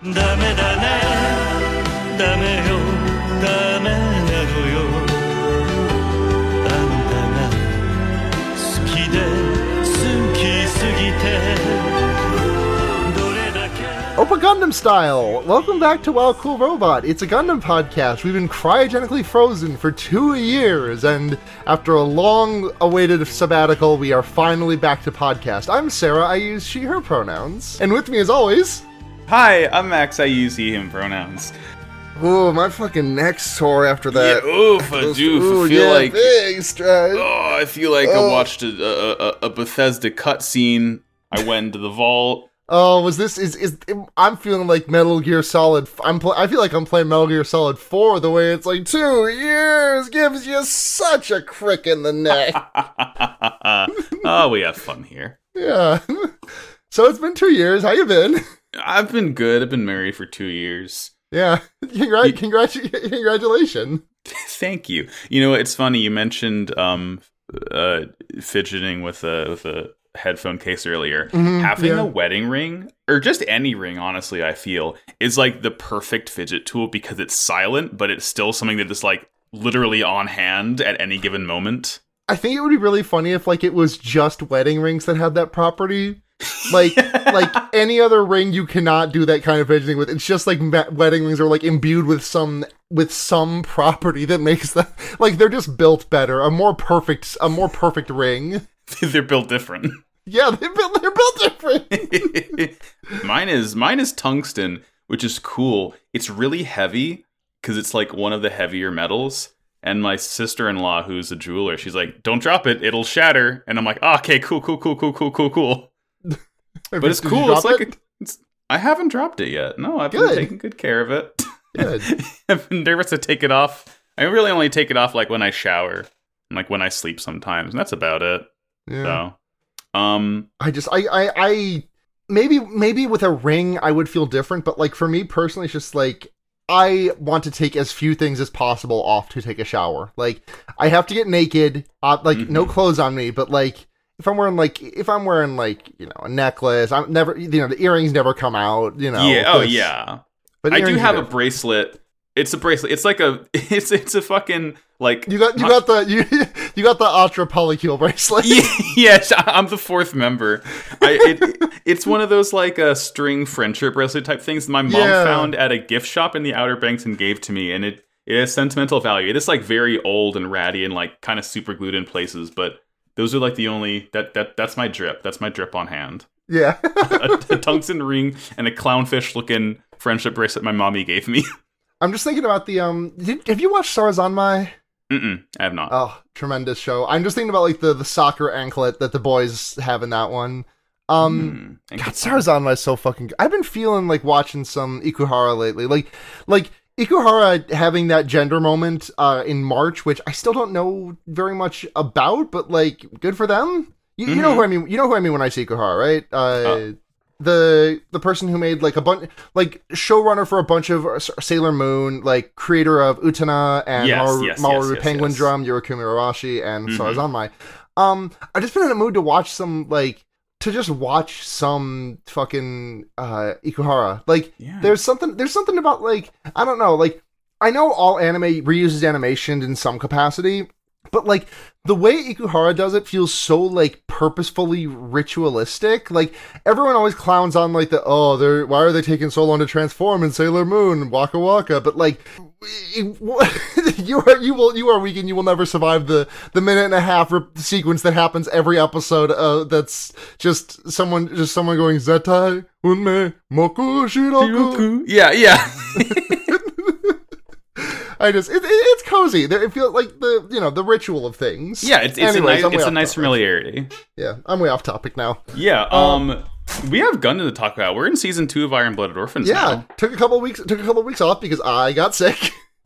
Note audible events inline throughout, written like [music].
ダメだねダメよダメなのよあんたが好きで好きすぎてどれだけ Opa Gundam style! Welcome back to Wild Cool Robot. It's a Gundam podcast. We've been cryogenically frozen for two years, and after a long awaited sabbatical, we are finally back to podcast. I'm Sarah. I use she, her pronouns. And with me, as always. Hi, I'm Max. I use he, him pronouns. Ooh, my fucking neck's sore after that. yeah, oof, I do. Ooh, I feel yeah, like big stride. oh, I feel like Oh. I watched a, a, a- Bethesda cutscene. I went into the vault. Oh, was this is is I'm feeling like Metal Gear Solid. I'm pl- I feel like I'm playing Metal Gear Solid 4 the way it's like 2 years gives you such a crick in the neck. [laughs] oh, we have fun here. [laughs] yeah. So it's been 2 years. How you been? [laughs] I've been good. I've been married for two years. Yeah. [laughs] Congrat- congratu- [laughs] congratulations. Thank you. You know, it's funny. You mentioned um, uh, fidgeting with a with a headphone case earlier. Mhm, Having yeah. a wedding ring, or just any ring, honestly, I feel is like the perfect fidget tool because it's silent, but it's still something that is like literally on hand at any given moment. I think it would be really funny if like it was just wedding rings that had that property. Like like [laughs] any other ring you cannot do that kind of fidgeting with. It's just like wedding rings are like imbued with some with some property that makes them [laughs] like they're just built better. A more perfect a more perfect ring. [laughs] They're built different. Yeah, they're built they're built different. mine is mine is tungsten, which is cool. It's really heavy because it's like one of the heavier metals. And my sister-in-law, who's a jeweler, she's like, "Don't drop it; it'll shatter." And I'm like, oh, "Okay, cool, cool, cool, cool, cool, cool, cool." But it's Did cool. It's like it? it's, I haven't dropped it yet. No, I've Good. been taking good care of it. Good. [laughs] I've been nervous to take it off. I really only take it off like when I shower, and like when I sleep sometimes, and that's about it. Yeah. So, um, I just I, I I maybe maybe with a ring I would feel different, but like for me personally, it's just like I want to take as few things as possible off to take a shower. Like I have to get naked, uh, like no clothes on me, but like if I'm wearing like if I'm wearing like you know a necklace, I'm never you know the earrings never come out. You know. yeah, oh yeah. But I do have a bracelet. It's a bracelet. It's like a. [laughs] It's it's a fucking like. You got you got the you [laughs] you got the ultra polycule bracelet. [laughs] yes, I'm the fourth member. I, it, it's one of those like uh, string friendship bracelet type things my mom Yeah. found at a gift shop in the Outer Banks and gave to me, and it it has sentimental value. It is like very old and ratty and like kind of super glued in places, but those are like the only that that that's my drip. That's my drip on hand. yeah. [laughs] A, a tungsten ring and a clownfish looking friendship bracelet my mommy gave me. [laughs] I'm just thinking about the um. Did, have you watched Sarazanmai? Mm-mm, I have not. Oh, tremendous show. I'm just thinking about like the the soccer anklet that the boys have in that one. Um Hmm, God, Sarazanmai is so fucking good. I've been feeling like watching some Ikuhara lately. Like like Ikuhara having that gender moment uh in March, which I still don't know very much about, but like good for them. You, you know who I mean you know who I mean when I say Ikuhara, right? Uh Oh. the the person who made like a bunch like showrunner for a bunch of uh, Sailor Moon, like creator of Utena and Yes, Maru, yes, Maru yes, Penguin. Drum, Yurikuma Arashi, and Mhm. Sarazanmai. Um, I've just been in a mood to watch some like to just watch some fucking uh Ikuhara. Like Yeah. there's something there's something about like I don't know, like I know all anime reuses animation in some capacity, but like the way Ikuhara does it feels so like purposefully ritualistic. Like everyone always clowns on like the oh they're why are they taking so long to transform in Sailor Moon Waka Waka, but like [laughs] you are you will you are weak and you will never survive the the minute and a half re- sequence that happens every episode. Uh, that's just someone just someone going Zetai Unme Moku Shiroku. Yeah, yeah. [laughs] [laughs] I just it, it, it's cozy. There- It feels like the you know the ritual of things. yeah, it's, it's Anyways, a nice it's a nice topic. familiarity. Yeah, I'm way off topic now. Yeah, um we have Gundam to talk about. We're in season 2 of Iron Blooded Orphans Yeah, now. took a couple weeks took a couple weeks off because I got sick.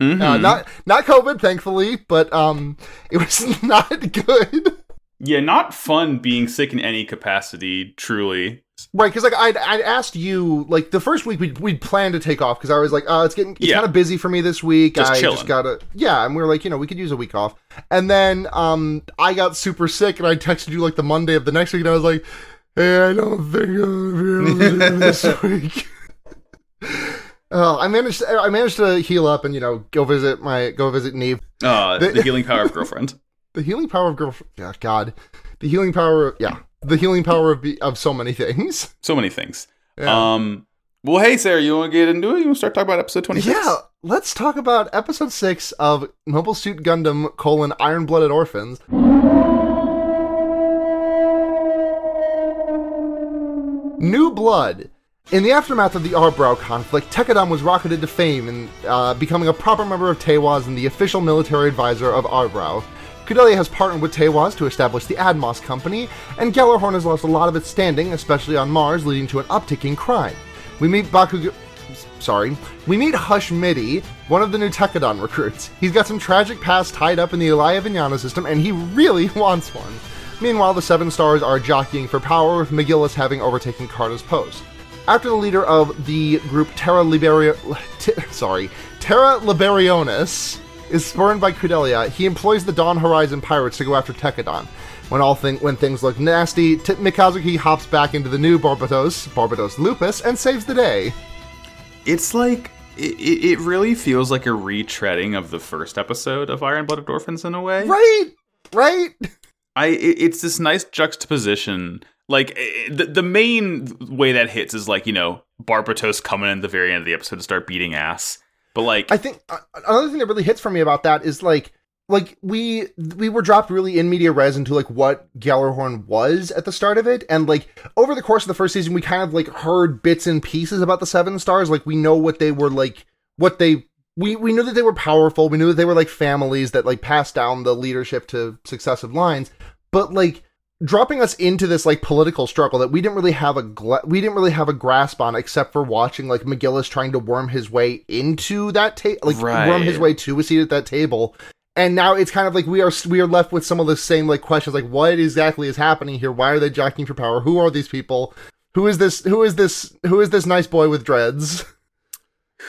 Mhm. [laughs] Uh, not not COVID, thankfully, but um, it was [laughs] not good. Yeah, not fun being sick in any capacity, truly. Right, because like I'd, I'd asked you like the first week we'd, we'd planned to take off because I was like, oh, it's getting it's Yeah. kind of busy for me this week. Just I chilling. just gotta yeah, and we were like, you know, we could use a week off. And then um, I got super sick, and I texted you like the Monday of the next week, and I was like, hey, I don't think I'm gonna be able to do this [laughs] week. [laughs] Oh, I managed. I managed to heal up and you know go visit my go visit Neve. Uh, [laughs] The- the healing power of girlfriend. The healing power of girl. Yeah, God, the healing power. Of, yeah, the healing power of be, of so many things. So many things. Yeah. Um. Well, hey, Sarah, you want to get into it? You want to start talking about episode twenty? Yeah, let's talk about episode six of Mobile Suit Gundam: colon Iron Blooded Orphans. New Blood. In the aftermath of the Arbrau conflict, Tekkadan was rocketed to fame and uh, becoming a proper member of Teiwaz and the official military advisor of Arbrau. Kudelia has partnered with Teiwaz to establish the Admos Company, and Gjallarhorn has lost a lot of its standing, especially on Mars, leading to an uptick in crime. We meet Bakugo. Sorry. We meet Hush Middy, one of the new Tekkadan recruits. He's got some tragic past tied up in the Elia Vignana system, and he really [laughs] wants one. Meanwhile, the Seven Stars are jockeying for power, with McGillis having overtaken Carter's post. After the leader of the group Terra Liberio, [laughs] T- sorry, Terra Liberionis is spurned by Kudelia, he employs the Dawn Horizon pirates to go after Tekkadan. When all thing when things look nasty, T- Mikazuki hops back into the new Barbatos, Barbatos Lupus, and saves the day. It's like it, it really feels like a retreading of the first episode of Iron Blooded Orphans in a way. Right, right. I it, it's this nice juxtaposition. Like the the main way that hits is like you know Barbatos coming in at the very end of the episode to start beating ass. But like I think uh, another thing that really hits for me about that is like like we we were dropped really in media res into like what Gjallarhorn was at the start of it. And like over the course of the first season we kind of like heard bits and pieces about the seven stars. Like we know what they were like what they we we knew that they were powerful. We knew that they were like families that like passed down the leadership to successive lines. But like dropping us into this like political struggle that we didn't really have a gla- we didn't really have a grasp on except for watching like McGillis trying to worm his way into that table like worm his way to a seat at that table. And now it's kind of like we are we are left with some of the same like questions like what exactly is happening here? Why are they jockeying for power? Who are these people? Who is this who is this who is this nice boy with dreads?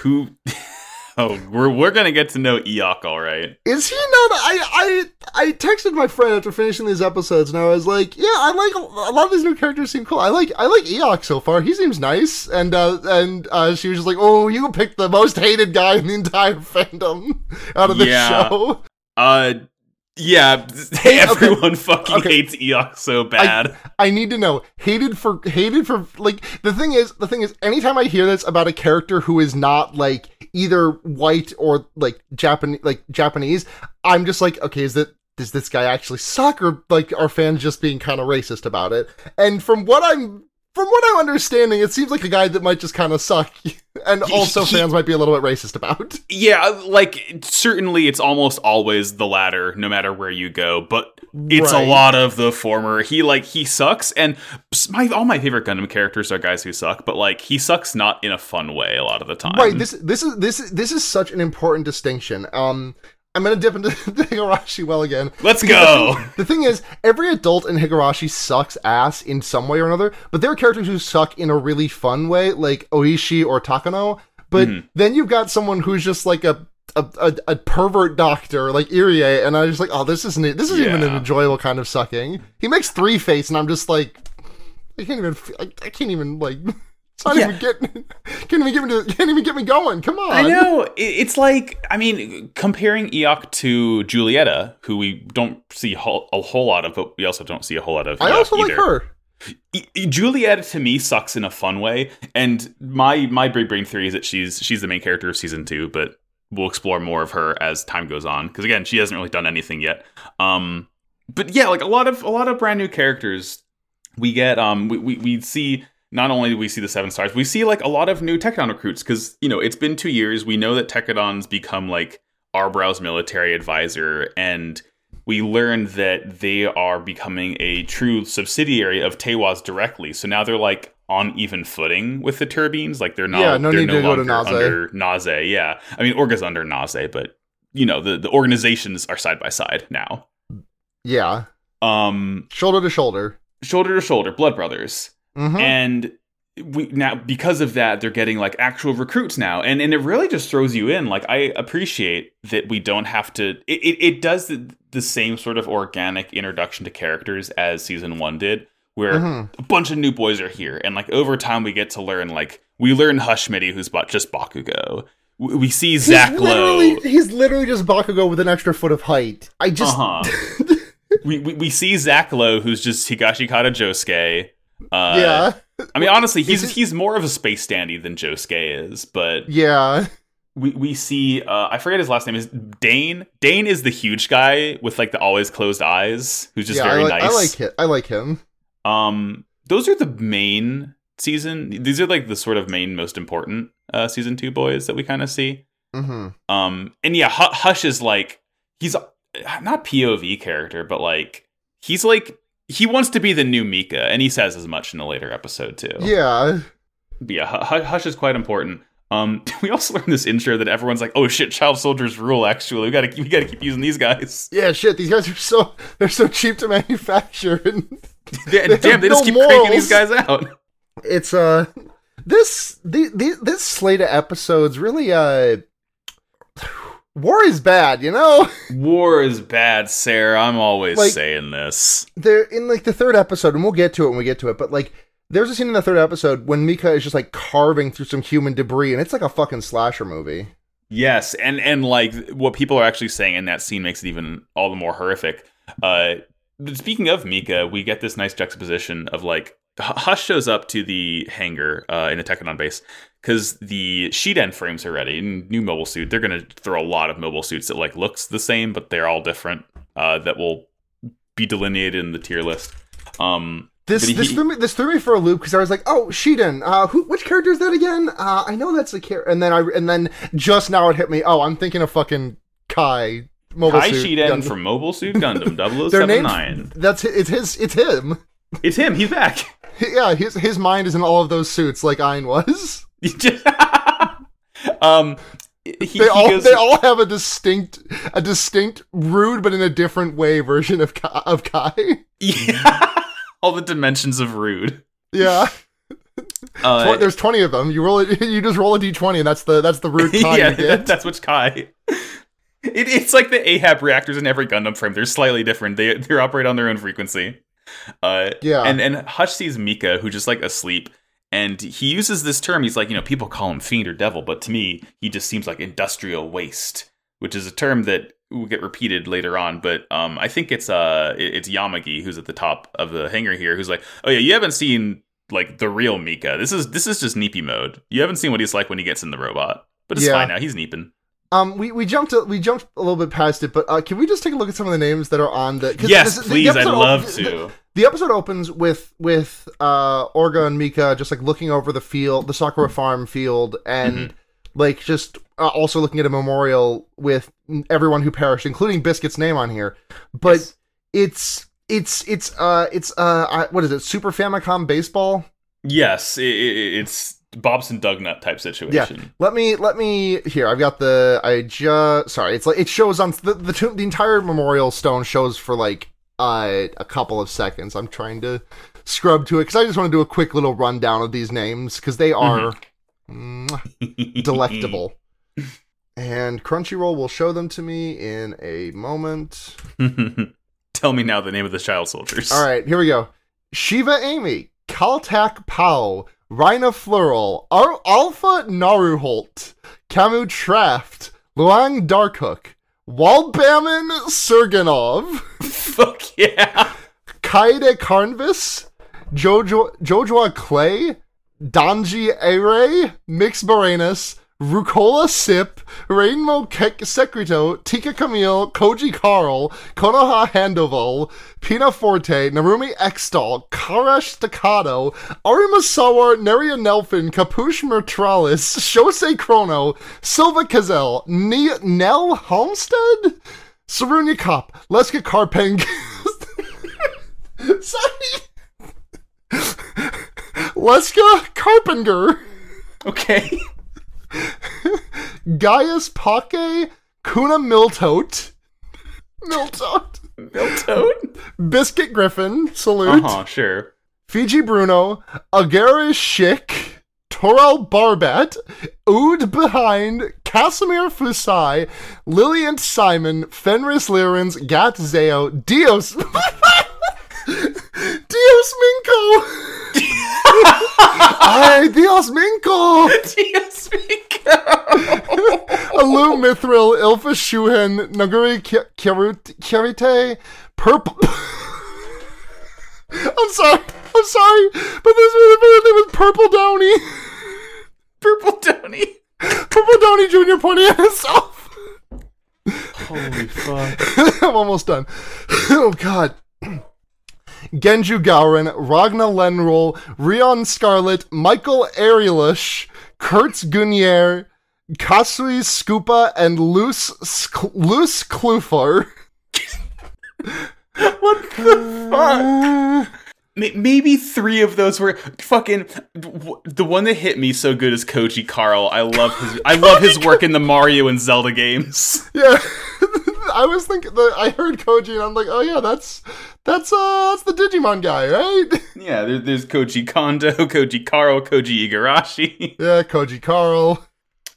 Who? [laughs] oh, we're we're gonna get to know Iok, all right. is he not i i i texted my friend after finishing these episodes and i was like yeah i like a lot of these new characters seem cool i like i like Iok so far he seems nice and uh and uh she was just like oh you picked the most hated guy in the entire [laughs] fandom out of this Yeah. show Uh, yeah. [laughs] Everyone fucking Okay. hates Iok so bad. I need to know hated for hated for like the thing is the thing is anytime I hear this about a character who is not like either white or like Japanese like Japanese I'm just like okay is that does this guy actually suck or like are fans just being kind of racist about it? And from what I'm from what I'm understanding it seems like a guy that might just kind of suck [laughs] and also He- fans might be a little bit racist about [laughs] Yeah, like certainly it's almost always the latter, no matter where you go. But it's Right. a lot of the former. He like he sucks, and my all my favorite Gundam characters are guys who suck. But like he sucks not in a fun way a lot of the time. Right. This this is this is this is such an important distinction. Um, I'm gonna dip into the [laughs] Higurashi well again. Let's go. The thing, is, every adult in Higurashi sucks ass in some way or another. But there are characters who suck in a really fun way, like Oishi or Takano. But Mm-hmm. then you've got someone who's just like a a, a, a pervert doctor like Irie, and I'm just like, oh, this isn't this isn't even an enjoyable kind of sucking. He makes three face, and I'm just like, I can't even. I, I can't even like. [laughs] Not Yeah. even getting. Can't even get me. To, can't even get me going. Come on. I know it's like I mean comparing Iok to Julieta, who we don't see whole, a whole lot of, but we also don't see a whole lot of. I also like her. E- E- Juliet to me sucks in a fun way, and my my big brain theory is that she's she's the main character of season two, but we'll explore more of her as time goes on because again, she hasn't really done anything yet. Um, but yeah, like a lot of a lot of brand new characters we get. Um, we we, we see. Not only do we see the seven stars, we see like a lot of new Tekkadan recruits because you know it's been two years. We know that Tekkadan's become like Arbrau's military advisor, and we learned that they are becoming a true subsidiary of Teiwaz directly. So now they're like on even footing with the turbines. Like they're not. Yeah, no need no to go to Naze. under Naze. Yeah, I mean Orga's under Naze, but you know the the organizations are side by side now. Yeah, Um, shoulder to shoulder. shoulder to shoulder, Blood Brothers hmm and we now because of that they're getting like actual recruits now and and it really just throws you in like i appreciate that we don't have to it, it, it does the, the same sort of organic introduction to characters as season one did where Mhm. a bunch of new boys are here and like over time we get to learn like we learn Hush Middy, who's ba- just Bakugo. We, we see Zach he's Lowe. literally, he's literally just Bakugo with an extra foot of height. I just Uh-huh. [laughs] we, we we see Zach Lowe, who's just Higashikata Josuke. Uh, yeah, I mean, honestly, he's it- he's more of a space dandy than Josuke is, but yeah. we we see uh, I forget his last name is Dane. Dane is the huge guy with like the always closed eyes, who's just yeah, very I like, nice. I like it. I like him. Um, those are the main season. These are like the sort of main, most important uh, season two boys that we kind of see. hmm Um, and yeah, Hu- Hush is like he's not POV character, but like he's like he wants to be the new Mika, and he says as much in a later episode too. Yeah, But yeah, Hu- Hush is quite important. Um, [laughs] we also learned this intro that everyone's like, "Oh shit, child soldiers rule." Actually, we gotta we gotta keep using these guys. yeah. Shit, these guys are so they're so cheap to manufacture, and [laughs] Damn, have they just no keep cranking these guys out. it's uh this the, the this slate of episodes really uh war is bad you know [laughs] War is bad, Sarah. I'm always Like- saying this. they're in like the third episode and we'll get to it when we get to it but like there's a scene in the third episode when mika is just like carving through some human debris and it's like a fucking slasher movie Yes, and and like what people are actually saying in that scene makes it even all the more horrific. Uh, speaking of Mika, we get this nice juxtaposition of like Hush shows up to the hangar uh, in a Tekkadan base because the Shiden frames are ready. And new mobile suit, they're gonna throw a lot of mobile suits that like looks the same, but they're all different. Uh, that will be delineated in the tier list. Um, this he- this threw me this threw me for a loop because I was like, oh, Shiden, uh, who which character is that again? Uh, I know that's a character, and then I and then just now it hit me. Oh, I'm thinking of fucking Kai mobile Kai suit. Shiden Gundam. from Mobile Suit Gundam [laughs] Their names- 0079. That's it's his. It's him. It's him. He's back. [laughs] Yeah, his his mind is in all of those suits, like Ein was. [laughs] [laughs] um, he, They he all goes, they all have a distinct a distinct rude but in a different way version of Kai, of Kai. [laughs] yeah, all the dimensions of rude. Yeah, Uh, there's twenty of them. You roll it. You just roll a d20, and that's the that's the rude Kai yeah, that, that's what's Kai. It, it's like the Ahab reactors in every Gundam frame. They're slightly different. They they operate on their own frequency. Uh, Yeah. and and Hush sees Mika, who just like asleep, and he uses this term. He's like, you know, people call him fiend or devil, but to me, he just seems like industrial waste, which is a term that will get repeated later on. But um, I think it's uh, it's Yamagi who's at the top of the hangar here, who's like, oh yeah, you haven't seen like the real Mika. This is this is just Neepy mode. You haven't seen what he's like when he gets in the robot, but it's Yeah. fine now. He's Neeping. Um, we, we jumped a, we jumped a little bit past it, but uh, can we just take a look at some of the names that are on the? Yes, this- the please. I'd love op- to. The, the episode opens with with uh, Orga and Mika just like looking over the field, the Sakura farm field, and Mm-hmm. like just uh, also looking at a memorial with everyone who perished, including Biscuit's name on here. But Yes. it's it's it's uh it's uh I- what is it? Super Famicom baseball. Yes, it, it, it's Bobson Dugnut type situation. Yeah. Let me let me here. I've got the I just sorry. It's like it shows on the the, tomb- the entire memorial stone shows for like uh, a couple of seconds. I'm trying to scrub to it because I just want to do a quick little rundown of these names because they are mwah, delectable. And Crunchyroll will show them to me in a moment. [laughs] Tell me now the name of the child soldiers. All right, here we go. Shiva Amy, Kaltak Pao, Rhina Flural, Ar- Alpha Naruholt, Camu Traft, Luang Darkhook, Walbaman Serganov, [laughs] Fuck yeah. Kaide Karnvis, Jojo Jojoa Clay, Danji Ere, Mix Barenus, Rucola Sip, Rainbow Kek Secreto, Tika Camille, Koji Carl, Konoha Handoval, Pina Forte, Narumi Extol, Karash Staccato, Arimasawa, Neria Nelfin, Kapush Mertralis, Shosei Chrono, Silva Kazel, Ni- Nell Homestead, Sarunia Cop, Leska Carpeng. [laughs] Sorry. Leska Carpenter. Okay. Gaius Pake, Kuna Miltote, Miltote, Miltoad? Biscuit Griffin, salute, Uh huh, sure. Fiji Bruno, Agaris Schick, Torel Barbat, Ood Behind, Casimir Fusai, Lillian Simon, Fenris Lirens, Gat Zeo, Dios. [laughs] Dios Minko! Ay, Dios Minko! Dios Minko! [laughs] Alu Mithril, Ilfa Shuhen, Naguri Kirite, Purple. [laughs] I'm sorry, I'm sorry, but this was was Purple Downey. Purple Tony. Purple Downey Jr. pointing at himself. Holy fuck. [laughs] I'm almost done. oh god. [clears throat] Genju Gowron, Ragna Lenrol, Rion Scarlet, Michael Arielish, Kurtz Gunier, Kasui Scupa, and Luce, Sk- Luce Klufar. [laughs] What the fuck? Maybe three of those were fucking. The one that hit me so good is Koji Carl. I love his. I love his [laughs] work in the Mario and Zelda games. Yeah. [laughs] I was thinking that I heard Koji and I'm like, oh yeah, that's that's uh that's the Digimon guy, right? [laughs] Yeah, there, there's Koji Kondo, [laughs] Koji Carl, Koji Igarashi. [laughs] yeah, Koji Carl.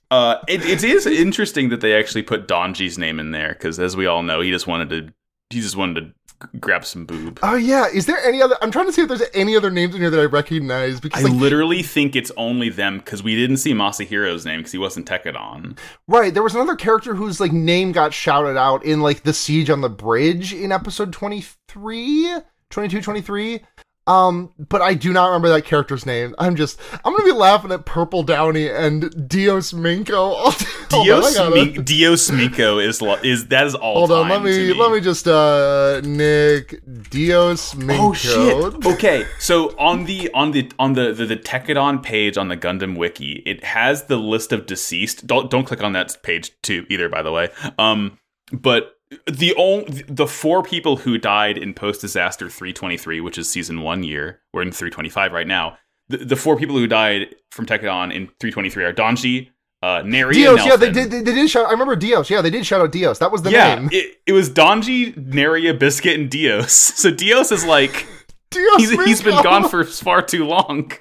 Uh, it, it is interesting that they actually put Donji's name in there because, as we all know, he just wanted to. He just wanted to grab some boob. Oh yeah, is there any other? I'm trying to see if there's any other names in here that I recognize I because like literally think it's only them because we didn't see Masahiro's name because he wasn't Tekkadan. Right, there was another character whose like name got shouted out in like the siege on the bridge in episode 23, 22, 23. Um, but I do not remember that character's name. I'm just I'm gonna be laughing at Purple Downey and Dios Minko. Hold on, Dios, Min- Dios Minko is lo- is that is all Hold on, let me, to let me just uh Nick Dios Minko. Oh shit! Okay, so on the on the on the, the the Tekkadan page on the Gundam wiki, it has the list of deceased. Don't don't click on that page too either, by the way. Um, but the only the four people who died in post disaster 323, which is season one year, we're in 325 right now. The, the four people who died from Tekkadan in 323 are Donji, uh, Neri, Dios, yeah, they did. They, they did shout. I remember Dios. Yeah, they did shout out Dios. That was the yeah, name. it, it was Donji, Neria, Biscuit, and Dios. [laughs] So Dios is like [laughs] Dios. he's, he's been gone for far too long.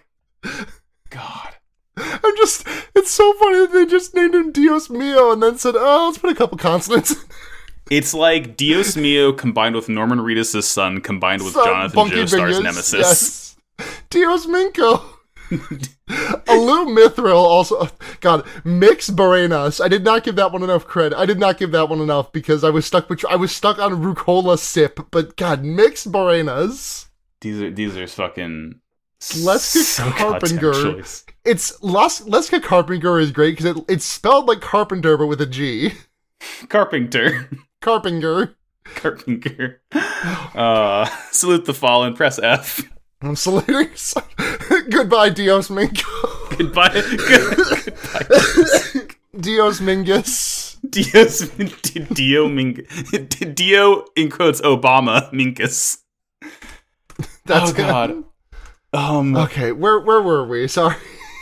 [laughs] God. I'm just. It's so funny that they just named him Dios Mio and then said, "Oh, let's put a couple consonants." It's like Dios Mio combined with Norman Reedus' son combined with Son, Jonathan Bunky Joestar's Bingus, nemesis. Yes. Dios Minko. [laughs] Alu Mithril also. God, Mix Barenas. I did not give that one enough credit. I did not give that one enough because I was stuck. Bet- I was stuck on Rucola Sip. But God, Mix Barenas. These are these are fucking Leska so Carpenter. It's Las- Leska Carpenter is great because it, it's spelled like Carpenter but with a G. Carpenter. Carpenter. Carpenter. Uh, [laughs] salute the fallen. Press F. I'm saluting. [laughs] Goodbye, Dios Minko. Goodbye. [laughs] Goodbye. Dios Mingus. Dios Dio Ming Dio in quotes Obama Minkus. That's oh God. Um. Okay, where where were we? Sorry.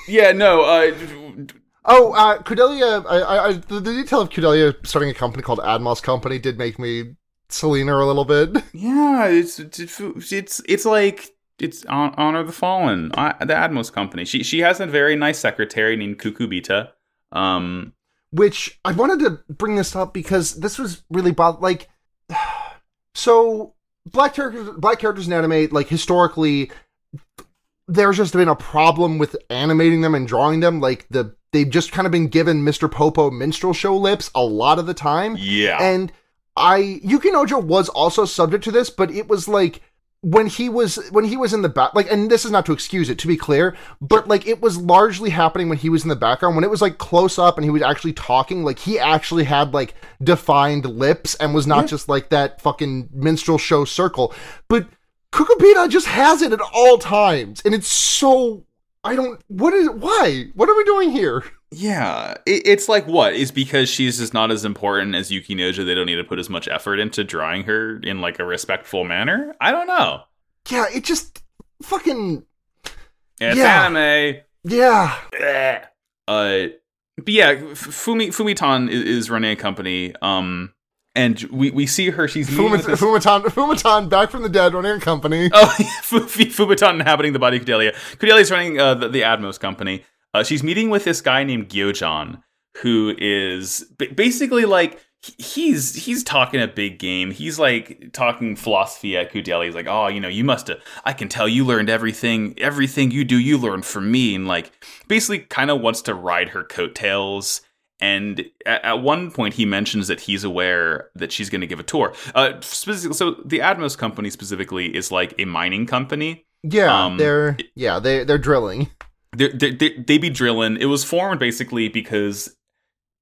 Yeah. No. Uh. Oh, uh, Cordelia. I, I, I, the, the detail of Cordelia starting a company called Admos Company did make me Selena a little bit. [laughs] Yeah. It's it's it's it's like it's hon- honor the fallen. Uh, the Atmos company. She she has a very nice secretary named Kukubita. Um. Which I wanted to bring this up because this was really bo- like. [sighs] So black characters, black characters in anime, like historically, there's just been a problem with animating them and drawing them. Like the they've just kind of been given Mr. Popo minstrel show lips a lot of the time. Yeah. And I Yuki Nojo was also subject to this, but it was like when he was when he was in the back like and this is not to excuse it to be clear but like it was largely happening when he was in the background when it was like close up and he was actually talking like he actually had like defined lips and was not Yeah. just like that fucking minstrel show circle but Kukubita just has it at all times and it's so I don't what is why what are we doing here Yeah, it, it's like what is because she's just not as important as Yuki Noja. They don't need to put as much effort into drawing her in like a respectful manner. I don't know. yeah it just fucking It's Yeah. anime. yeah. Uh, but yeah, Fumi Fumitan is, is running a company. Um, and we we see her. She's meeting with Fumit- this- Fumitan, Fumitan, back from the dead, running a company. [laughs] Oh, Fu- Fumitan inhabiting the body of Cordelia. Cordelia is running uh, the, the Atmos company. Uh, she's meeting with this guy named Gyojan, who is ba- basically like he's he's talking a big game. He's like talking philosophy at Kudelia. He's like, oh, you know, you must have. I can tell you learned everything. Everything you do, you learned from me, and like basically kind of wants to ride her coattails. And at, at one point, he mentions that he's aware that she's going to give a tour. Uh, specifically, so the Atmos company specifically is like a mining company. Yeah, Um, they're yeah they they're drilling. They they they be drilling. It was formed basically because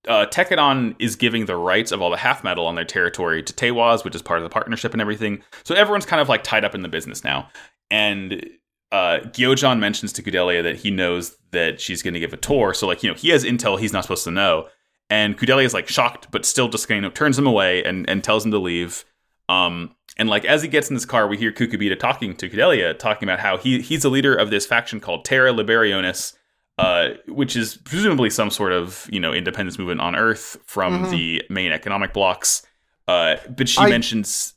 uh, Tekkadan is giving the rights of all the half metal on their territory to Teiwaz, which is part of the partnership and everything. So everyone's kind of like tied up in the business now. And uh, Gyojan mentions to Kudelia that he knows that she's going to give a tour. So like you know he has intel he's not supposed to know. And Kudelia is like shocked, but still just kind of turns him away and, and tells him to leave. Um, and like as he gets in this car, we hear Kukubita talking to Kudelia, talking about how he he's the leader of this faction called Terra Liberionis, uh, which is presumably some sort of you know independence movement on Earth from Mhm. the main economic blocks. Uh, but she I- mentions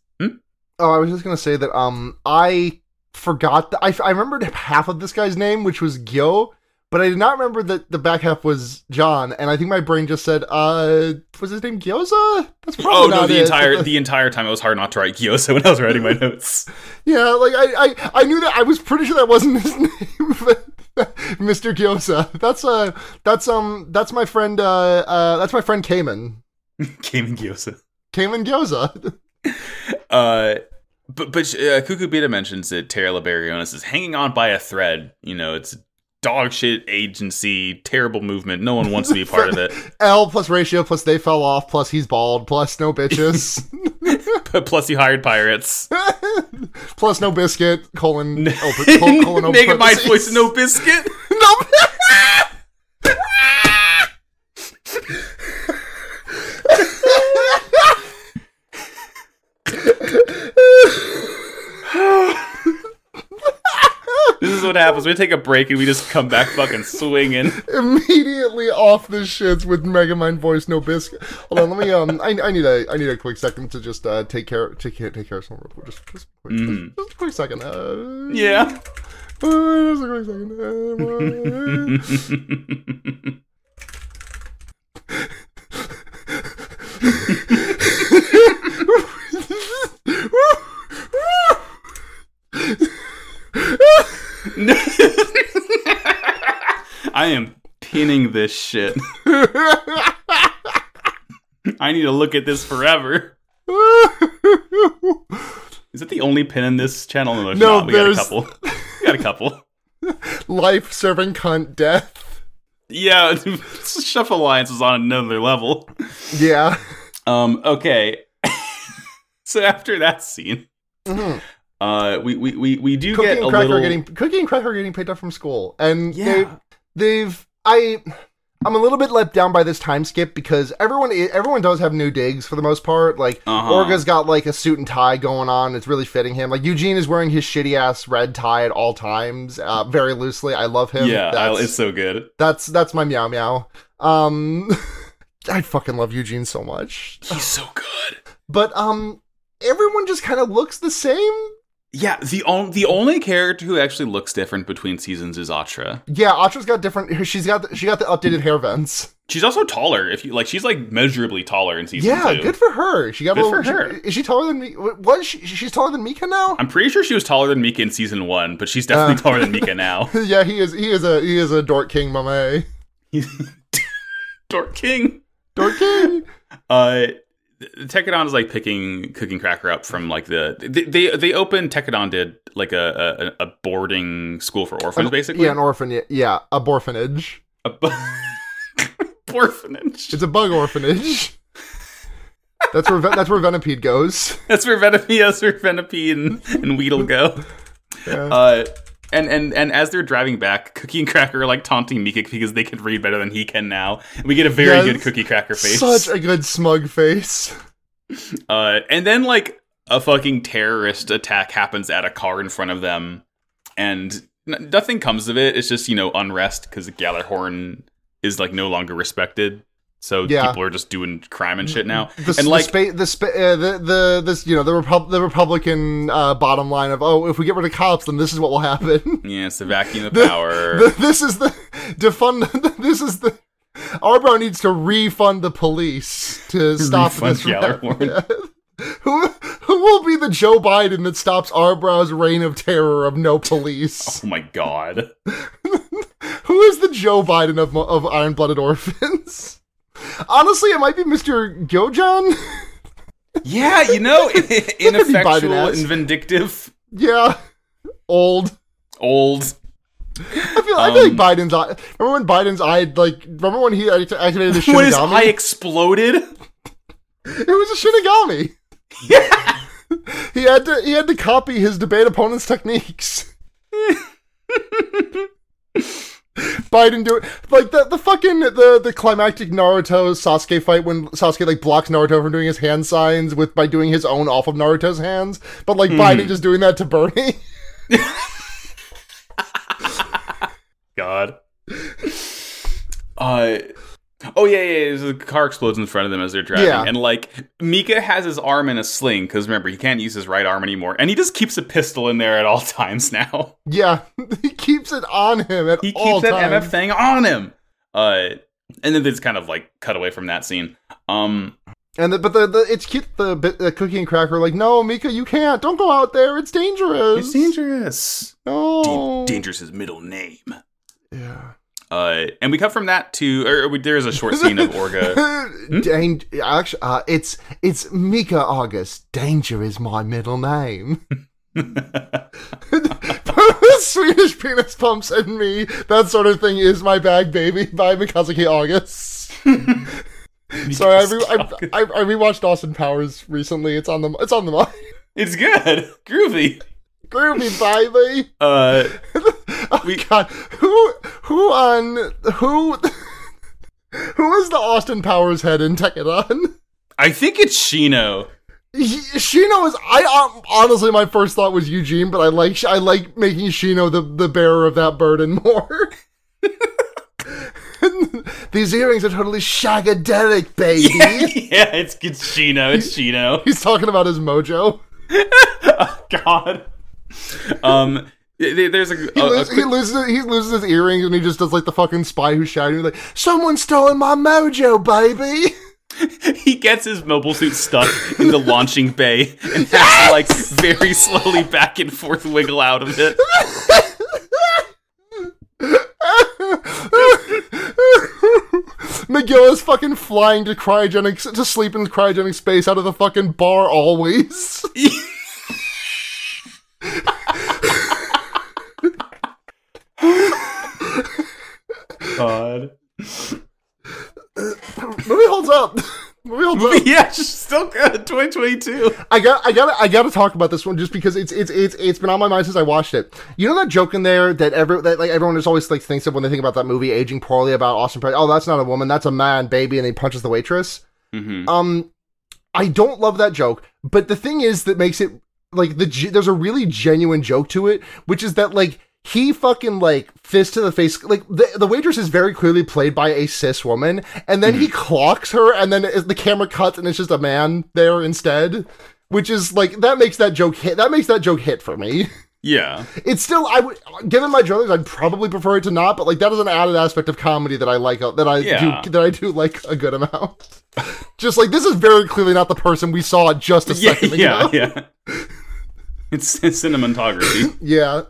Oh, I was just gonna say that um I forgot that I I remembered half of this guy's name, which was Gyo, but I did not remember that the back half was John, and I think my brain just said, uh, was his name Gyoza? That's probably oh no the it. entire the [laughs] entire time it was hard not to write Gyoza when I was writing my [laughs] notes. Yeah, like I, I, I knew that I was pretty sure that wasn't his [laughs] name, but Mr. Gyoza. That's uh, that's um, that's my friend. Uh, uh, that's my friend Cayman. Cayman Gyoza. Cayman Gyoza. Uh, but but uh, Kukubita mentions that Terra Liberionis is hanging on by a thread. You know, it's dog shit agency, terrible movement. No one wants to be a part of it. [laughs] L plus ratio plus they fell off plus he's bald plus no bitches [laughs] Plus, you hired pirates. [laughs] plus no biscuit colon open, col- colon open Naked my voice, no biscuit. no. This is what happens. We take a break and we just come back fucking swinging. [laughs] immediately off the shits with Megamind voice, no biscuit. Hold on, let me um, I, I need a I need a quick second to just uh take care take care take care of quick. Just just, quick, Mhm. just, just a quick second. Uh, Yeah. uh, just a quick second. Uh, [laughs] [laughs] [laughs] I am pinning this shit. [laughs] I need to look at this forever. Is it the only pin in this channel? No, No, not. We got a there's- couple. We got a couple. [laughs] Life serving cunt death. Yeah, Chef Alliance is on another level. Yeah. Um, okay. so after that scene, Mhm. Uh, we, we, we, we do Cookie get and a Cracker little. are getting Cookie and Cracker are getting picked up from school, and Yeah. they, they've I. I'm a little bit let down by this time skip because everyone everyone does have new digs for the most part. Like Uh-huh. Orga's got like a suit and tie going on; it's really fitting him. Like Eugene is wearing his shitty ass red tie at all times, uh, very loosely. I love him. yeah, I- it's so good. that's that's my meow meow. Um, [laughs] I fucking love Eugene so much, He's so good. but um, everyone just kind of looks the same. Yeah, the on- the only character who actually looks different between seasons is Atra. Yeah, Atra's got different. She's got the, she got the updated hair vents. She's also taller. If you like, she's like measurably taller in season Yeah, two. good for her. She got Good a little. for her. she- is she taller than me? Was she? She's taller than Mika now. I'm pretty sure she was taller than Mika in season one, but she's definitely Uh. taller than Mika [laughs] now. yeah, he is. He is a. He is a dork king, mame. [laughs] Dork King. Dork king. Uh, Tekkadan is like picking Cooking Cracker up from like the they they, they opened Tekkadan did like a, a a boarding school for orphans basically. Yeah, an orphan. yeah, Yeah, a orphanage. A bu- [laughs] orphanage. It's a bug orphanage. That's where that's where Venipede goes. [laughs] That's where Venipede, that's where Venipede and, and Weedle go. Yeah. Uh, and and and as they're driving back, Cookie and Cracker are like taunting Mika because they can read better than he can now. We get a very Yes. good Cookie Cracker face. Such a good smug face. Uh, and then like a fucking terrorist attack happens at a car in front of them, and n- nothing comes of it. It's just you know unrest because Gjallarhorn is like no longer respected. So Yeah. people are just doing crime and shit now. The, and the like spa- the, spa- uh, the the this you know the Repub- the Republican uh, bottom line of oh if we get rid of cops then this is what will happen. [laughs] yeah, it's the vacuum of The- power. [laughs] The- this is the defund. [laughs] This is the Arbrau needs to refund the police to stop Refund this. happening. Who who will be the Joe Biden that stops Arbrau's reign of terror of no police? Oh my god. Who is the Joe Biden of of Iron Blooded Orphans? Honestly, it might be Mr. Gyojan. Yeah, you know, [laughs] ineffectual and vindictive, yeah, old. old. I feel I feel Um, like Biden's eye. Remember when Biden's eye like? Remember when he activated the When his Shinigami? eye exploded. [laughs] It was a Shinigami. Yeah. He had to he had to copy his debate opponent's techniques. [laughs] [laughs] Biden do it like the the fucking the the climactic Naruto Sasuke fight when Sasuke like blocks Naruto from doing his hand signs with by doing his own off of Naruto's hands, but like Biden just doing that to Bernie. [laughs] God. [laughs] Uh. Oh yeah, yeah. yeah. The car explodes in front of them as they're driving, Yeah. and like Mika has his arm in a sling because remember he can't use his right arm anymore, and he just keeps a pistol in there at all [laughs] times now. yeah, [laughs] he keeps it on him at He all keeps that. MF thing on him. Uh, and then it's kind of like cut away from that scene. Um, And the, but the, the it's cute. The, the cookie and cracker are like, no, Mika, you can't. Don't go out there. It's dangerous. it's dangerous. No. Dangerous is middle name. Yeah. Uh, and we cut from that to, or we, there is a short scene of Orga. [laughs] Dang, actually, uh, it's it's Mika Augus. Danger is my middle name. [laughs] Swedish penis pumps and me. That sort of thing is my bag, baby, by Mikazuki Augus. [laughs] Sorry, I, re- I, I, I rewatched Austin Powers recently. It's on the it's on the mind. It's good, groovy. Groovy, baby. Uh, Oh We- God, who who on who [laughs] who is the Austin Powers head in Tekken? I think it's Shino. Shino is. I um, honestly, my first thought was Eugene, but I like I like making Shino the the bearer of that burden more. [laughs] These earrings are totally shagadelic, baby. [laughs] yeah, it's it's Shino. It's Shino. He's talking about his mojo. God. Um, there's a, He, a- a loses, he loses he loses his earrings and he just does like the fucking spy who's shouting like, "Someone's stolen my mojo, baby." [laughs] he gets his mobile suit stuck in the launching bay and has to like very slowly back and forth wiggle out of it. McGill is fucking flying to cryogenic to sleep in cryogenic space out of the fucking bar always. [laughs] God. Movie holds up. Movie holds up. [laughs] Yeah, she's still good. 2022. I got I got I got to talk about this one just because it's it's it's it's been on my mind since I watched it. You know that joke in there that every that like everyone just always like thinks of when they think about that movie aging poorly about Austin Powers. Oh, that's not a woman, that's a man, baby, and he punches the waitress. Mhm. Um, I don't love that joke, but the thing is that makes it like the there's a really genuine joke to it, which is that like he fucking like fist to the face like the, the waitress is very clearly played by a cis woman and then he clocks her and then it, the camera cuts and it's just a man there instead which is like that makes that joke hit that makes that joke hit for me Yeah. it's still i would given my druthers i'd probably prefer it to not but like that is an added aspect of comedy that i like uh, that i Yeah. do that i do like a good amount just like this is very clearly not the person we saw just a [laughs] Yeah, second yeah, ago yeah. [laughs] It's, it's [laughs] cinematography. [coughs] yeah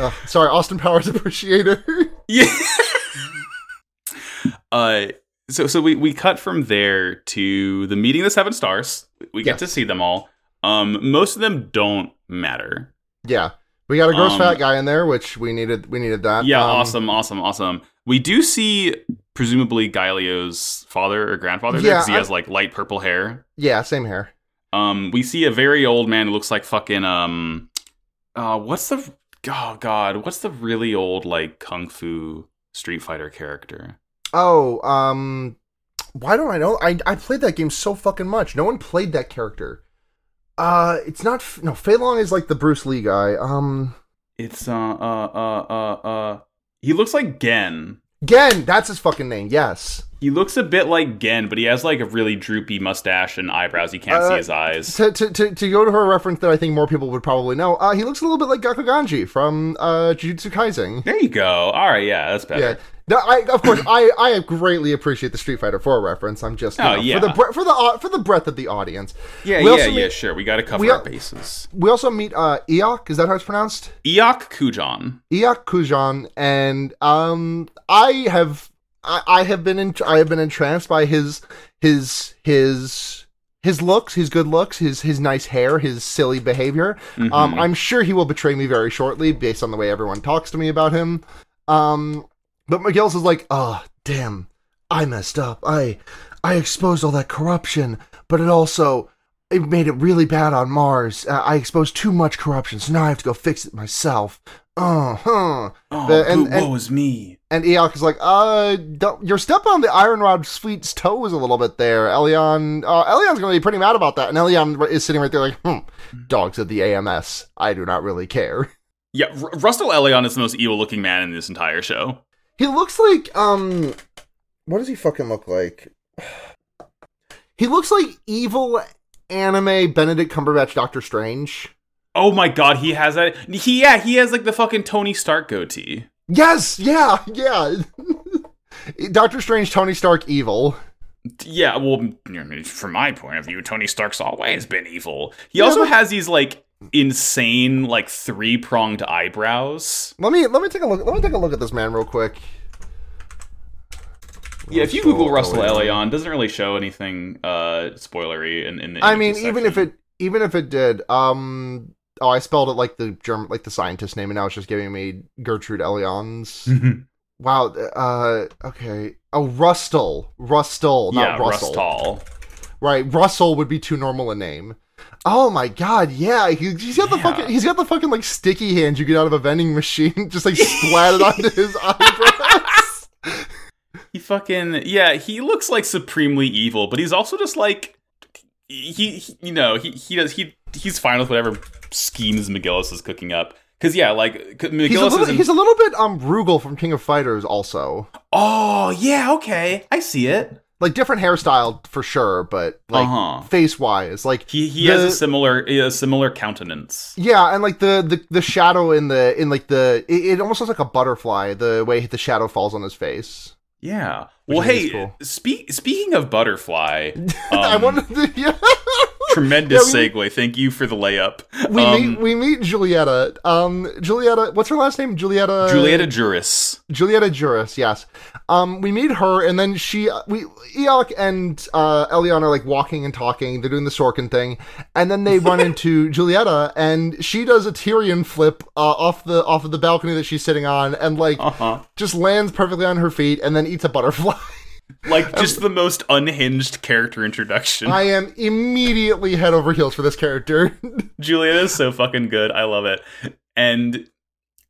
Ugh, [coughs] sorry austin powers appreciator [laughs] Yeah. uh so so we we cut from there to the meeting of the seven stars. We get Yeah. to see them all. Um most of them don't matter. yeah we got a gross Um, fat guy in there which we needed we needed that Yeah, Um, awesome, awesome, awesome. We do see presumably Gaelio's father or grandfather there Yeah, because he I- has like light purple hair. yeah same here Um we see a very old man who looks like fucking um uh what's the oh god, what's the really old like kung fu Street Fighter character? oh um why don't i know i i played that game so fucking much no one played that character uh it's not no Fei Long is like the bruce lee guy um It's uh uh uh uh uh he looks like Gen. Gen, that's his fucking name. Yes. He looks a bit like Gen, but he has like a really droopy mustache and eyebrows. You can't Uh, see his eyes. To, to, to, to go to her reference that I think more people would probably know, uh, he looks a little bit like Gakuganji from uh, Jujutsu Kaisen. There you go. All right, yeah, that's better. Yeah. No, I of course I, I greatly appreciate the Street Fighter 4 reference. I'm just Oh, know, yeah. for the bre- for the au- for the breadth of the audience. Yeah, We yeah, also yeah, sure. We got to cover we our bases. We also meet uh Iok, is that how it's pronounced? Iok Kujan. Iok Kujan and um I have I, I have been in I have been entranced by his his his his looks, his good looks, his his nice hair, his silly behavior. Um Mhm. I'm sure he will betray me very shortly based on the way everyone talks to me about him. Um but McGillis is like, "Oh, damn. I messed up. I I exposed all that corruption, but it also it made it really bad on Mars. Uh, I exposed too much corruption, so now I have to go fix it myself. Uh huh. Oh, and- and- woe is me. And Iok is like, uh, don't, you're stepping on the Arianrhod Fleet's toes a little bit there. Elion, uh, Elion's gonna be pretty mad about that. And Elion is sitting right there like, hmm, dogs of the AMS. I do not really care. [laughs] Yeah, R- Russell Elion is the most evil-looking man in this entire show. He looks like, um, what does he fucking look like? [sighs] He looks like evil anime Benedict Cumberbatch Doctor Strange. Oh my god, he has that. He yeah, he has like the fucking Tony Stark goatee. Yes, yeah, yeah. [laughs] Doctor Strange, Tony Stark, evil. Yeah, well, from my point of view, Tony Stark's always been evil. He Yeah, also but- has these like insane, like three pronged eyebrows. Let me let me take a look. Let me take a look at this man real quick. Yeah, if you Google Russell. Elion, doesn't really show anything uh spoilery in, in the. I mean, even if it even if it did, um, oh, I spelled it like the German, like the scientist name, and now it's just giving me Gertrude Elions. wow. Uh, okay. Oh, Rustle, Rustle, not yeah, Russell. Rustal. Right, Russell would be too normal a name. Oh my god, yeah, he, he's got the fucking, he's got the fucking like sticky hands you get out of a vending machine, [laughs] just like splatted [laughs] onto his eyebrows. He fucking yeah. He looks like supremely evil, but he's also just like he, he you know he he does he he's fine with whatever schemes McGillis is cooking up. Because yeah, like c- He's a, McGillis little, isn't. he's a little bit um Rugal from King of Fighters, also. oh yeah, okay, I see it. Like different hairstyle for sure, but like Uh-huh. face wise, like He he the- has a similar a similar countenance. Yeah, and like the, the the shadow in the in like the it, it almost looks like a butterfly the way the shadow falls on his face. Yeah. Well, I hey, cool. speak speaking of butterfly, [laughs] I um, wanted to, [laughs] yeah. Tremendous Yeah, we- segue. Thank you for the layup. we Um, meet we meet Julieta. Um, Julieta, what's her last name? Julieta. Julieta Juris. Julieta Juris. Yes. Um, we meet her, and then she we Iok and uh Elion are like walking and talking. They're doing the Sorkin thing, and then they run [laughs] into Julieta, and she does a Tyrion flip uh, off the off of the balcony that she's sitting on, and like Uh huh. just lands perfectly on her feet, and then eats a butterfly. [laughs] Like just the most unhinged character introduction. I am immediately head over heels for this character. [laughs] Julieta is so fucking good. I love it. And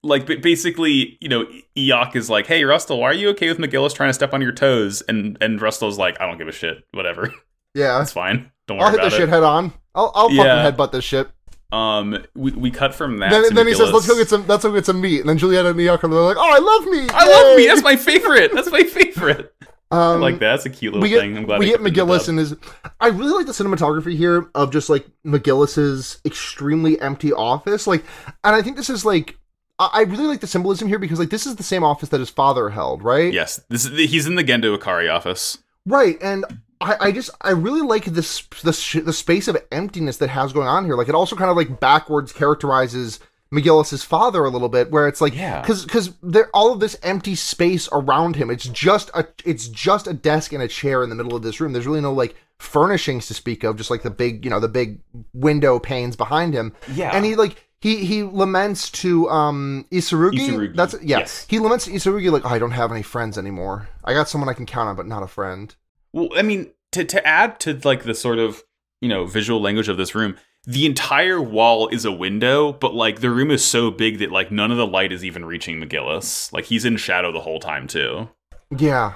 like basically, you know, Iok is like, "Hey, Rustal, why are you okay with McGillis trying to step on your toes?" And and Rustal's like, "I don't give a shit. Whatever. yeah, It's fine. Don't worry I'll hit this it." shit head on. I'll, I'll Yeah. fucking headbutt this shit. Um, we, we cut from that. Then, to then he says, "Let's go get some. Let's go get some meat." And then Julieta and Iok are like, "Oh, I love meat. I love Yay!" me. That's my favorite. That's my [laughs] favorite. Um, like. That's a cute little get, thing. I'm glad we get McGillis and his. I really like the cinematography here of just like McGillis's extremely empty office. Like, and I think this is like, I I really like the symbolism here because like this is the same office that his father held, right? Yes, this is the, he's in the Gendo Ikari office. Right, and I, I just I really like this the the space of emptiness that has going on here. Like it also kind of like backwards characterizes McGillis's father a little bit, where it's like Yeah. because because there all of this empty space around him. It's just a it's just a desk and a chair in the middle of this room. There's really no like furnishings to speak of, just like the big you know the big window panes behind him. Yeah, And he like he he laments to um Isurugi. Isurugi, That's yeah. yes. He laments to Isurugi like oh, I don't have any friends anymore. I got someone I can count on, but not a friend. Well, I mean, to to add to like the sort of you know visual language of this room, the entire wall is a window, but like the room is so big that like none of the light is even reaching McGillis. Like he's in shadow the whole time too. Yeah.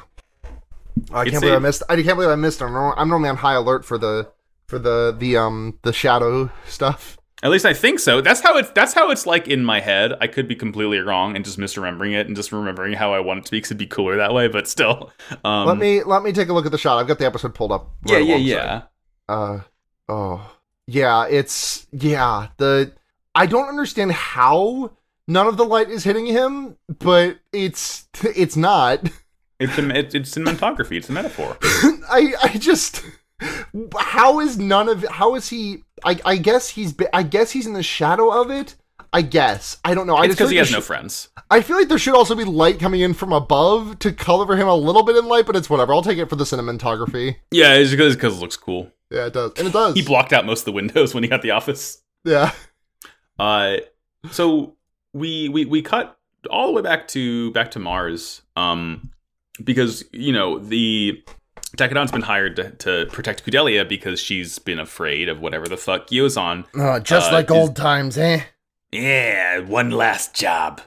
I It's can't believe I missed. I can't believe I missed. I'm, nor- I'm normally on high alert for the for the the um the shadow stuff. At least I think so. That's how it's. That's how it's like in my head. I could be completely wrong and just misremembering it and just remembering how I want it to be because it'd be cooler that way. But still, [laughs] um, let me let me take a look at the shot. I've got the episode pulled up. Yeah, yeah, alongside. yeah. Uh oh. Yeah, it's yeah, the I don't understand how none of the light is hitting him, but it's [laughs] it's not. It's a, it, it's cinematography. It's a metaphor. [laughs] I I just how is none of how is he I I guess he's I guess he's in the shadow of it. I guess. I don't know. I It's because he like has there no friends. I feel like there should also be light coming in from above to cover him a little bit in light, but it's whatever. I'll take it for the cinematography. Yeah, it's because it looks cool. Yeah, it does. And it does. He blocked out most of the windows when he got the office. yeah. Uh, so we we we cut all the way back to back to Mars. Um, because you know the Tekkadan's been hired to, to protect Kudelia because she's been afraid of whatever the fuck Gyo's on. Oh, just Uh, like is- old times, eh? Yeah, one last job.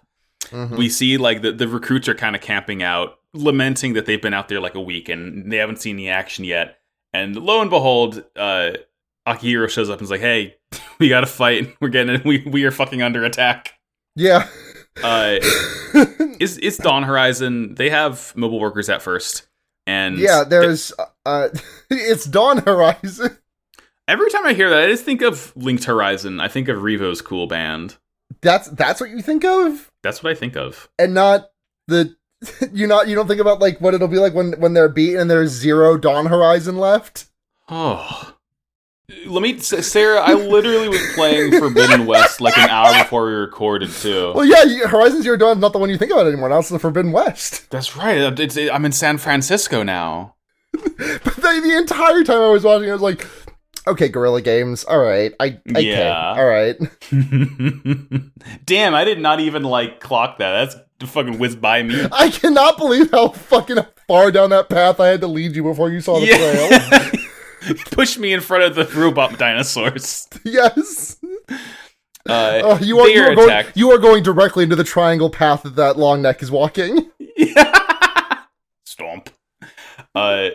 Mhm. We see like the, the recruits are kind of camping out, lamenting that they've been out there like a week and they haven't seen the action yet. And lo and behold, uh, Akihiro shows up and is like, "Hey, [laughs] we got to fight. We're getting [laughs] we we are fucking under attack." Yeah. Uh, [laughs] it's it's Dawn Horizon. They have mobile workers at first, and yeah, there's uh it's Dawn Horizon. every time I hear that, I just think of Linked Horizon. I think of Revo's cool band. That's that's what you think of? That's what I think of. And not the [laughs] you not you don't think about like what it'll be like when when they're beaten and there's zero Dawn Horizon left? Oh. Let me, Sarah. I literally was playing Forbidden West like an hour before we recorded too. Well, yeah, Horizon Zero Dawn is not the one you think about anymore. Now it's the Forbidden West. That's right. Uh, it's, I'm in San Francisco now. [laughs] But the, the entire time I was watching, I was like, okay, Guerrilla Games. All right, I, I Yeah. can. All right. [laughs] Damn, I did not even like clock that. That's fucking whizzed by me. [laughs] I cannot believe how fucking far down that path I had to lead you before you saw the trail. Yeah. [laughs] Push me in front of the robot dinosaurs. [laughs] yes. Uh, Oh, you are, you, are going, you are going directly into the triangle path that that long neck is walking. Stomp. Uh,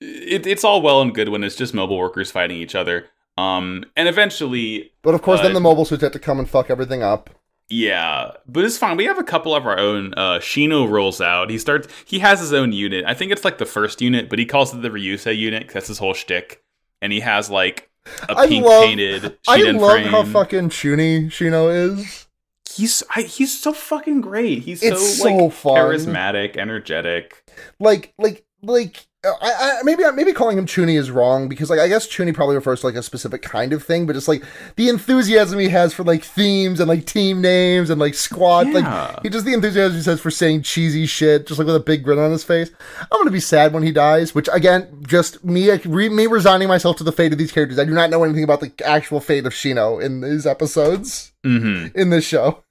it, it's all well and good when it's just mobile workers fighting each other. Um, and eventually, But of course, then Uh, the mobile suits have to come and fuck everything up. Yeah, but it's fine. We have a couple of our own. Uh, Shino rolls out. He starts. He has his own unit. I think it's like the first unit, but he calls it the Ryusei unit 'cause that's his whole shtick. And he has like a I pink love- painted [laughs] I love frame. how fucking chuny Shino is. he's I, he's so fucking great. He's It's so, like so fun. charismatic, energetic. Like, like, like. I, I maybe maybe calling him Chuny is wrong because like I guess Chuny probably refers to like a specific kind of thing, but just like the enthusiasm he has for like themes and like team names and like squad, Yeah. like he just the enthusiasm he says for saying cheesy shit, just like with a big grin on his face. I'm gonna be sad when he dies, which again, just me re, me resigning myself to the fate of these characters. I do not know anything about the actual fate of Shino in these episodes Mm-hmm. in this show.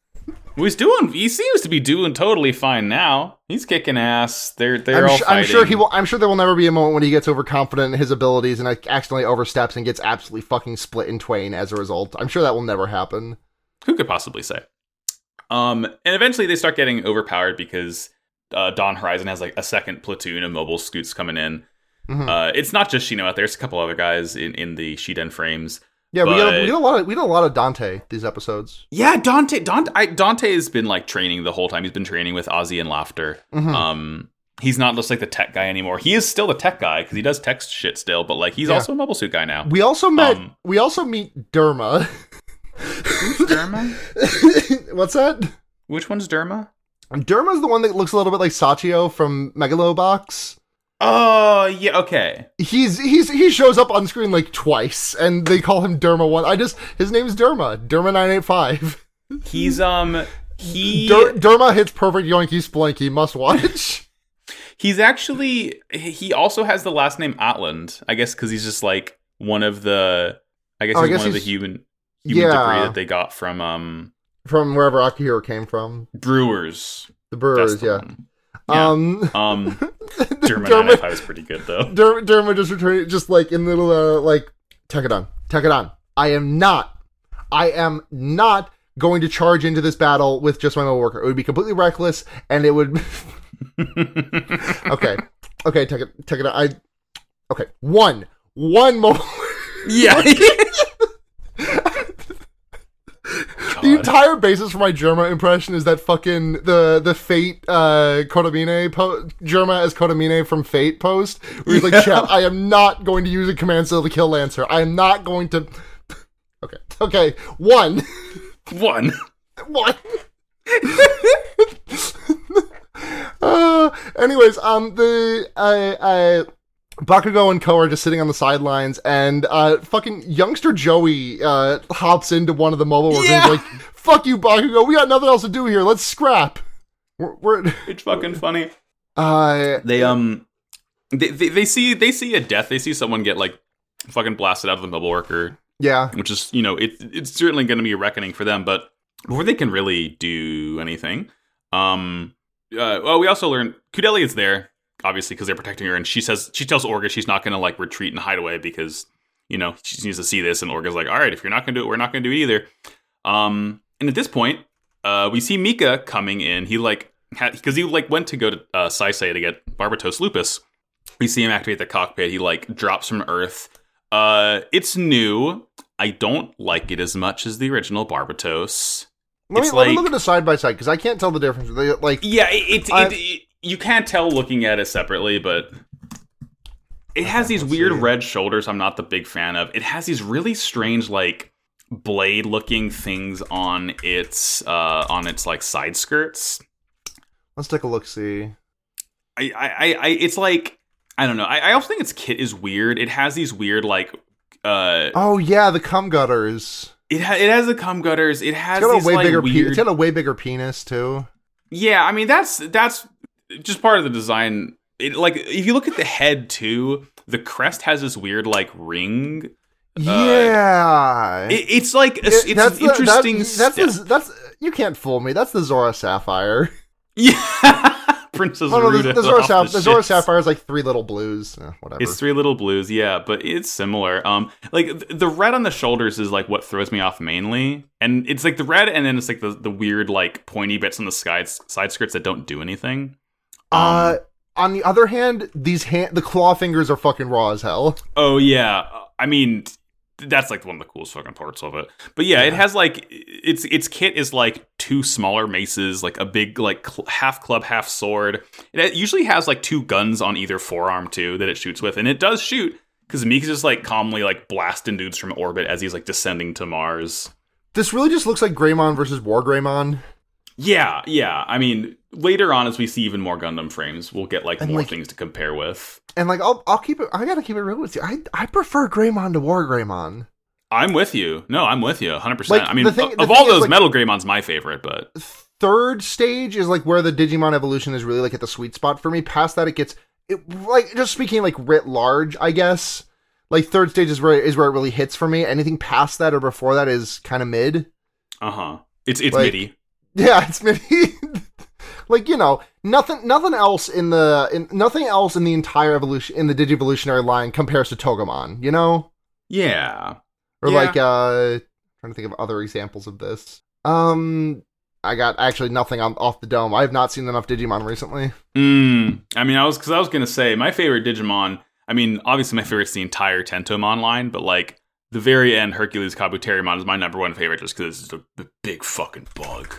He's doing. He seems to be doing totally fine now. He's kicking ass. They're they're I'm, all su- I'm sure he will. I'm sure there will never be a moment when he gets overconfident in his abilities and like, accidentally oversteps and gets absolutely fucking split in twain as a result. I'm sure that will never happen. Who could possibly say? Um, and eventually they start getting overpowered because uh, Dawn Horizon has like a second platoon of mobile scoots coming in. Mhm. Uh, it's not just Shino out there; it's a couple other guys in, in the Shiden frames. Yeah, we, got a, we got a lot of we got a lot of Dante these episodes. Yeah, Dante. Dante. I, Dante has been like training the whole time. He's been training with Ozzy and Laughter. Mhm. Um, he's not just like the tech guy anymore. He is still the tech guy because he does tech shit still, but like he's Yeah. also a mobile suit guy now. We also met. Um, we also meet Derma. Who's Derma? [laughs] What's that? Which one's Derma? Derma's the one that looks a little bit like Sachio from Megalobox. Oh yeah, okay. He's he's he shows up on screen like twice, and they call him Derma one. I just his name's Derma. Derma nine eight five. He's um he Der- Derma hits perfect yoinky splanky. Must watch. [laughs] he's actually he also has the last name Atland. I guess because he's just like one of the I guess Oh, I he's guess one of the human human Yeah. debris that they got from um from wherever Akihiro came from. brewers. The Brewers, the yeah. one. Yeah. Um, Um, [laughs] German Derma, 995 is pretty good though. [laughs] Der- Derma just returning, just like in little, uh, like, it on, take it on. I am not, I am not going to charge into this battle with just my mobile worker. It would be completely reckless, and it would. [laughs] okay, okay, take it, take it on. I, okay, one, one mobile. yeah. God. The entire basis for my Germa impression is that fucking the the Fate uh Kotomine po- Germa as Kotomine from Fate post where he's like, "Chat, I am not going to use a command skill to kill Lancer. I am not going to." [laughs] Okay, okay, one, One. [laughs] one. [laughs] uh, anyways, um, the I uh, Bakugo and Ko are just sitting on the sidelines, and uh, fucking youngster Joey uh hops into one of the mobile workers Yeah. and is like, "Fuck you, Bakugo. We got nothing else to do here. Let's scrap." We're, we're [laughs] It's fucking funny. uh, They um they, they they see they see a death. They see someone get like fucking blasted out of the mobile worker, yeah, which is you know it it's certainly going to be a reckoning for them. But before they can really do anything, um, uh, well, we also learn Kudeli is there obviously because they're protecting her, and she says she tells Orga she's not going to like retreat and hide away because you know she needs to see this, and Orga's like, all right, if you're not going to do it, we're not going to do it either. Um, and at this point, uh, we see Mika coming in. He like because he like went to go to uh, Saisei to get Barbatos Lupus. We see him activate the cockpit. He like drops from Earth. Uh, it's new. I don't like it as much as the original Barbatos. let me, It's let me look at the side by side because I can't tell the difference. They, like, Yeah, it, it, it- you can't tell looking at it separately, but it has these weird red shoulders. I'm not the big fan of. It has these really strange like blade looking things on its uh on its like side skirts. let's take a look. See, I I, I, I it's like I don't know. I, I also think its kit is weird. It has these weird like uh oh yeah, the cum gutters. it ha- it has the cum gutters. It has It's got a these way like bigger. Pe- it's got a way bigger penis too. Yeah, I mean that's that's just part of the design. It, like if you look at the head too, the crest has this weird like ring. yeah, It, it's like a, It- it's that's an the- interesting. That's, that's, step. the- that's you can't fool me. That's the Zora Sapphire. yeah, [laughs] Princess Oh no, the, the Zora, Sapphire, the Zora. Sapphire is like three little blues. Eh, whatever. It's three little blues, yeah, but it's similar. Um, like th- the red on the shoulders is like what throws me off mainly, and it's like the red, and then it's like the, the weird like pointy bits on the side side skirts that don't do anything. Uh, on the other hand, these hand the claw fingers are fucking raw as hell. Oh yeah, I mean that's like one of the coolest fucking parts of it. But yeah, it has like its its kit is like two smaller maces, like a big like cl- half club, half sword. It usually has like two guns on either forearm too that it shoots with, and it does shoot because Meek's just like calmly like blasting dudes from orbit as he's like descending to Mars. This really just looks like Greymon versus War Greymon. Yeah, yeah. I mean, later on as we see even more Gundam frames, we'll get like And, more like- things to compare with. And like I'll I'll keep it I gotta keep it real with you. I I prefer Greymon to War Greymon. I'm with you. No, I'm with you 100%. Like, I mean, thing- of all those like- Metal Greymon's my favorite, but Third stage is like where the Digimon evolution is really like at the sweet spot for me. Past that it gets it like just speaking like writ large, I guess. Like third stage is where is where it really hits for me. Anything past that or before that is kind of mid. uh huh. It's it's Like- MIDI. [laughs] Yeah, it's midi. Like you know, nothing, nothing else in the, in, nothing else in the entire evolution in the Digivolutionary line compares to Togemon. You know, Yeah. or Yeah. like uh, trying to think of other examples of this. Um, I got actually nothing on off the dome. I have not seen enough Digimon recently. Mm. I mean, I was because I was gonna say my favorite Digimon. I mean, obviously my favorite's the entire Tentomon line, but like the very end, Hercules Kabuterimon is my number one favorite just because it's a big fucking bug.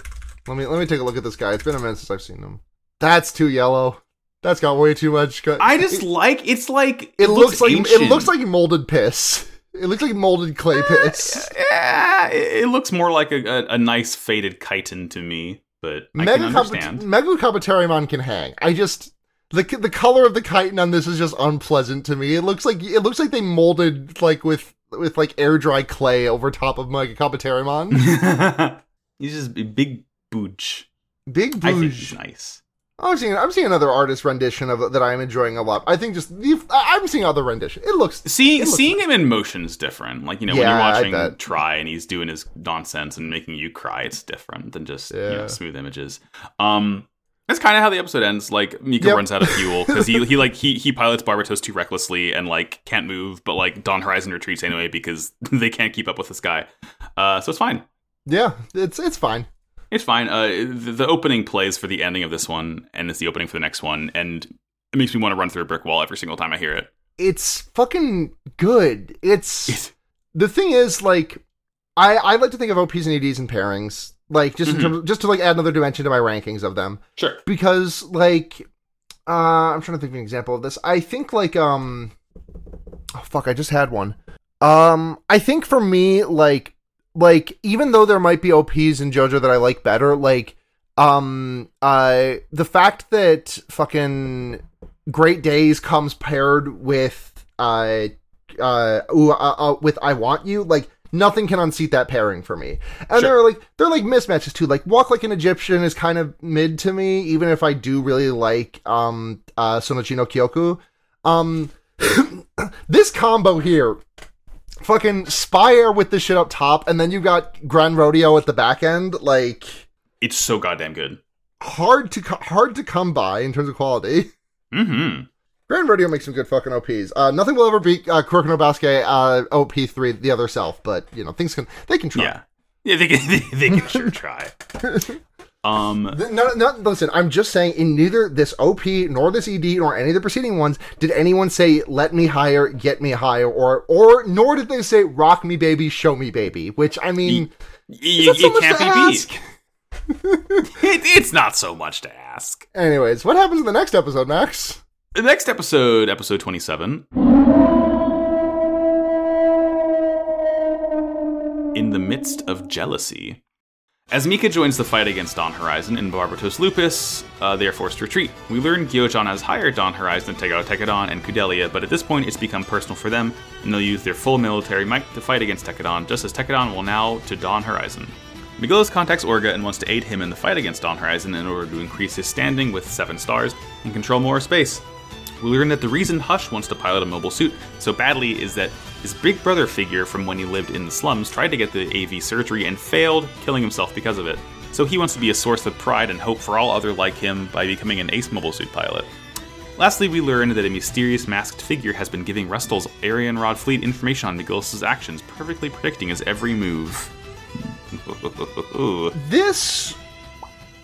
Let me let me take a look at this guy. It's been a minute since I've seen him. That's too yellow. That's got way too much. co- I just like it's like it looks, like ancient. it looks like molded piss. It looks like molded clay uh, piss. Yeah, it it looks more like a, a, a nice faded chitin to me, but I can understand. Mega can hang. I just the the color of the chitin on this is just unpleasant to me. It looks like it looks like they molded like with with like air dry clay over top of Mega Kabuterimon. [laughs] He's just big booch. Big I think he's nice. I'm seeing I'm seeing another artist rendition of that I'm enjoying a lot. I think just the I'm seeing other rendition. It looks Seeing It looks seeing him in motion is different. Like you know, when Yeah, I you're watching. Try and he's doing his nonsense and making you cry, it's different than just you know, smooth images. Um, that's kind of how the episode ends. Like Mika Yep. runs out of fuel because he [laughs] he like he he pilots Barbatos too recklessly and like can't move, but like Dawn Horizon retreats anyway because [laughs] they can't keep up with this guy. Uh, so it's fine. yeah, it's it's fine. It's fine. Uh, the, the opening plays for the ending of this one, and it's the opening for the next one, and it makes me want to run through a brick wall every single time I hear it. It's fucking good. It's [laughs] It's- the thing is like I I like to think of OPs and EDs and pairings, like just in Mhm. terms of, just to like add another dimension to my rankings of them Sure. because like uh I'm trying to think of an example of this. I think like um oh fuck, I just had one. Um I think for me like like even though there might be OPs in JoJo that I like better, like um uh the fact that fucking Great Days comes paired with uh uh, ooh, uh, uh with I Want You, like nothing can unseat that pairing for me. And Sure. there are like they're like mismatches too. Like Walk Like an Egyptian is kind of mid to me, even if I do really like um uh Sono Chi no Kioku. Um [coughs] this combo here. Fucking SPYAIR with the shit up top, and then you got GRANRODEO at the back end. Like It's so goddamn good. hard to hard to come by in terms of quality. Mm-hmm. GRANRODEO makes some good fucking OPs. Uh, nothing will ever beat uh, Kuroko no Basuke uh, OP three, the other self, but you know things can they can try. Yeah. Yeah, they can, they, [laughs] they can sure try. [laughs] Um, No, no, listen. I'm just saying, in neither this OP nor this ED nor any of the preceding ones did anyone say "Let me higher, get me higher," or or nor did they say "Rock me, baby, show me, baby." Which I mean, y- that so it can't be ask? beat. [laughs] It, it's not so much to ask. Anyways, what happens in the next episode, Max? The next episode, episode 27. In the midst of jealousy. As Mika joins the fight against Dawn Horizon and Barbatos Lupus, uh, they are forced to retreat. We learn Gyojan has hired Dawn Horizon to take out Tekkadan and Kudelia, but at this point it's become personal for them, and they'll use their full military might to fight against Tekkadan, just as Tekkadan will now to Dawn Horizon. McGillis contacts Orga and wants to aid him in the fight against Dawn Horizon in order to increase his standing with 7 stars and control more space. We learn that the reason Hush wants to pilot a mobile suit so badly is that his big brother figure from when he lived in the slums tried to get the AV surgery and failed, killing himself because of it. So he wants to be a source of pride and hope for all other like him by becoming an ace mobile suit pilot. Lastly, we learn that a mysterious masked figure has been giving Rustal's Arian Rod fleet information on McGillis' actions, perfectly predicting his every move. [laughs] This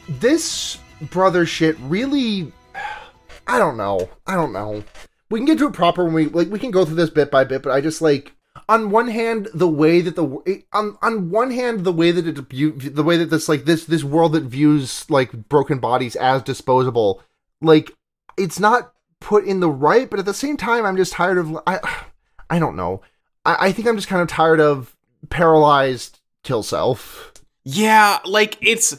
this brother shit really [sighs] I don't know. I don't know. We can get to it proper when we like we can go through this bit by bit, but I just like on one hand the way that the on on one hand the way that it the way that this like this this world that views like broken bodies as disposable like it's not put in the right but at the same time i'm just tired of i [sighs] i don't know. I, I think i'm just kind of tired of paralyzed kill self. Yeah, like it's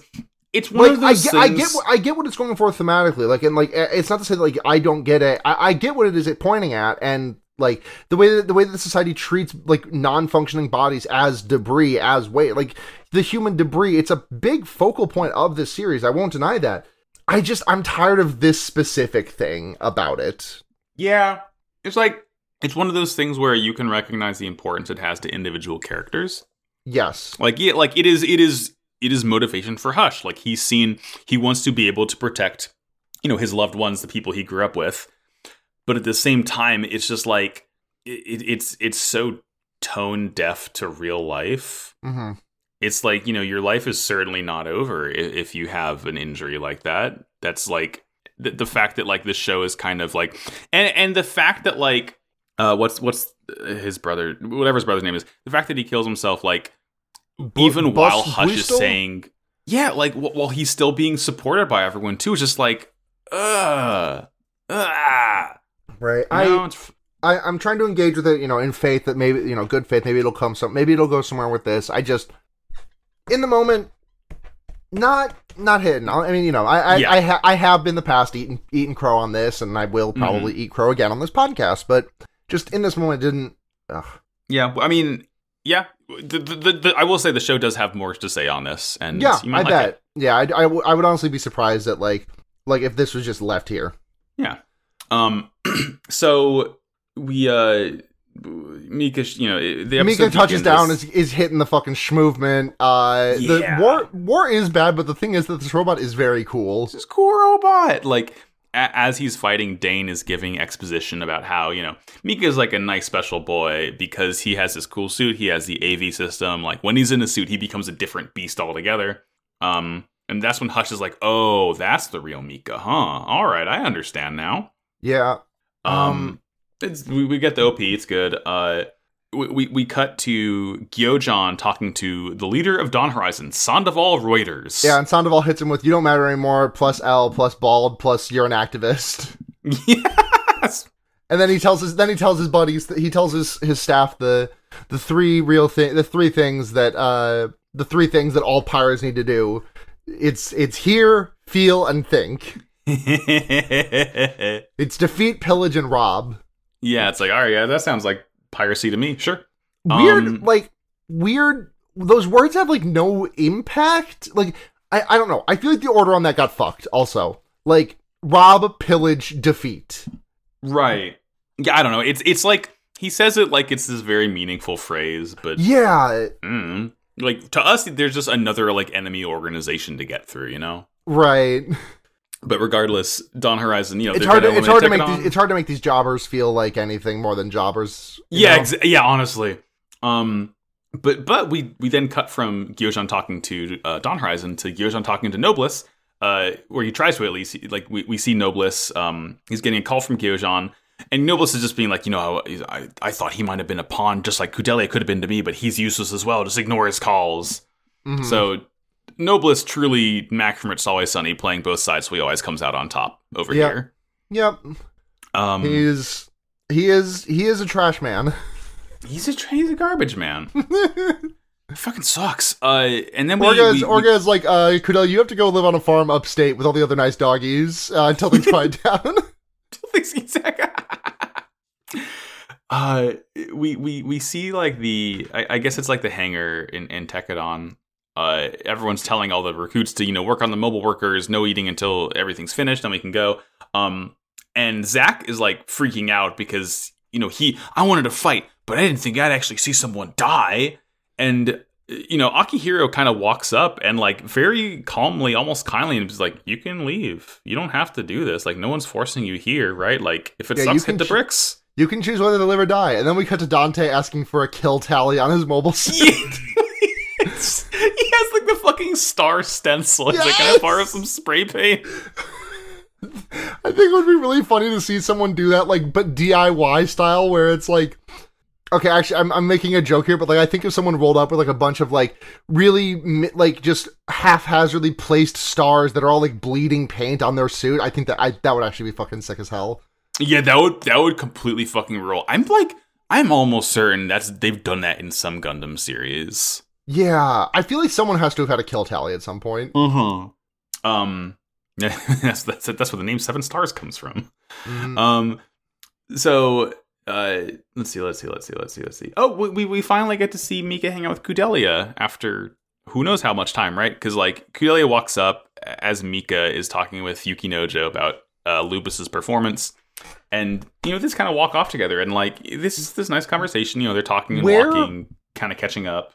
it's one like of I those get, I get, what- I get what it's going for thematically. Like, and like, it's not to say like I don't get it. I, I get what it is it pointing at, and like the way that the way that the society treats like non-functioning bodies as debris, as weight, like the human debris. It's a big focal point of this series. I won't deny that. I just I'm tired of this specific thing about it. Yeah. It's like it's one of those things where you can recognize the importance it has to individual characters. Yes. Like yeah, like it is it is it is motivation for Hush. Like he's seen he wants to be able to protect, you know, his loved ones, the people he grew up with. But at the same time, it's just like it, it's it's so tone deaf to real life. hmm It's like, you know, your life is certainly not over i- if you have an injury like that. That's like the, the fact that like this show is kind of like and and the fact that like uh what's what's his brother whatever his brother's name is the fact that he kills himself like even Bus- while Hush is Buistel? saying yeah like wh- while he's still being supported by everyone too it's just like uh uh Right. I, I it's, I, I'm trying to engage with it, you know, in faith that maybe, you know, good faith, maybe it'll come some, maybe it'll go somewhere with this. I just, in the moment, not, not hidden. I mean, you know, I, I, Yeah. I, ha- I have been the past eating, eating crow on this, and I will probably Mm-hmm. eat crow again on this podcast, but just in this moment, didn't. Ugh. yeah i mean yeah the, the, the, the- i will say the show does have more to say on this and Yeah, you might I like bet. it. Yeah, I, I, w- I would honestly be surprised that like, like if this was just left here. Yeah. Um. [clears throat] so we uh, Mika, you know, the Mika touches down is, is hitting the fucking schmovement. Uh, the war war is bad, but the thing is that this robot is very cool. this cool robot. Like a- as he's fighting, Dane is giving exposition about how you know Mika is like a nice special boy because he has this cool suit. He has the AV system. Like when he's in a suit, he becomes a different beast altogether. Um. And that's when Hush is like, "Oh, that's the real Mika, huh? All right, I understand now." Yeah. Um, Um, it's we, we get the OP. It's good. Uh, we, we, cut to Gyojan talking to the leader of Dawn Horizon, Sandoval Reuters. Yeah, and Sandoval hits him with "You don't matter anymore." Plus L, plus bald, plus you're an activist. [laughs] yes. And then he tells his then he tells his buddies that he tells his his staff the the three real thing the three things that uh the three things that all pirates need to do. It's it's hear, feel, and think. [laughs] It's defeat, pillage, and rob. yeah, it's like, all right, yeah, that sounds like piracy to me. Sure. Weird, Um, like weird. Those words have like no impact. Like I, I don't know. I feel like the order on that got fucked. Also, like rob, pillage, defeat. Right. Yeah, I don't know. It's it's like he says it like it's this very meaningful phrase, but Yeah, mm, like to us, there's just another like enemy organization to get through, you know. right. [laughs] But regardless, Dawn Horizon, you know, It's hard. To, it's hard to make. it These, it's hard to make these jobbers feel like anything more than jobbers. yeah, ex- yeah. Honestly, um, but but we we then cut from Gyojan talking to uh, Dawn Horizon to Gyojan talking to Nobliss, uh, where he tries to at least like we, we see Nobliss. Um, he's getting a call from Gyojan, and Nobliss is just being like, you know, I I thought he might have been a pawn, just like Kudelia could have been to me, but he's useless as well. Just ignore his calls. Mhm. So. Nobliss truly Mac from It's Always Sunny playing both sides, so he always comes out on top over Yeah. here. Yep. Um, He's he is he is a trash man. he's a he's a garbage man. [laughs] It fucking sucks. Uh, and then we, Orga we- is, we- like, uh, Kudel, you have to go live on a farm upstate with all the other nice doggies uh, until things quiet down. uh, we we we see like the I, I guess it's like the hangar in in Tekkadan. Uh, everyone's telling all the recruits to you know work on the mobile workers, no eating until everything's finished, then we can go. Um, and Zach is like freaking out because you know he I wanted to fight, but I didn't think I'd actually see someone die. And you know Akihiro kind of walks up and like very calmly, almost kindly, and is like, "You can leave. You don't have to do this. Like no one's forcing you here, right? Like if it Yeah, sucks, hit the ch- bricks." you can choose whether to live or die. And then we cut to Dante asking for a kill tally on his mobile [laughs] suit. [laughs] Has like the fucking star stencil. He's like, "Can I borrow some spray paint?" [laughs] I think it would be really funny to see someone do that, like, but DIY style, where it's like, okay, actually, I'm, I'm making a joke here, but like, I think if someone rolled up with like a bunch of like really like just haphazardly placed stars that are all like bleeding paint on their suit, I think that I that would actually be fucking sick as hell. Yeah, that would that would completely fucking roll. I'm like, I'm almost certain that's they've done that in some Gundam series. Yeah, I feel like someone has to have had a kill tally at some point. Mm-hmm. Um, [laughs] that's that's that's where the name Seven Stars comes from. Mhm. Um, so uh, let's see, let's see, let's see, let's see, let's see. Oh, we we- we finally get to see Mika hang out with Kudelia after who knows how much time, right? Because like Kudelia walks up as Mika is talking with Yukinojo about uh, Lupus's performance. And you know, this kind of walk off together, and like this is this nice conversation. You know, they're talking and Where- walking, kind of catching up.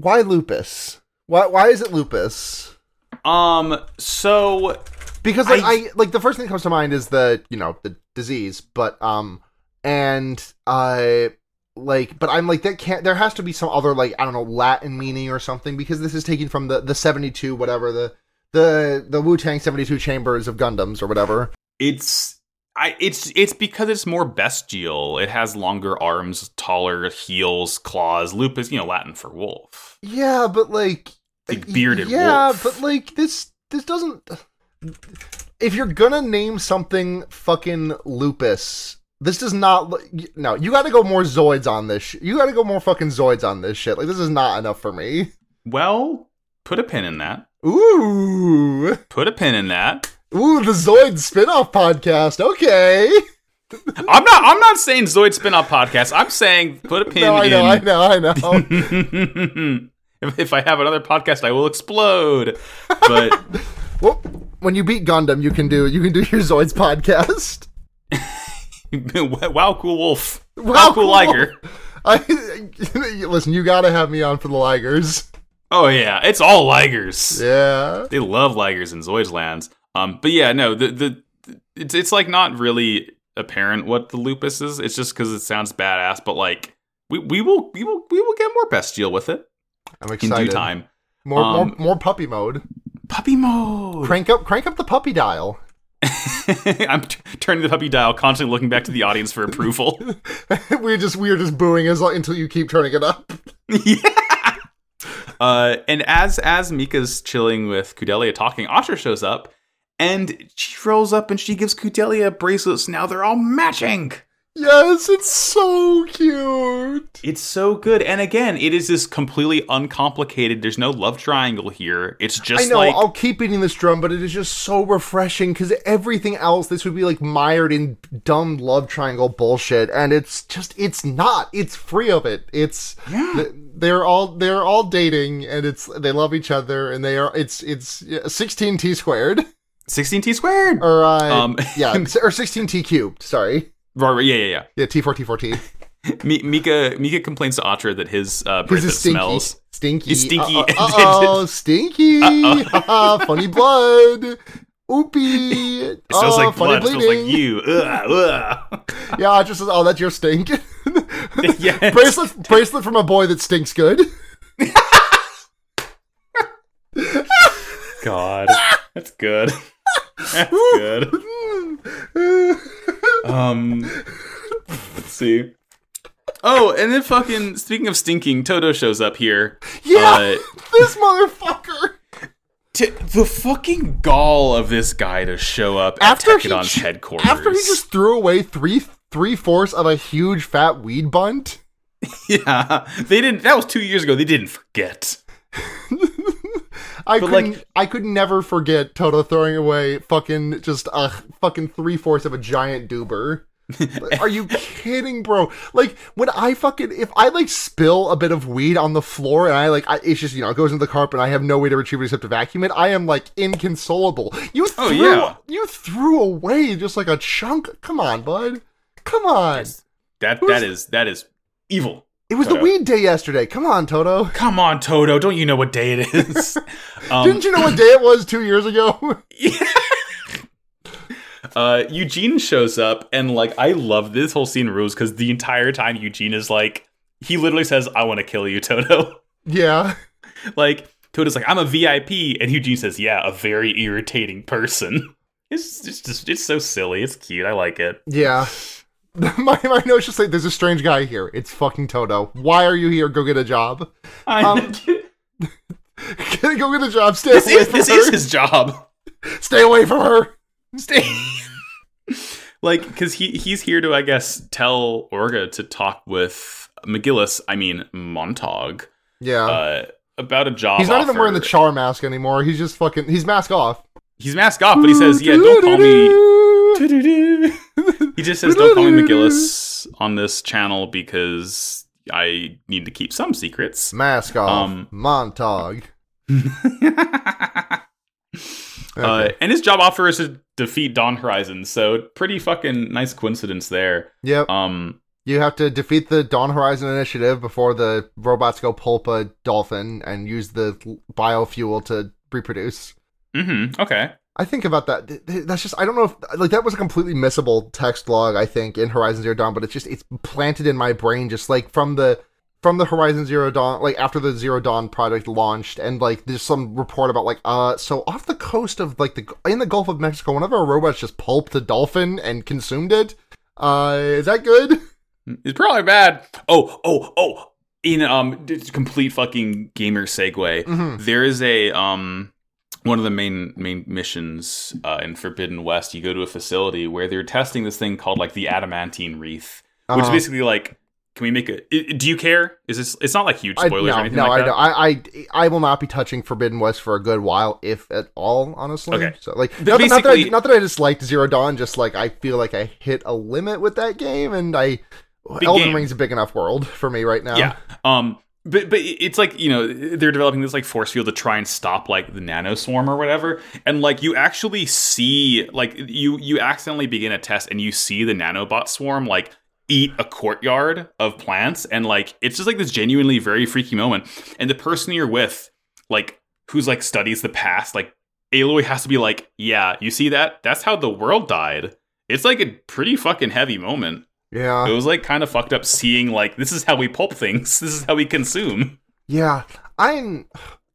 Why lupus? Why why is it lupus? Um, so because like I- I, like the first thing that comes to mind is the you know the disease but um and i like but i'm like that can't there has to be some other like i don't know latin meaning or something because this is taken from the the 72 whatever the the the wu-tang 72 chambers of gundams or whatever it's I it's it's because it's more bestial. It has longer arms, taller heels, claws. Lupus, you know, Latin for wolf. yeah but like bearded yeah wolf. but like this this doesn't if you're gonna name something fucking lupus this does not look- no you gotta go more zoids on this sh- you gotta go more fucking zoids on this shit like this is not enough for me Well, put a pin in that. ooh Put a pin in that. Ooh the zoid spin-off podcast okay [laughs] I'm not I'm not saying Zoid spin-off podcast. I'm saying put a pin no i in know i know i know [laughs] if, if I have another podcast, I will explode. But [laughs] well, when you beat gundam you can do you can do your zoids podcast wow, cool wolf. Wow, Wow, cool cool liger. I, listen you gotta have me on for the ligers Oh yeah, it's all ligers. yeah They love ligers in Zoid's lands. Um, but yeah, no, the the it's it's like not really apparent what the lupus is. It's just because it sounds badass. But like we we will we will we will get more bestial with it i'm in excited due time. More, Um, more, more puppy mode. Puppy mode. Crank up, crank up the puppy dial. [laughs] I'm t- turning the puppy dial, constantly looking back to the audience for approval. [laughs] we're just we're just booing as long, until you keep turning it up. [laughs] yeah. Uh, and as as Mika's chilling with Kudelia talking, Atra shows up, and she rolls up and she gives Kudelia bracelets. Now they're all matching. Yes, it's so cute. It's so good. And again, it is this completely uncomplicated. There's no love triangle here. It's just I know like I'll keep beating this drum, but it is just so refreshing because everything else this would be like mired in dumb love triangle bullshit, and it's just it's not. It's free of it. It's Yeah. th- they're all they're all dating, and it's they love each other, and they are it's it's sixteen t squared [laughs] 16t squared. or uh, Um, [laughs] yeah [laughs] or sixteen t cubed. Sorry, Right, right, yeah, yeah, yeah t four t four t. [laughs] yeah. Mika Mika complains to Atra that his uh, bracelet is stinky. smells. Stinky. He's stinky. Uh oh, stinky. Funny blood. Oopie. It smells oh, like funny blood. It smells like you. Ugh, ugh. Yeah, just says, oh, that's your stink. Yes. bracelet, bracelet from a boy that stinks good. God, that's good. That's [laughs] good. Um, let's see. Oh, and then fucking speaking of stinking, Toto shows up here. yeah, Uh, [laughs] this motherfucker. T- the fucking gall of this guy to show up After at he Tekkadan's ch- headquarters. After he just threw away three three fourths of a huge fat weed bunt. [laughs] yeah, they didn't. That was two years ago. They didn't forget. I couldn't. like- I could never forget Toto throwing away fucking just a fucking three fourths of a giant duber. [laughs] Are you kidding, bro? Like when I fucking if I like spill a bit of weed on the floor and I like I, it's just you know it goes into the carpet and I have no way to retrieve it except to vacuum it, I am like inconsolable. You oh, threw Oh, yeah. you threw away just like a chunk. Come on, bud. Come on. That Who's- that is that is evil. It was the weed day yesterday. Come on, Toto. Come on, Toto. Don't you know what day it is? [laughs] um, Didn't you know what day it was two years ago? [laughs] uh, Eugene shows up, and like I love this whole scene rules because the entire time Eugene is like, he literally says, "I want to kill you, Toto." [laughs] yeah. like Toto's like, "I'm a VIP," and Eugene says, "Yeah, a very irritating person." It's it's just it's so silly. It's cute. I like it. Yeah. [laughs] my my notes just say there's a strange guy here. It's fucking Toto. Why are you here? Go get a job. I, Um, [laughs] [laughs] Go get a job. Stay this away is from this her. is his job. Stay away from her. Stay. like, because he he's here to, I guess, tell Orga to talk with McGillis. I mean Montag. Yeah. Uh, about a job. he's not even wearing the char mask anymore. He's just fucking. He's mask off. He's mask off, but he says, "Yeah, don't call me." He just says, "Don't call me McGillis on this channel because I need to keep some secrets." Mask off. Um, Montag. [laughs] uh, Okay. and his job offer is to defeat Dawn Horizon, so pretty fucking nice coincidence there. Yep. Um, You have to defeat the Dawn Horizon initiative before the robots go pulp a dolphin and use the biofuel to reproduce. Mm-hmm. okay. I think about that. th- th- That's just I don't know if like that was a completely missable text log. I think in Horizon Zero Dawn, but it's just it's planted in my brain just like from the from the Horizon Zero Dawn, like after the Zero Dawn project launched, and like there's some report about like uh so off the coast of like the in the Gulf of Mexico, one of our robots just pulped a dolphin and consumed it. Uh, is that good? It's probably bad. Oh, oh, oh. In um complete fucking gamer segue. Mhm. There is a um one of the main main missions uh, in Forbidden West. You go to a facility where they're testing this thing called like the adamantine wreath, which is Uh-huh. basically like. Can we make a? i- Do you care? Is this? It's not like huge I, spoilers no, or anything no, like I, that. I, I, I will not be touching Forbidden West for a good while, if at all. Honestly, Okay. So like, not, that- not that I, not that I disliked Zero Dawn, just like I feel like I hit a limit with that game, and I Big Elden game. Ring's a big enough world [laughs] for me right now. Yeah. Um. But but it's like you know they're developing this like force field to try and stop like the nanoswarm or whatever, and like you actually see like you you accidentally begin a test and you see the nanobot swarm like eat a courtyard of plants. And like it's just like this genuinely very freaky moment. And the person you're with like who's like studies the past like Aloy has to be like yeah you see that? That's how the world died. It's like a pretty fucking heavy moment yeah, it was like kind of fucked up seeing like this is how we pulp things. [laughs] This is how we consume. yeah. I'm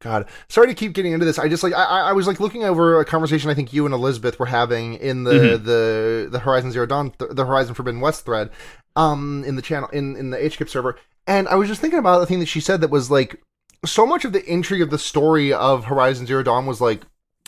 God, sorry to keep getting into this. I just like I, I was like looking over a conversation I think you and Elizabeth were having in the Mhm. the the Horizon Zero Dawn th- the Horizon Forbidden West thread, um, in the channel in in the HKIP server, and I was just thinking about the thing that she said that was like so much of the intrigue of the story of Horizon Zero Dawn was like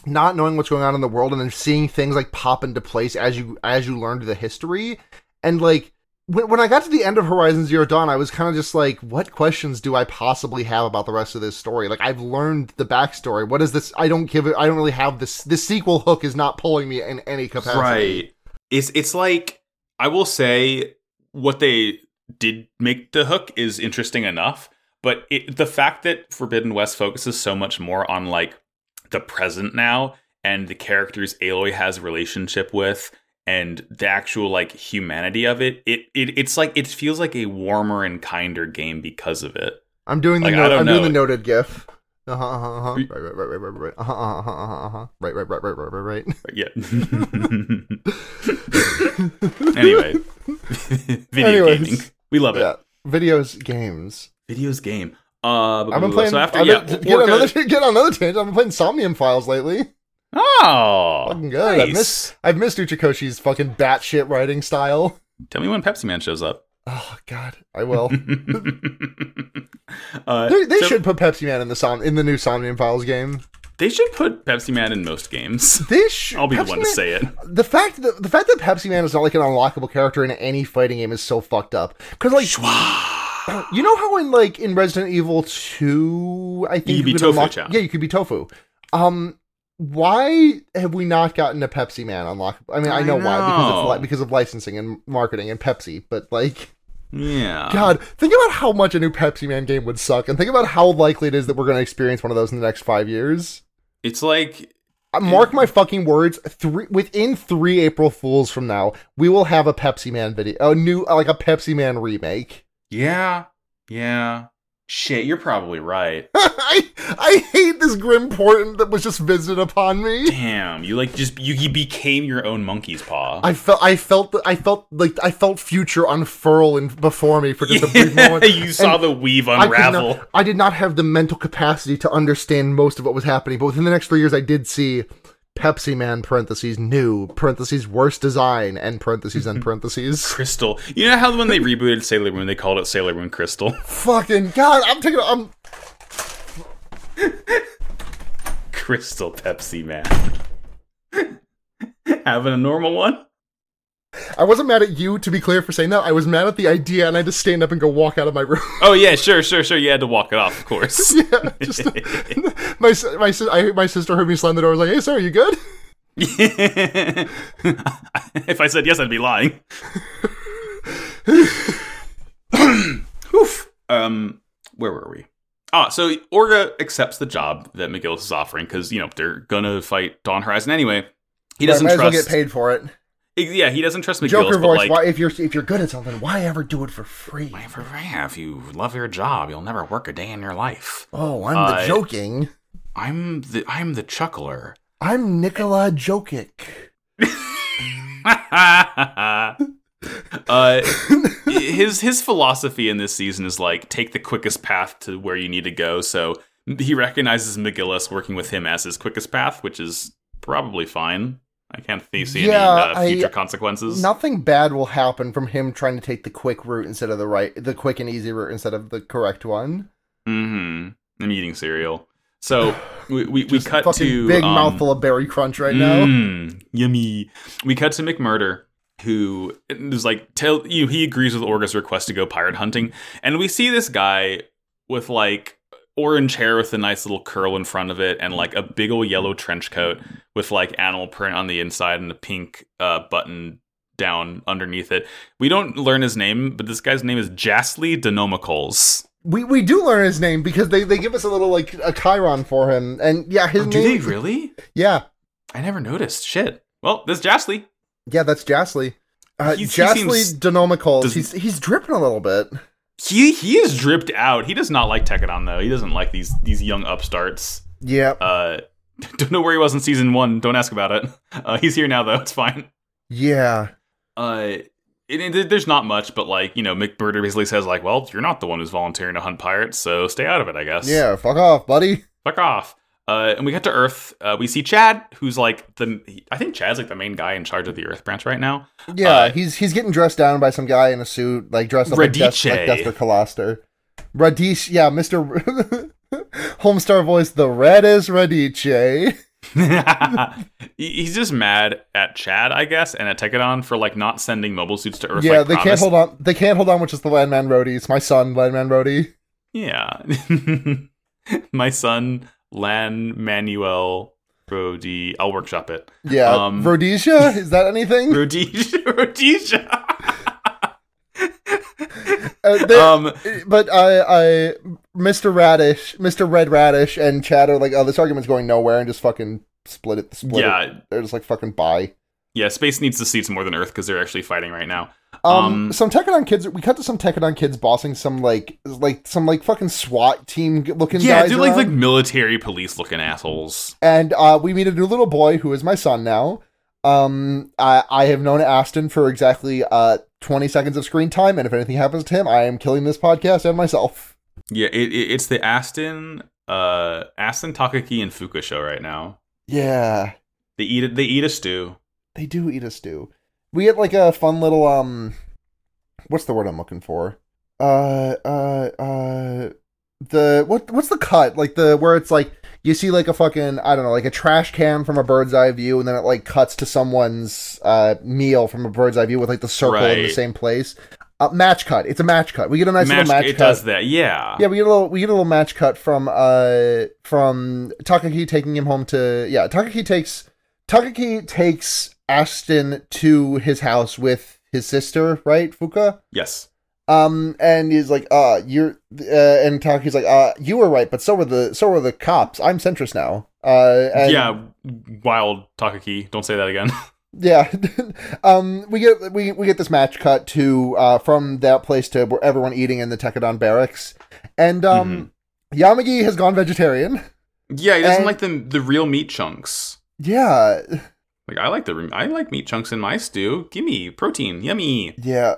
not knowing what's going on in the world and then seeing things like pop into place as you as you learned the history and like when, when I got to the end of Horizon Zero Dawn, I was kind of just like, what questions do I possibly have about the rest of this story? Like, I've learned the backstory. What is this? I don't give it. I don't really have this. This sequel hook is not pulling me in any capacity. Right. It's it's like I will say what they did make the hook is interesting enough, but it, the fact that Forbidden West focuses so much more on like the present now and the characters Aloy has a relationship with and the actual like humanity of it, it, it it's like it feels like a warmer and kinder game because of it. I'm doing the Like, no- I'm doing the noted GIF. Uh huh. Uh huh. Uh huh. Right. Right. Right. Right. Right. Right. Uh huh. Uh huh. Uh huh. Right. Right. Right. Right. Right. Right. Right. Yeah. [laughs] [laughs] anyway, [laughs] video Anyways. gaming. We love it. Yeah. Videos, games. Videos game. Uh, I've been playing. So after I've yeah, been, get Orca- another get on another tangent. I've been playing Somnium Files lately. Oh, Fucking good. I've nice. missed. I've missed Uchikoshi's fucking batshit writing style. Tell me when Pepsi Man shows up. Oh God, I will. [laughs] uh, they they so should put Pepsi Man in the Som- in the new Somnium Files game. They should put Pepsi Man in most games. [laughs] They should. I'll be Pepsi the one Man- to say it. The fact that the fact that Pepsi Man is not like an unlockable character in any fighting game is so fucked up. Because like [clears throat] you know how in like in Resident Evil Two, I think You could be could Tofu unlock- Yeah, you could be Tofu. Um, why have we not gotten a Pepsi Man unlockable? I mean, I I know, why because it's li- because of licensing and marketing and Pepsi, but like. Yeah. God, think about how much a new Pepsi Man game would suck, and think about how likely it is that we're going to experience one of those in the next five years. It's like Uh, Mark my fucking words. Three within three April Fools from now, we will have a Pepsi Man video, a new like a Pepsi Man remake. yeah, yeah. Shit, you're probably right. [laughs] I I hate this grim portent that was just visited upon me. Damn, you like just you, you became your own monkey's paw. I felt I felt I felt like I felt future unfurl in, before me for just a brief moment. [laughs] you saw And the weave I, unravel. not, I did not have the mental capacity to understand most of what was happening, but within the next three years, I did see Pepsi Man parentheses new parentheses worst design and parentheses and [laughs] parentheses. Crystal. You know how when they rebooted Sailor Moon, they called it Sailor Moon Crystal? [laughs] Fucking God, I'm taking. I'm Crystal Pepsi Man. [laughs] Having a normal one? I wasn't mad at you, to be clear, for saying that. I was mad at the idea, and I had to stand up and go walk out of my room. Oh yeah, sure, sure, sure. You had to walk it off, of [laughs] course. yeah, just [laughs] my my I, my sister heard me slam the door. I Was like, "Hey, sir, are you good?" [laughs] if I said yes, I'd be lying. Oof. Um, where were we? Ah, so Orga accepts the job that McGillis is offering because you know they're gonna fight Dawn Horizon anyway. He doesn't might as well get paid for it. Yeah, he doesn't trust McGillis. Joker voice. like, why, if you're if you're good at something, why ever do it for free? For- yeah, if you love your job, you'll never work a day in your life. Oh, I'm Uh, the joking. I'm the I'm the chuckler. I'm Nikola Jokic. [laughs] uh, his his philosophy in this season is like take the quickest path to where you need to go. So he recognizes McGillis working with him as his quickest path, which is probably fine. I can't see Yeah, any uh, I- future consequences. Nothing bad will happen from him trying to take the quick route instead of the right, the quick and easy route instead of the correct one. Mm-hmm. I'm eating cereal. So [sighs] we we, we cut to big um, mouthful of berry crunch right now. Mm, yummy. We cut to McMurdo, who is like, tell you he agrees with Orga's request to go pirate hunting, and we see this guy with like orange hair with a nice little curl in front of it, and like a big old yellow trench coat with like animal print on the inside and a pink uh, button down underneath it. We don't learn his name, but this guy's name is Jastly Denomicals. We we do learn his name because they, they give us a little like a Chiron for him, and yeah, his Oh, do name. they really? Yeah, I never noticed. Shit. Well, this Jastly. yeah, that's Jastly. Uh, He's- he Jastly seems- Denomicals. does- He's he's dripping a little bit. He he is dripped out. He does not like Tekkadan though. He doesn't like these these young upstarts. Yeah, Uh, [laughs] don't know where he was in season one. Don't ask about it. Uh, he's here now though. It's fine. yeah. Uh, it, it- there's not much, but like you know, McMurdo basically says like, well, you're not the one who's volunteering to hunt pirates, so stay out of it, I guess. Yeah, fuck off, buddy. fuck off. Uh, and we get to Earth. Uh, we see Chad, who's like the. I think Chad's like the main guy in charge of the Earth branch right now. Yeah, Uh, he's he's getting dressed down by some guy in a suit, like dressed up like, Des- like Radice. Dexter Culastor. Radice, yeah, Mister [laughs] Homestar voice, the reddest Radice. [laughs] He- He's just mad at Chad, I guess, and at Tekkadan for like not sending mobile suits to Earth. Yeah, like they can't hold on. They can't hold on, which is the Landman Roadies. My son, Landman Roadie. Yeah. [laughs] My son, Lan Manuel Brody. I'll workshop it. Yeah, Um, Rhodesia. [laughs] Is that anything? Rhodesia. [laughs] Rhodesia. Uh, they- um, but I, I, Mr. Radish, Mr. Red Radish, and Chad are like, oh, this argument's going nowhere, and just fucking split it. Split it. yeah. They're just like fucking bye. Yeah, space needs the seats more than Earth because they're actually fighting right now. Um, Um, some Tekkadan kids. We cut to some Tekkadan kids bossing some like like some like fucking SWAT team looking Yeah, guys they're like around. like military police looking assholes. and uh, we meet a new little boy who is my son now. Um, I, I have known Aston for exactly uh 20 seconds of screen time, and if anything happens to him, I am killing this podcast and myself. Yeah, it, it, it's the Aston, uh, Aston Takaki and Fuka show right now. Yeah, They eat it. They eat a stew. They do eat a stew. We get like a fun little um, what's the word I'm looking for? Uh, uh, uh, the what? What's the cut? Like the where it's like you see like a fucking I don't know, like a trash can from a bird's eye view, and then it like cuts to someone's uh meal from a bird's eye view with like the circle in the same place. Uh, match cut. It's a match cut. We get a nice Match- little match it cut. does that. Yeah. Yeah, we get a little we get a little match cut from uh from Takaki taking him home to yeah, Takaki takes Takaki takes Aston to his house with his sister, right, Fuka? Yes. Um and he's like, uh, you're uh and Takaki's like, uh, you were right, but so were the so were the cops. I'm centrist now. Uh and yeah. Wild Takaki. Don't say that again. [laughs] yeah. [laughs] um we get we we get this match cut to uh from that place to where everyone eating in the Tekkadan barracks. And um Yamagi has gone vegetarian. yeah, he doesn't And- like the the real meat chunks. Yeah, Like I like the I like meat chunks in my stew. Give me protein. Yummy. yeah,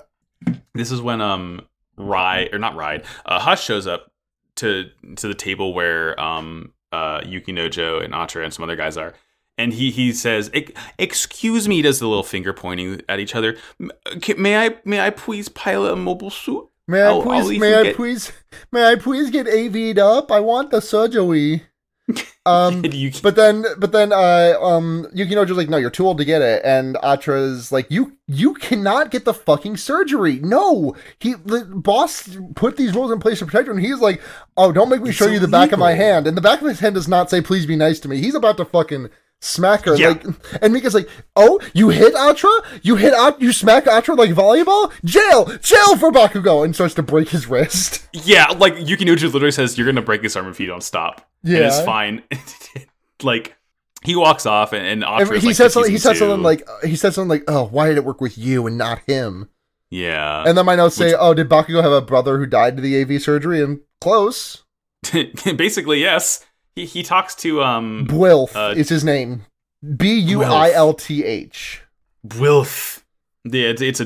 This is when um Ride or not Ride. Uh, Hush shows up to to the table where um uh Yukinojo and Atra and some other guys are. And he he says, "Excuse me," does the little finger pointing at each other. May I may I please pilot a mobile suit? May I I'll- I'll please? may I get- please? May I please get AV'd up? I want the surgery. [laughs] Um, Yuki, but then, but then, uh, um, Yukinojo's like, no, you're too old to get it, and Atra's like, you, you cannot get the fucking surgery. No, he, the boss put these rules in place to protect you, and he's like, oh, don't make me It's show you the back of my hand, and the back of his hand does not say, please be nice to me. He's about to fucking smack her, Yeah. like, and Mika's like, oh, you hit Atra? You hit At, you smack Atra like volleyball? Jail, jail for Bakugo, and starts to break his wrist. [laughs] yeah, like Yukinojo literally says, "You're gonna break his arm if you don't stop." and it's fine. [laughs] like he walks off, and, and Atra's he like, says something. He says something like uh, he said something like, "Oh, why did it work with you and not him?" "Yeah." And then my notes say, "Oh, did Bakugo have a brother who died to the AV surgery?" And close. [laughs] Basically, yes. He he talks to um Bwilf Uh, is his name. B U I L T H. Wilf. Yeah, it's, it's a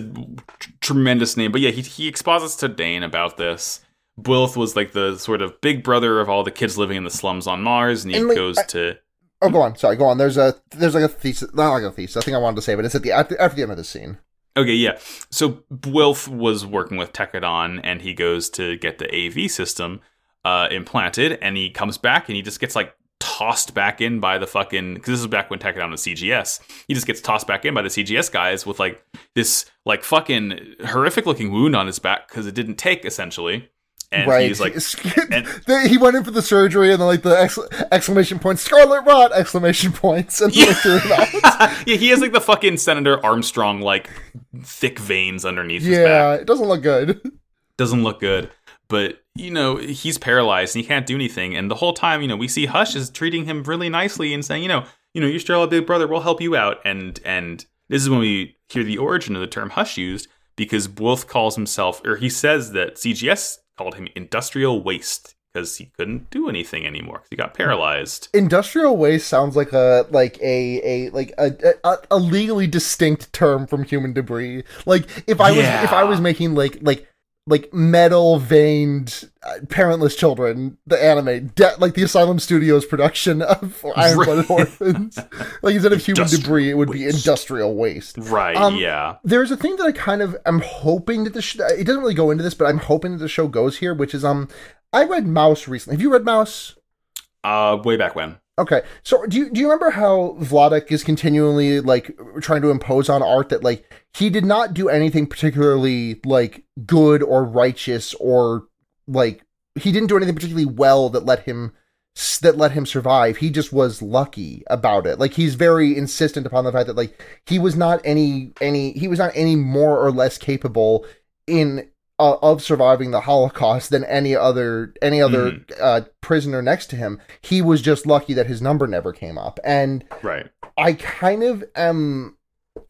tr- tremendous name. But yeah, he he exposits to Dane about this. Wilf was like the sort of big brother of all the kids living in the slums on Mars, and he And, like, goes I- to Oh, go on. Sorry, go on. There's a there's like a thesis. Not like a thesis. I think I wanted to say, but it's at the after, after the end of the scene. Okay, yeah. So Wilf was working with Tekkadan, and he goes to get the AV system uh, implanted, and he comes back, and he just gets like tossed back in by the fucking because this is back when Tekkadan was CGS. He just gets tossed back in by the CGS guys with like this like fucking horrific looking wound on his back because it didn't take essentially, and right. he's like. [laughs] and- he went in for the surgery, and then like the excla- exclamation points, Scarlet Rot! Exclamation points, and then they threw him out. [laughs] yeah, he has like the fucking Senator Armstrong like thick veins underneath his back. Yeah, it doesn't look good. [laughs] doesn't look good. But you know he's paralyzed and he can't do anything. And the whole time, you know, we see Hush is treating him really nicely and saying, you know, you know, you're still a big brother. We'll help you out. And and this is when we hear the origin of the term Hush used because Wolf calls himself, or he says that CGS called him industrial waste because he couldn't do anything anymore because he got paralyzed. Industrial waste sounds like a like a a like a, a a legally distinct term from human debris. Like if I was if I was making like like like metal veined uh, parentless children, the anime, de- like the Asylum Studios production of [laughs] Iron Blooded Orphans. [laughs] like instead of human debris, it would be industrial waste. Right. Um, yeah. There's a thing that I kind of am hoping that the sh- it doesn't really go into this, but I'm hoping that the show goes here, which is um, I read Maus recently. Have you read Maus? Uh, way back when. Okay, so do you do you remember how Vladek is continually like trying to impose on art that like he did not do anything particularly like good or righteous or like he didn't do anything particularly well that let him that let him survive. He just was lucky about it. Like he's very insistent upon the fact that like he was not any any he was not any more or less capable in uh, of surviving the Holocaust than any other any other uh, prisoner next to him. He was just lucky that his number never came up, and Right. I kind of am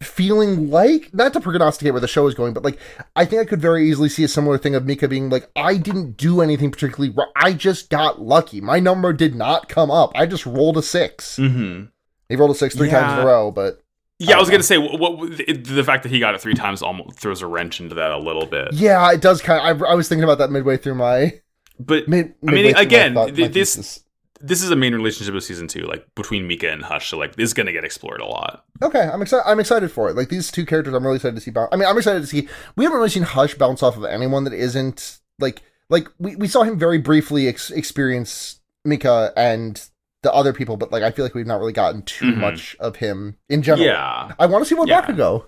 feeling like not to prognosticate where the show is going, but like I think I could very easily see a similar thing of Mika being like, I didn't do anything particularly. wrong. I just got lucky. My number did not come up. I just rolled a six. Mm-hmm. He rolled a six three times in a row, but Yeah, I, I was don't gonna say what, what the, the fact that he got it three times almost throws a wrench into that a little bit. yeah, it does kind. Of, I, I was thinking about that midway through my. But Mid, I mean, through my again, thought- my this- thesis. this is a main relationship of season two, like between Mika and Hush. So like this is gonna get explored a lot. Okay, I'm excited. I'm excited for it. Like these two characters, I'm really excited to see. Bounce. I mean, I'm excited to see. We haven't really seen Hush bounce off of anyone that isn't like like we, we saw him very briefly ex- experience Mika and the other people, but like I feel like we've not really gotten too Mhm. much of him in general. Yeah, I want to see more Yeah. Bakugo.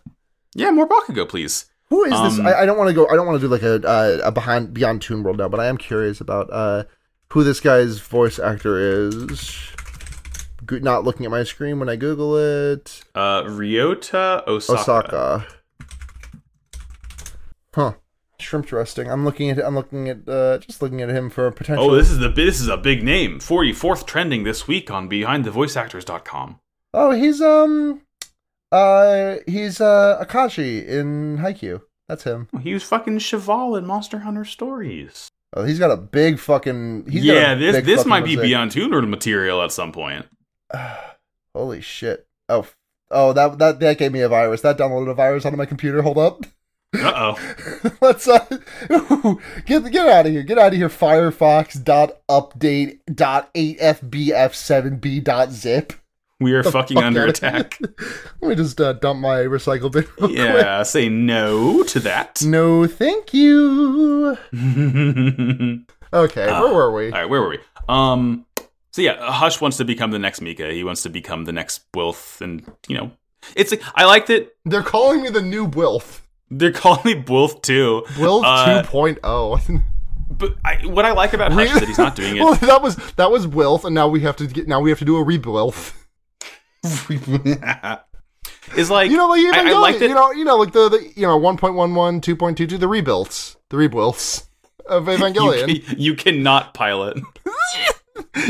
yeah. More Bakugo, please. Who is this? Um, I, I don't want to go. I don't want to do like a uh, a behind Beyond Toon World now, but I am curious about uh who this guy's voice actor is. Go- Not looking at my screen when I Google it. Uh, Ryota Osaka. Osaka. Huh. Shrimp roasting. I'm looking at. I'm looking at. Uh, just looking at him for a potential. Oh, this is the this is a big name. Forty fourth trending this week on BehindTheVoiceActors.com. Oh, he's um. Uh, he's uh Akashi in Haikyuu. That's him. He was fucking Cheval in Monster Hunter Stories. Oh, he's got a big fucking. He's got yeah, this this might be mosaic. Beyond World material at some point. [sighs] Holy shit! Oh, oh that that that gave me a virus. That downloaded a virus onto my computer. Hold up. [laughs] Uh oh. [laughs] Let's uh, ooh, get get out of here. Get out of here. Firefox dot update dot eight fbf seven b dot zip. We are fucking fuck under attack. [laughs] Let me just uh, dump my recycle bin. real quick. yeah, say no to that. No, thank you. [laughs] Okay, where were we? All right, where were we? Um, so yeah, Hush wants to become the next Mika. He wants to become the next Wilf, and you know, it's like I like that They're calling me the new Wilf. They're calling me Wilf too. Wilf Uh, 2.0. But I, what I like about Hush is that he's not doing it. [laughs] well, that was that was Wilf, and now we have to get now we have to do a re-Wilf. is [laughs] like You know, like even I, I like that. you know, you know, like the, the you know 1.11, 2.22, the rebuilds, the rebuilds of [laughs] Evangelion. you, can, you cannot pilot.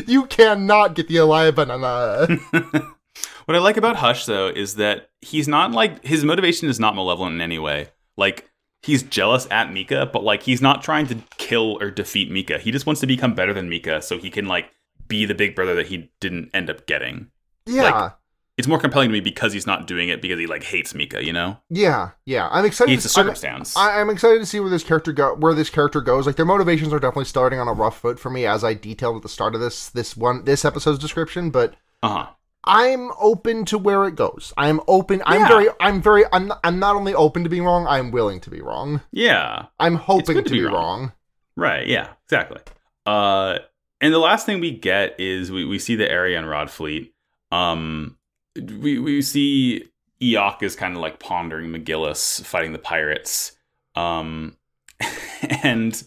you cannot get the Elia banana. What I like about Hush though is that he's not like his motivation is not malevolent in any way. Like he's jealous at Mika, but like he's not trying to kill or defeat Mika. He just wants to become better than Mika so he can like be the big brother that he didn't end up getting. yeah, It's more compelling to me because he's not doing it because he like hates Mika, you know? yeah, yeah. I'm excited. It's a to, I'm, circumstance. I, I'm excited to see where this character go, where this character goes. Like their motivations are definitely starting on a rough foot for me, as I detailed at the start of this this one this episode's description. But uh-huh. I'm open to where it goes. I'm open. I'm Yeah. very. I'm very. I'm. Not, I'm not only open to being wrong. I'm willing to be wrong. Yeah. I'm hoping to, to be, be wrong. wrong. Right, yeah, exactly. Uh and the last thing we get is we, we see the Arianrhod fleet. Um we we see Iok is kind of like pondering McGillis fighting the pirates. Um [laughs] and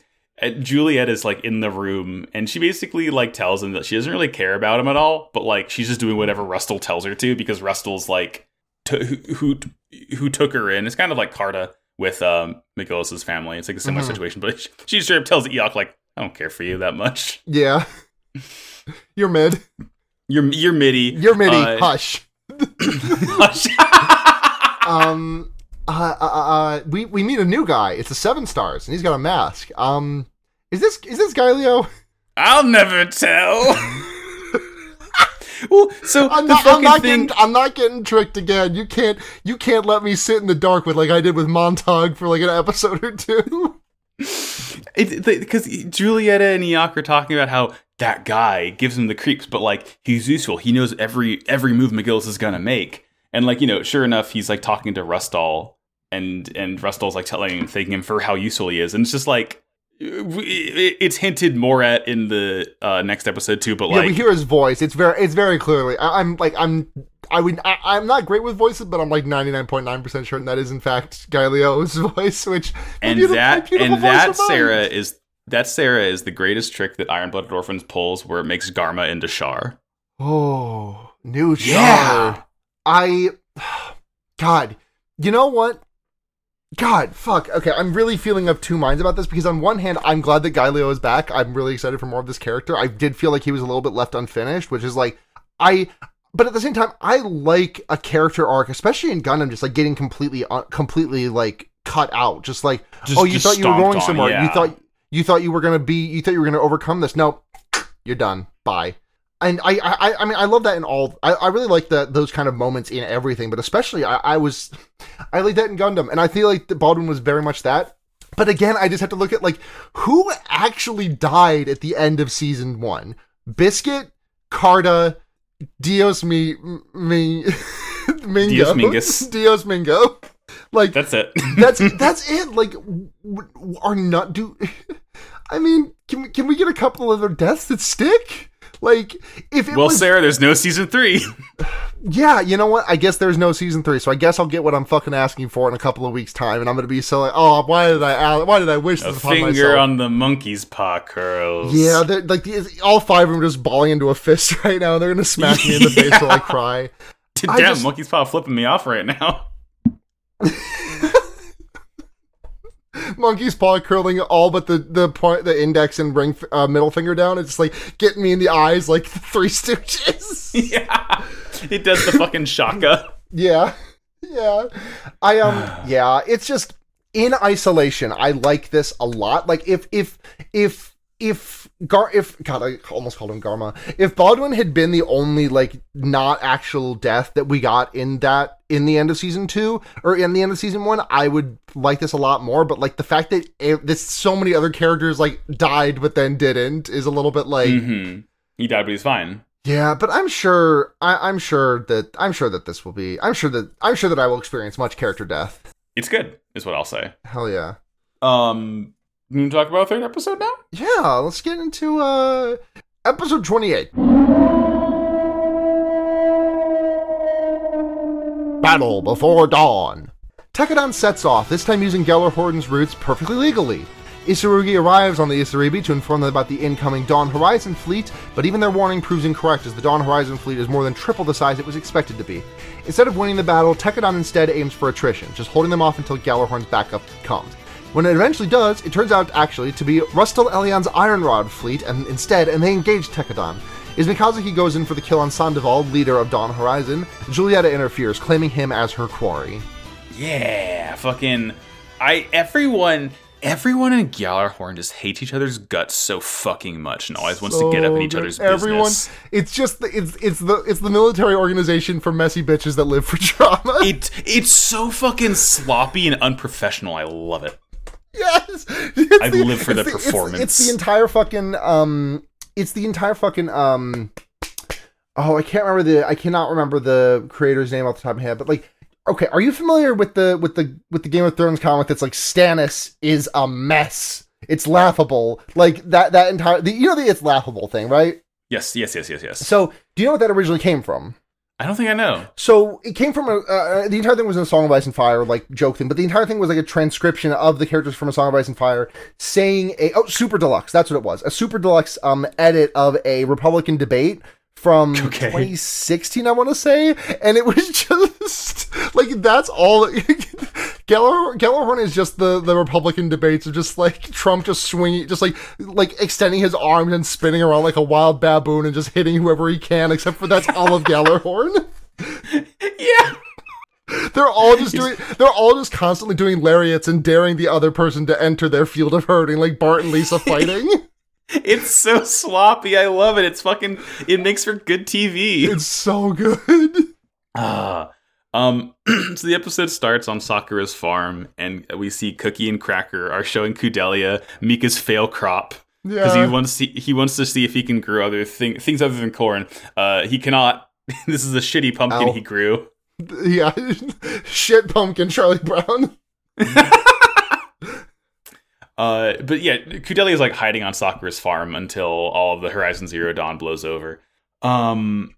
Juliet is like in the room and she basically like tells him that she doesn't really care about him at all, but like she's just doing whatever Rustal tells her to because Rustal's like t- who, who who took her in. It's kind of like Carta with um McGillis's family. It's like a similar Mhm. situation, but she, she straight up tells Iok like, "I don't care for you that much. Yeah. You're mid. You're you're midi. You're midi. Uh, Hush. [laughs] [laughs] Um. Uh, uh, uh, we we meet a new guy. It's a seven stars, and he's got a mask. Um. Is this is this guy Leo? I'll never tell. [laughs] well, so I'm the not, I'm fucking not thing. getting I'm not getting tricked again. You can't you can't let me sit in the dark with like I did with Montag for like an episode or two. [laughs] Because Julieta and Iok are talking about how that guy gives him the creeps, but like he's useful. He knows every every move McGillis is gonna make, and like you know, sure enough, he's like talking to Rustal, and and Rustal's like telling him, thanking him for how useful he is, and it's just like it's hinted more at in the uh, next episode too. But yeah, like, we hear his voice. It's very, it's very clearly. I, I'm like, I'm, I would, I, I'm not great with voices, but I'm like 99.9 percent certain that is in fact Gaelio's [laughs] voice. Which and that and that mine. Sarah is that Sarah is the greatest trick that Iron Blooded Orphans pulls, where it makes Garma into Char. Oh, new Yeah. I, [sighs] God, you know what? God, fuck. Okay, I'm really feeling of two minds about this because on one hand, I'm glad that Gaelio is back. I'm really excited for more of this character. I did feel like he was a little bit left unfinished, which is like, I. But at the same time, I like a character arc, especially in Gundam, just like getting completely, completely like cut out. Just like, Just- oh, you thought you were going on, somewhere. You thought you thought you were gonna be. You thought you were gonna overcome this. No, you're done. Bye and I, I, I mean, I love that in all. I, I really like that those kind of moments in everything, but especially I, I was, [laughs] I like that in Gundam, and I feel like Bauduin was very much that. But again, I just have to look at like who actually died at the end of season one: Biscuit, Carta, Dios Mi, Mi, [laughs] Mingo, Dios Mingus. [laughs] Dios Mingo. Like That's it. that's that's it. Like, are not do. I mean, can we, can we get a couple other deaths that stick? Like, if it well, was, Sarah, there's no season three. [sighs] yeah, you know what? I guess there's no season three, so I guess I'll get what I'm fucking asking for in a couple of weeks' time, and I'm gonna be so like, oh, why did I, why did I wish A this upon finger myself? on the monkey's paw curls. yeah, they're, like all five of them just balling into a fist [laughs] right now. and They're gonna smack me in the face [laughs] while I cry. Damn, I just- monkey's paw flipping me off right now. [laughs] Monkey's paw curling all but the the point, the index and ring, uh, middle finger down. It's like getting me in the eyes like the [laughs] Three Stooges. [laughs] yeah. It does the fucking shaka. Yeah. Yeah. I um [sighs] yeah, it's just in isolation. I like this a lot. Like if if if if Gar if God, I almost called him Garma. If Bauduin had been the only like not actual death that we got in that in the end of season two or in the end of season one, I would like this a lot more. But like the fact that it, this so many other characters like died but then didn't is a little bit like hmm He died, but he's fine. yeah, but I'm sure I, I'm sure that I'm sure that this will be I'm sure that I'm sure that I will experience much character death. It's good, is what I'll say. Hell yeah. Um, you want to talk about third episode now? Yeah, let's get into uh episode 28. Battle before dawn. Tekkadan sets off, this time using Gjallarhorn's routes perfectly legally. Isurugi arrives on the Isaribi to inform them about the incoming Dawn Horizon fleet, but even their warning proves incorrect as the Dawn Horizon fleet is more than triple the size it was expected to be. Instead of winning the battle, Tekkadan instead aims for attrition, just holding them off until Gjallarhorn's backup comes. When it eventually does, it turns out actually to be Rustal Elion's Arianrhod fleet, and instead, and they engage Tekkadan. Is Mikazuki goes in for the kill on Sandoval, leader of Dawn Horizon. Julieta interferes, claiming him as her quarry. Yeah, fucking. I everyone everyone in Gjallarhorn just hates each other's guts so fucking much and always wants to get up in each other's. Everyone, business. it's just the, it's it's the it's the military organization for messy bitches that live for [laughs] drama. It it's so fucking sloppy and unprofessional. I love it. Yes, [laughs] It's I live for it's the it's- performance. It's, the entire fucking um, it's the entire fucking um. Oh, I can't remember the I cannot remember the creator's name off the top of my head, but like. Okay, are you familiar with the with the with the Game of Thrones comic that's like Stannis is a mess? It's laughable. Like that that entire the, you know the it's laughable thing, right? Yes, yes, yes, yes, yes. So, do you know what that originally came from? I don't think I know. So it came from a uh, the entire thing was in a Song of Ice and Fire like joke thing, but the entire thing was like a transcription of the characters from a Song of Ice and Fire saying a oh super deluxe that's what it was a super deluxe um edit of a Republican debate from [laughs] Okay. 2016 I want to say, and it was [laughs] just like that's all. Geller Gjallarhorn is just the the Republican debates of just like Trump just swinging, just like like extending his arms and spinning around like a wild baboon and just hitting whoever he can, except for that's all of Gjallarhorn. [laughs] Yeah. They're all just doing. They're all just constantly doing lariats and daring the other person to enter their field of hurting, like Bart and Lisa fighting. [laughs] It's so sloppy. I love it. It's fucking it makes for good TV. it's so good. [laughs] Ah. Um, [clears throat] so the episode starts on Sakura's farm, and we see Cookie and Cracker are showing Kudelia Mika's fail crop because Yeah. he wants to he wants to see if he can grow other thing, things other than corn. Uh, he cannot. [laughs] this is a shitty pumpkin Ow. he grew. Yeah. Shit pumpkin Charlie Brown. Uh, but yeah, Kudeli is like hiding on Sakura's farm until all of the Horizon Zero Dawn blows over. Um,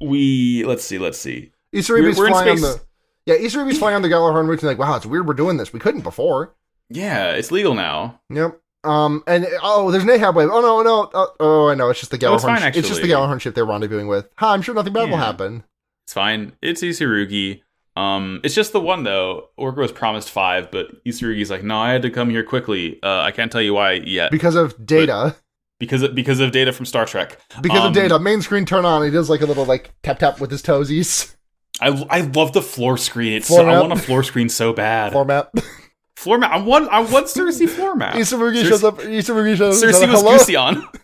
we let's see, let's see. Isaribi's We're- we're flying on the Yeah, Isaribi's flying on the Gjallarhorn Route and like, wow, it's weird we're doing this. We couldn't before. Yeah, it's legal now. Yep. Um and oh, there's an Ahab wave. Oh no, no. Uh, oh, I know. It's just the Oh, Gjallarhorn. it's fine, it's just the. Gjallarhorn ship they're rendezvousing with. Ha, I'm sure nothing bad will happen. It's fine. It's Isurugi. Um, it's just the one though. Orga was promised five, but Isurugi's like, no, I had to come here quickly. Uh, I can't tell you why yet Because of data. because of, because of data from Star Trek. Because Um, of data. Main screen turn on. He does like a little like tap tap with his toesies. I I love the floor screen. It's Floor so, I want a floor screen so bad. Format. Floor map. I want I want Cersei [laughs] floor map. Isurugi Cersei- shows up. Isurugi shows Cersei up. was Hello? goosey on. [laughs]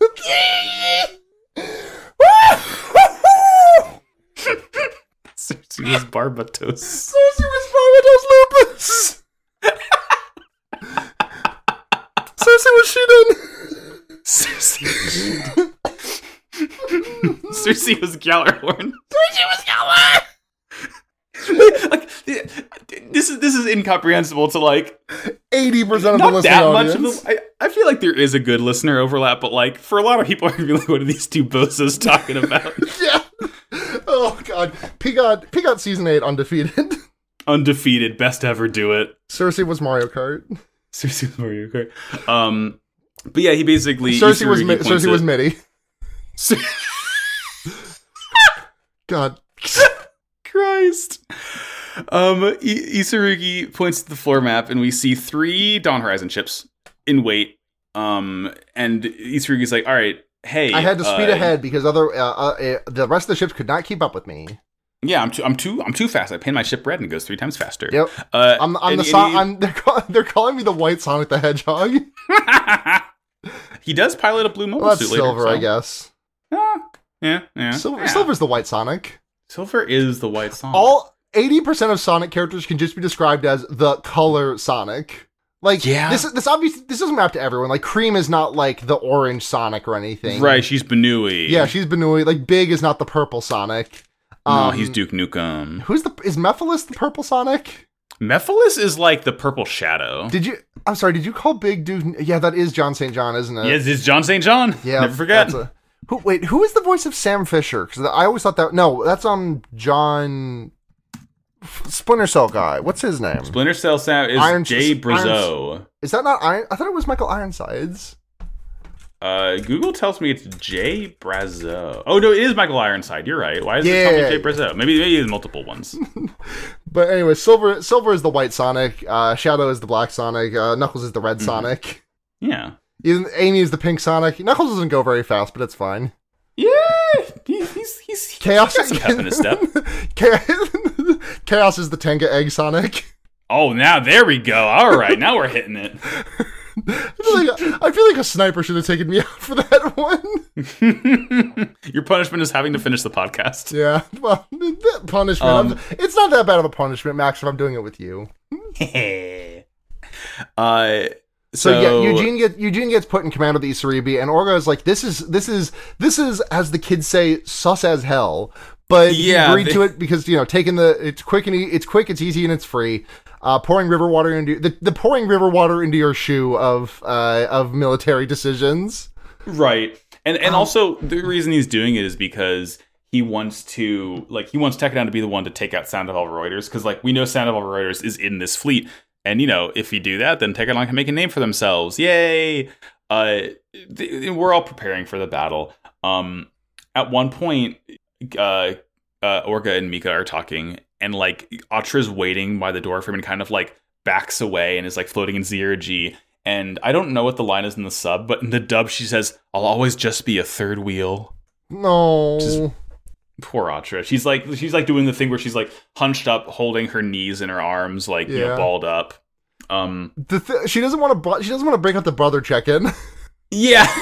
Cersei was Barbatos. [laughs] Cersei was Barbados Lupus. Cersei was Shiden. Cersei. Was Gjallarhorn. Cersei was Gjallarhorn. like this is this is incomprehensible to like Eighty percent of the listening that much of the. I, I feel like there is a good listener overlap, but like for a lot of people, gonna be like, "What are these two bozos talking about?" [laughs] yeah. [laughs] Oh god. Pigot Pigot season eight undefeated. [laughs] Undefeated, best ever do it. Cersei was Mario Kart. [laughs] Cersei was Mario Kart. Um, but yeah, he basically Cersei was Mi- Cersei was Mitty. God. Christ. Um, I- Isurugi points to the floor map, and we see three Dawn Horizon ships in wait. Um, and Isurugi's like, "All right, hey, I had to speed uh, ahead because other uh, uh, uh, the rest of the ships could not keep up with me. Yeah, I'm too, I'm too, I'm too fast. I paint my ship red and it goes three times faster. Yep. Uh, I'm, I'm and- the so- I'm they're, call- [laughs] they're calling me the White Sonic the Hedgehog. [laughs] he does pilot a blue mobile Well, that's suit later. Silver, so- I guess. Ah, yeah, yeah. Silver, yeah. Silver's the White Sonic. Silver is the white Sonic. All eighty percent of Sonic characters can just be described as the color Sonic. Like Yeah. this is this obviously this doesn't map to everyone. Like Cream is not like the orange Sonic or anything. right. She's Benui. Yeah, she's Benui. Like Big is not the purple Sonic. no, Um, he's Duke Nukem. Who's the is Mephiles the purple Sonic? Mephiles is like the purple shadow. Did you? I'm sorry. Did you call Big Dude? Yeah, that is John St. John, isn't it? yes, it's John St. John. Yeah, never forget. a- who, wait, who is the voice of Sam Fisher? Because I always thought that. No, that's um John Splinter Cell guy. What's his name? Splinter Cell Sam is Iron- Jay Iron- Is that not Iron? I thought it was Michael Ironsides. Uh, Google tells me it's Jay Brazeau. Oh no, it is Michael Ironside. You're right. Why is it telling me Yeah. Jay Brazeau? Maybe maybe there's multiple ones. [laughs] But anyway, Silver Silver is the White Sonic. Uh, Shadow is the Black Sonic. Uh, Knuckles is the Red Mm-hmm. Sonic. yeah. Even Amy is the Pink Sonic. Knuckles doesn't go very fast, but it's fine. Yeah. He, he's he's Chaos He's got some in his step. [laughs] Chaos, Chaos is the Tenga Egg Sonic. Oh, now there we go. All right, now we're hitting it. [laughs] I feel, like, I feel like a sniper should have taken me [laughs] out for that one. [laughs] Your punishment is having to finish the podcast. Yeah, well, that punishment. Um, it's not that bad of a punishment, Max, if I'm doing it with you. uh, So, so, yeah, Eugene get Eugene gets put in command of the Isaribi, and Orga is like, "This is this is this is as the kids say, sus as hell." But Yeah, he agreed they- to it because you know, taking the it's quick and e- it's quick, it's easy, and it's free. Uh, pouring river water into the, the pouring river water into your shoe of uh, of military decisions. right, and Um, and also the reason he's doing it is because he wants to like he wants Tekkadan to be the one to take out Sandoval Reuters because like we know Sandoval Reuters is in this fleet, and you know if you do that, then Tekkadan can make a name for themselves. Yay! Uh, th- we're all preparing for the battle. Um, at one point, uh, uh, Orga and Mika are talking, and like Atra's waiting by the door for him and kind of like backs away and is like floating in zero G. And I don't know what the line is in the sub, but in the dub she says, "I'll always just be a third wheel." No, Just- Poor Atra. She's like she's like doing the thing where she's like hunched up, holding her knees in her arms, like you know, Yeah. balled up. Um, the th- she doesn't want to. She doesn't want to break up the brother check-in. yeah. [laughs]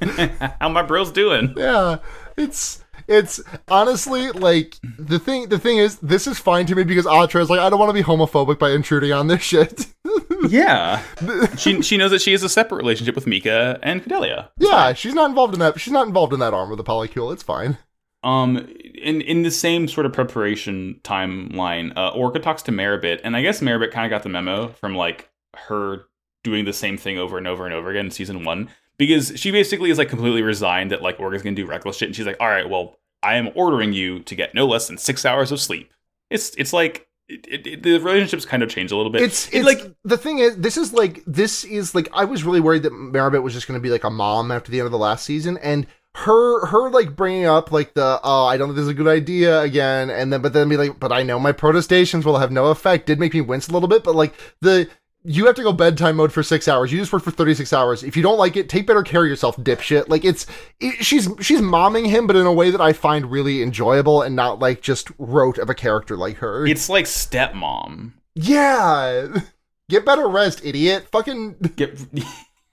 [laughs] How my bro's doing? yeah, it's it's honestly like the thing. The thing is, this is fine to me because Atra is like, I don't want to be homophobic by intruding on this shit. [laughs] Yeah, [laughs] she she knows that she has a separate relationship with Mika and Fidelia. yeah, she's not involved in that. She's not involved in that arm with the polycule. It's fine. Um, in in the same sort of preparation timeline, uh, Orga talks to Maribit, and I guess Maribit kind of got the memo from like her doing the same thing over and over and over again in season one because she basically is like completely resigned that like Orga's gonna do reckless shit, and she's like, all right, well, I am ordering you to get no less than six hours of sleep. It's it's like it, it, it- the relationships kind of change a little bit. It's, It, it's like the thing is, this is like this is like I was really worried that Maribit was just going to be like a mom after the end of the last season, and her her like bringing up like the oh I don't think this is a good idea again, and then but then be like but I know my protestations will have no effect did make me wince a little bit, but like the you have to go bedtime mode for six hours. You just work for thirty six hours. If you don't like it, take better care of yourself, dipshit. Like it's it, she's she's momming him, but in a way that I find really enjoyable and not like just rote of a character like her. it's like stepmom. Yeah. [laughs] Get better rest, idiot. Fucking [laughs] Get,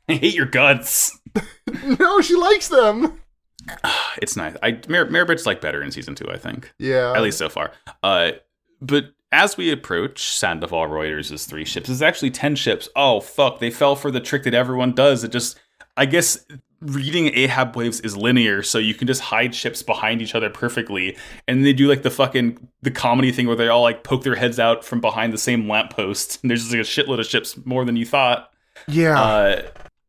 I [laughs] hate your guts. no, she likes them. [sighs] It's nice. I Mar- Maribit's like better in season two, I think. Yeah. at least so far. Uh, but as we approach Sandoval Reuters' three ships, it's actually ten ships. Oh fuck! They fell for the trick that everyone does. It just, I guess, reading Ahab waves is linear, so you can just hide ships behind each other perfectly, and they do like the fucking the comedy thing where they all like poke their heads out from behind the same lamppost, and there's just like a shitload of ships more than you thought. yeah. Uh,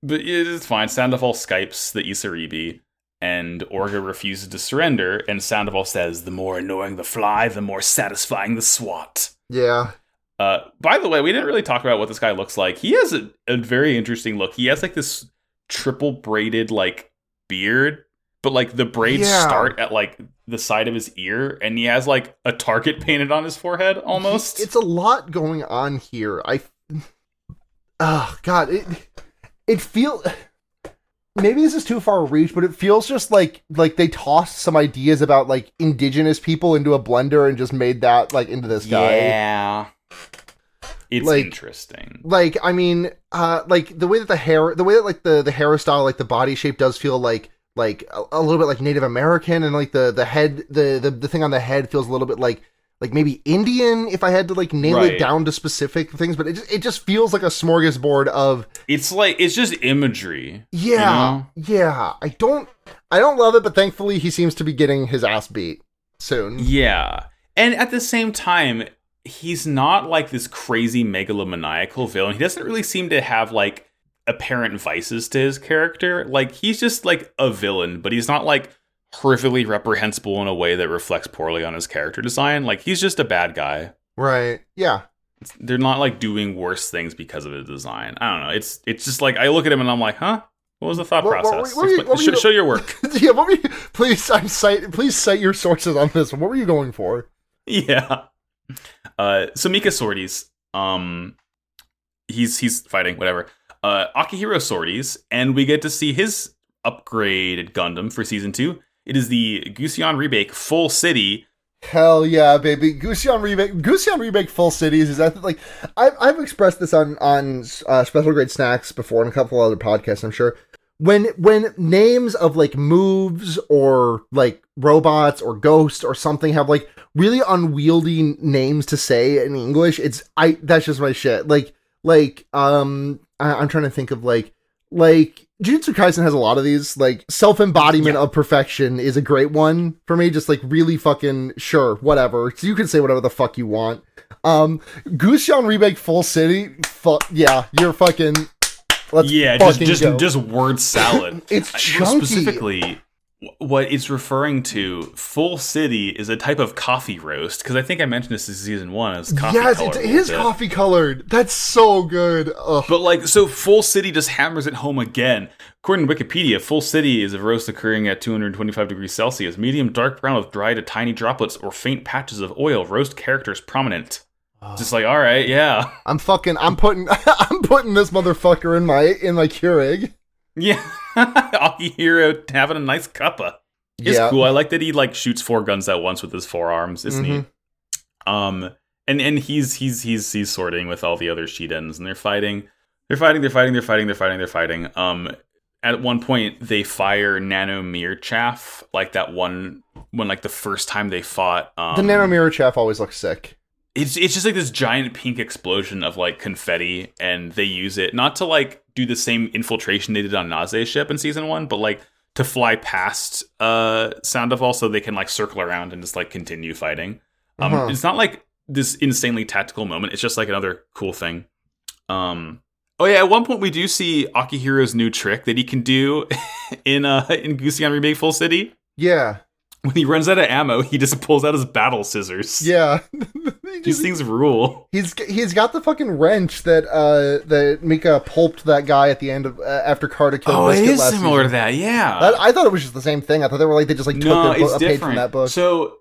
but it's fine. Sandoval Skypes the Isaribi, and Orga refuses to surrender. And Sandoval says, "The more annoying the fly, the more satisfying the swat." yeah. Uh, by the way, we didn't really talk about what this guy looks like. He has a, a very interesting look. He has like this triple braided like beard, but like the braids Yeah. start at like the side of his ear, and he has like a target painted on his forehead almost. It's a lot going on here. I Oh god, it it feel maybe this is too far a reach, but it feels just like like they tossed some ideas about like indigenous people into a blender and just made that like into this guy. yeah, it's Like- interesting. like i mean uh like the way that the hair the way that like the the hairstyle like the body shape does feel like like a, a little bit like native american and like the the head the, the the thing on the head feels a little bit like like maybe indian if i had to like nail Right. it down to specific things but it just, it just feels like a smorgasbord of It's like it's just imagery. yeah yeah i don't i don't love it but thankfully he seems to be getting his ass beat soon Yeah. And at the same time, he's not like this crazy megalomaniacal villain. He doesn't really seem to have like apparent vices to his character. Like he's just like a villain, but he's not like horrifically reprehensible in a way that reflects poorly on his character design. Like he's just a bad guy. right yeah They're not like doing worse things because of his design. I don't know. It's it's just like I look at him and I'm like, huh? What was the thought What- process? what were you- what were show, you- show your work. [laughs] yeah what were you please i'm cite please cite your sources on this what were you going for yeah. Uh, so Mika Sorties, um, he's he's fighting whatever. Uh, Akihiro Sorties, and we get to see his upgraded Gundam for season two. It is the Gusion Rebake Full City. Hell yeah, baby! Gusion Rebake, Gusion Rebake full cities is that like I've I've expressed this on on uh, special grade snacks before and a couple other podcasts. I'm sure when when names of like moves or like robots or ghosts or something have like really unwieldy names to say in English, it's I that's just my shit. Like like um I, I'm trying to think of like like Jujutsu Kaisen has a lot of these. Like self embodiment of perfection is a great one for me. Just like really fucking sure, whatever. So you can say whatever the fuck you want. Um, Gusion Rebake Full City. Fuck yeah, you're fucking. Let's yeah, just fucking just go. just word salad. [laughs] It's I- chunky. Specifically, what it's referring to, Full City is a type of coffee roast. Because I think I mentioned this in season one as coffee. yes, color it's, a it is bit. coffee colored. That's so good. Ugh. But like, so Full City just hammers it home again. According to Wikipedia, Full City is a roast occurring at 225 degrees Celsius, medium dark brown with dry to tiny droplets or faint patches of oil. Roast characters prominent. Just like, all right, yeah, I'm fucking. I'm putting. [laughs] I'm putting this motherfucker in my in my Keurig. Yeah. [laughs] Akihiro having a nice cuppa. It's Yeah. cool. I like that he like shoots four guns at once with his forearms. It's neat. Um, and and he's he's he's he's sorting with all the other Shidens, and they're fighting. They're fighting. They're fighting. They're fighting. They're fighting. They're fighting. Um, at one point they fire nano mirror chaff, like that one when like the first time they fought. Um, the Nano Chaff always looks sick. it's it's just like this giant pink explosion of like confetti, and they use it not to like do the same infiltration they did on Naze's ship in season one, but like to fly past uh Sandoval so they can like circle around and just like continue fighting. Um, Uh-huh. it's not like this insanely tactical moment. It's just like another cool thing. Um. Oh yeah, at one point we do see Akihiro's new trick that he can do [laughs] in uh in Gusion Rebake Full City. Yeah, When he runs out of ammo, he just pulls out his battle scissors. yeah. [laughs] He These things rule. He's he's got the fucking wrench that uh that Mika pulped that guy at the end of uh, after Carter killed. Oh, it Biscuit is last similar to that, yeah. That, I thought it was just the same thing. I thought they were like they just like took no, a, bo- a page from that book. So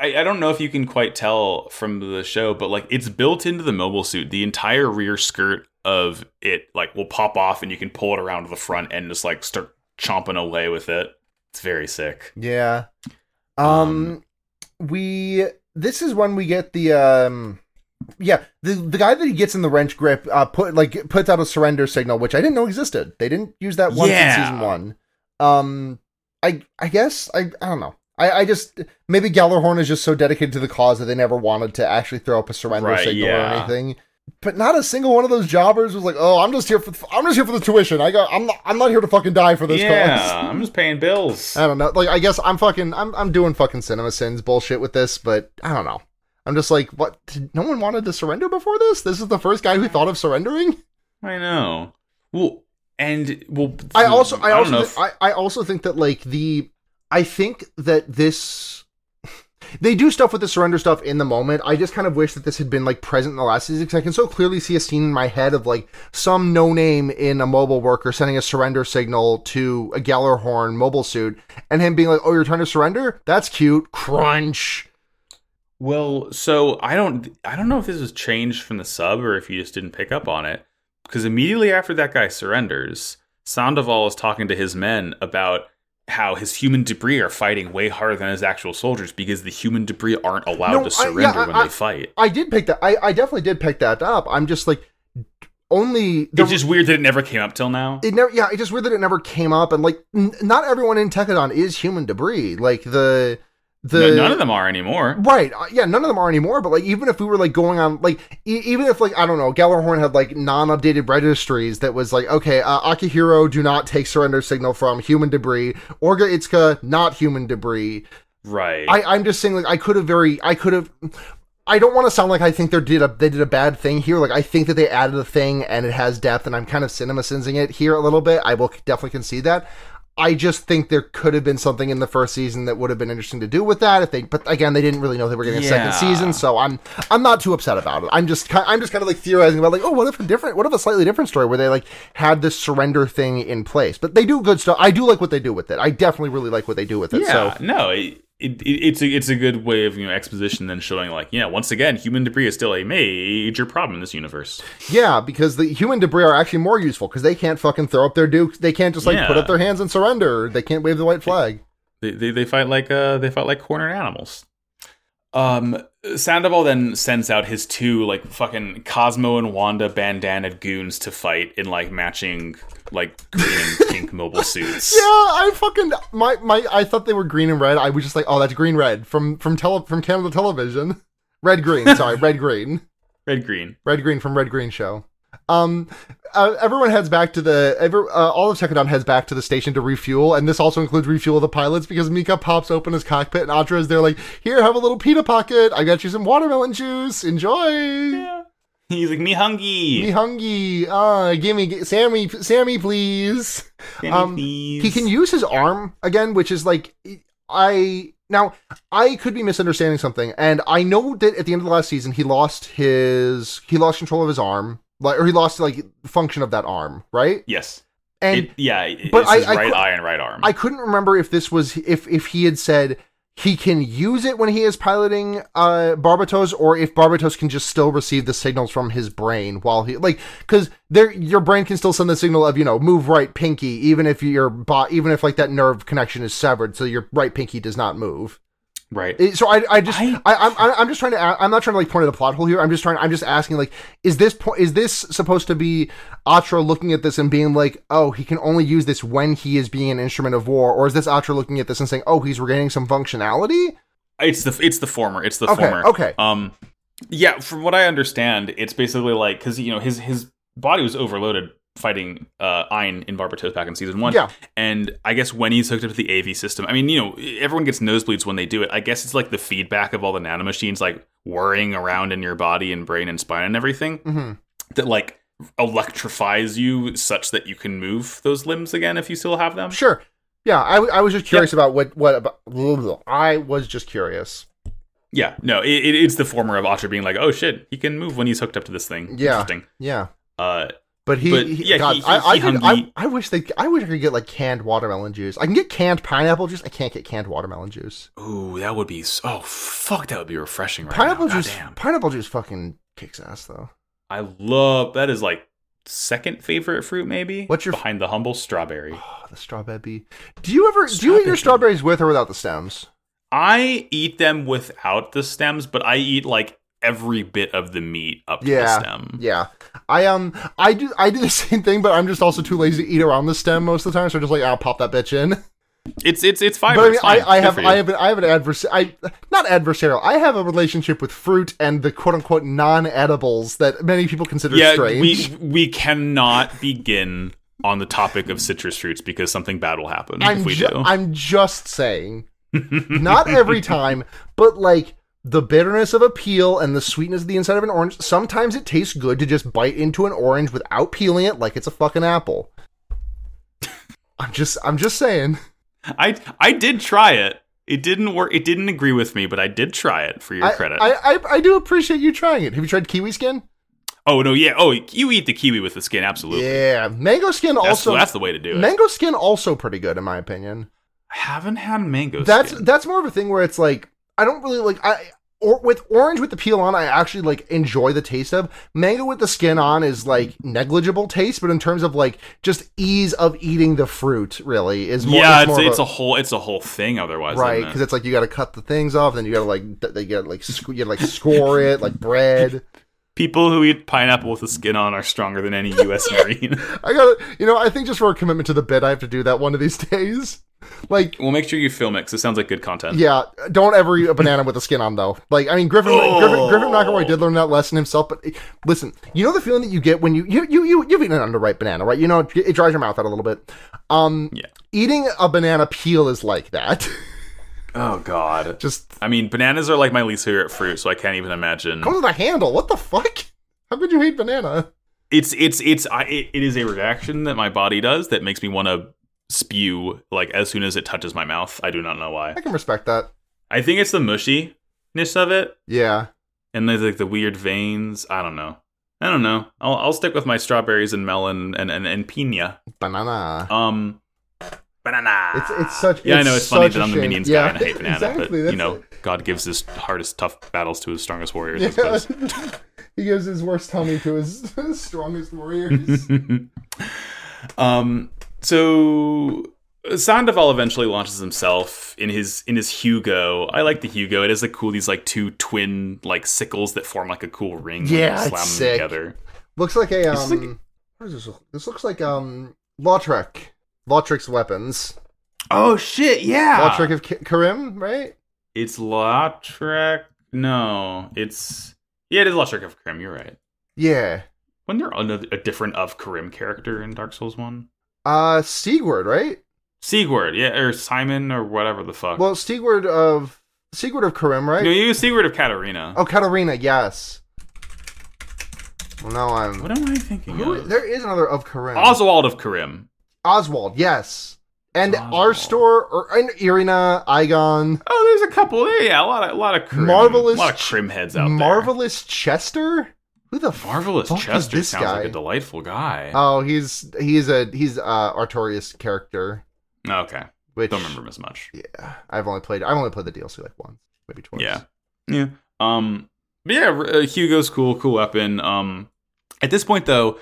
I, I don't know if you can quite tell from the show, but like it's built into the mobile suit. The entire rear skirt of it like will pop off, and you can pull it around to the front and just like start chomping away with it. It's very sick. Yeah. Um, we this is when we get the um yeah, the the guy that he gets in the wrench grip uh put like puts out a surrender signal, which I didn't know existed. They didn't use that once Yeah. in season 1. Um I I guess I I don't know. I, I just maybe Gjallarhorn is just so dedicated to the cause that they never wanted to actually throw up a surrender Right, signal or anything. But not a single one of those jobbers was like, "Oh, I'm just here for I'm just here for the tuition. I got I'm not I'm not here to fucking die for this yeah, cause." [laughs] I'm just paying bills. I don't know. Like, I guess I'm fucking, I'm, I'm doing fucking CinemaSins bullshit with this, but I don't know. I'm just like, what? Did no one wanted to surrender before this? This is the first guy who thought of surrendering. I know. Well, and well, I also, I, don't also, thi- if- I, I also think that like the, I think that this, they do stuff with the surrender stuff in the moment. I just kind of wish that this had been like present in the last season because I can so clearly see a scene in my head of like some no name in a mobile worker sending a surrender signal to a Gjallarhorn mobile suit and him being like, "Oh, you're trying to surrender? That's cute." Crunch. Well, so I don't I don't know if this was changed from the sub or if you just didn't pick up on it. Because immediately after that guy surrenders, Sandoval is talking to his men about how his human debris are fighting way harder than his actual soldiers because the human debris aren't allowed No, to I- surrender yeah, I- when I- they fight. I did pick that. I, I definitely did pick that up. I'm just like, only the, It's just weird that it never came up till now. it never. Yeah, it's just weird that it never came up. And like, n- not everyone in Tekkadan is human debris. Like the the No- none of them are anymore. Right. uh, Yeah, none of them are anymore. But like, even if we were like going on, like, e- even if like I don't know, Gjallarhorn had like non-updated registries that was like, okay, uh, Akihiro do not take surrender signal from human debris. Orga Itsuka not human debris. Right. I, I'm just saying, like, I could have very, I could have. I don't want to sound like I think they did a they did a bad thing here. Like I think that they added a thing and it has depth, and I'm kind of cinema sensing it here a little bit. I will definitely concede that. I just think there could have been something in the first season that would have been interesting to do with that if they. But again, they didn't really know they were getting a second Yeah. season, so I'm I'm not too upset about it. I'm just ki- I'm just kind of like theorizing about like, oh, what if a different, what if a slightly different story where they like had this surrender thing in place? But they do good stuff. I do like what they do with it. I definitely really like what they do with it. yeah. So No. It, it, it- it's a it's a good way of you know exposition then showing like yeah once again human debris is still a major problem in this universe. Yeah, because the human debris are actually more useful because they can't fucking throw up their dukes. They can't just like put up their hands and surrender. They can't wave the white flag. They, they they fight like uh they fight like cornered animals. Um, Sandoval then sends out his two like fucking Cosmo and Wanda bandana goons to fight in like matching like green and pink mobile [laughs] suits. Yeah, I fucking my my. I thought they were green and red. I was just like, oh, that's green red from from tele from Canada Television. [laughs] Red green, sorry, red green, [laughs] Red green. red green from Red Green Show. Um, uh, everyone heads back to the ever. Uh, all of Tekkadan heads back to the station to refuel, and this also includes refuel of the pilots because Mika pops open his cockpit and Atra is there like, here, have a little pita pocket. I got you some watermelon juice. Enjoy. Yeah. [laughs] He's like me hungry. Me hungry. Ah, gimme, gi- Sammy, Sammy, please. Sammy, um, please. He can use his arm again, which is like I now I could be misunderstanding something, and I know that at the end of the last season he lost his he lost control of his arm, like or he lost like function of that arm, right? Yes. And It, yeah. It, but it's I- his I right cou- eye and right arm. I couldn't remember if this was if if he had said he can use it when he is piloting uh Barbatos or if Barbatos can just still receive the signals from his brain while he like cuz there your brain can still send the signal of you know move right pinky even if your bot even if like that nerve connection is severed so your right pinky does not move. Right. So I, I just, I, I- I'm, I'm I'm just trying to, a- I'm not trying to like point at a plot hole here. I'm just trying, I'm just asking, like, is this point, is this supposed to be Atra looking at this and being like, oh, he can only use this when he is being an instrument of war, or is this Atra looking at this and saying, oh, he's regaining some functionality? It's the it's the former. It's the Okay, former. okay. Um, yeah. From what I understand, it's basically like because you know his his body was overloaded fighting uh Ein in Barbatos back in season one. Yeah. And I guess when he's hooked up to the AV system, I mean, you know, everyone gets nosebleeds when they do it. I guess it's like the feedback of all the nanomachines like whirring around in your body and brain and spine and everything hmm that like electrifies you such that you can move those limbs again if you still have them. Sure. Yeah, I was just curious about what, what about, I was just curious. Yeah, no, it, it, it's the former of Atra being like, oh shit, he can move when he's hooked up to this thing. Yeah. Interesting. Yeah. Uh, But he, But, he- yeah, God, he- he- I, I, hung I, I wish they, I wish I could get like canned watermelon juice. I can get canned pineapple juice. I can't get canned watermelon juice. ooh, that would be oh fuck, that would be refreshing right pineapple now. juice, Goddamn. pineapple juice, fucking kicks ass though. I love that is like second favorite fruit maybe. What's your behind the humble strawberry? Oh, the strawberry. Do you ever do you eat your strawberries with or without the stems? I eat them without the stems, but I eat like every bit of the meat up to Yeah, the stem. Yeah, I um, I do I do the [laughs] same thing, but I'm just also too lazy to eat around the stem most of the time. So I'm just like, I'll pop that bitch in. It's it's it's fiber. But I mean, I, fine. I Good have. I have an, I have an adversary. I not adversarial. I have a relationship with fruit and the quote unquote non edibles that many people consider yeah, strange. we we cannot begin on the topic of citrus fruits because something bad will happen I'm if we ju- do. I'm just saying, not every [laughs] time, but like the bitterness of a peel and the sweetness of the inside of an orange. Sometimes it tastes good to just bite into an orange without peeling it, like it's a fucking apple. [laughs] I'm just I'm just saying. I I did try it. It didn't work. It didn't agree with me, but I did try it for your I, credit. I, I I do appreciate you trying it. Have you tried kiwi skin? oh no, yeah. Oh, you eat the kiwi with the skin, absolutely. Yeah, mango skin That's, also. that's the way to do it. mango skin also pretty good in my opinion. I haven't had mango. That's skin. that's more of a thing where it's like I don't really like I or with orange with the peel on I actually like enjoy the taste of. Mango with the skin on is like negligible taste, but in terms of like just ease of eating the fruit, really is more. yeah, it's, it's, it's a, whole it's a whole thing. Otherwise, right because it? it's like you got to cut the things off, then you got to like they got like you got to like score it like bread. People who eat pineapple with the skin on are stronger than any U.S. [laughs] Marine. I got to you know I think just for a commitment to the bit, I have to do that one of these [laughs] days. Like we'll make sure you film it because it sounds like good content. Yeah, don't ever eat a banana with the skin on, though. Like, I mean, Griffin Griffin, Griffin McElroy did learn that lesson himself. But listen, you know the feeling that you get when you you you, you you've eaten an underripe banana, right? You know, it, it dries your mouth out a little bit. Um, Yeah. eating a banana peel is like that. [laughs] Oh God. Just I mean, bananas are like my least favorite fruit, so I can't even imagine. comes with a handle. What the fuck? [laughs] How could you hate banana? It's it's it's I, it, it is a reaction that my body does that makes me want to spew like as soon as it touches my mouth. I do not know why. I can respect that. I think it's the mushiness of it Yeah, and there's like the weird veins. I don't know. I don't know. I'll I'll stick with my strawberries and melon and and, and pina. banana. Um, banana. It's it's such. yeah, I know it's funny such that a I'm the minions yeah, guy and I hate banana, exactly. but that's you know, it. God gives his hardest tough battles to his strongest warriors. I Yeah. suppose. [laughs] he gives his worst tummy to his, his [laughs] strongest warriors. [laughs] um so Sandoval eventually launches himself in his in his Hugo. I like the Hugo. It is like cool these like two twin like sickles that form like a cool ring. when you Yeah, it's slam them sick. together. Looks like a um. like- what does this? This looks like um Lautrec. Lautrec's weapons. Oh shit! Yeah, Lautrec of K- Carim, right? it's Lautrec. No, it's yeah, it is Lautrec of Carim. You're right. Yeah. Wasn't there another, a different of Carim character in Dark Souls One? Uh, Sigurd, right? Sigurd, yeah, or Simon or whatever the fuck. Well, Sigurd of Sigurd of Carim, right? no, you use Sigurd of Catarina. Oh, Catarina, yes. Well, now I'm. What am I thinking Who, of? there is another of Carim. Oswald of Carim. Oswald, yes. And Oswald. Arstor, or and Irina, Eygon, Oh, there's a couple. Yeah, a lot of a lot of Krim, Marvelous a lot of Krim heads out there. Marvelous Chester. Who the Marvelous fuck is Chester this sounds guy? like a delightful guy. Oh, he's he's a he's uh Artorias character. okay, Which don't remember him as much. Yeah, I've only played I've only played the DLC like once, maybe twice. Yeah, yeah. Um, but yeah, uh, Hugo's cool, cool weapon. Um, at this point though,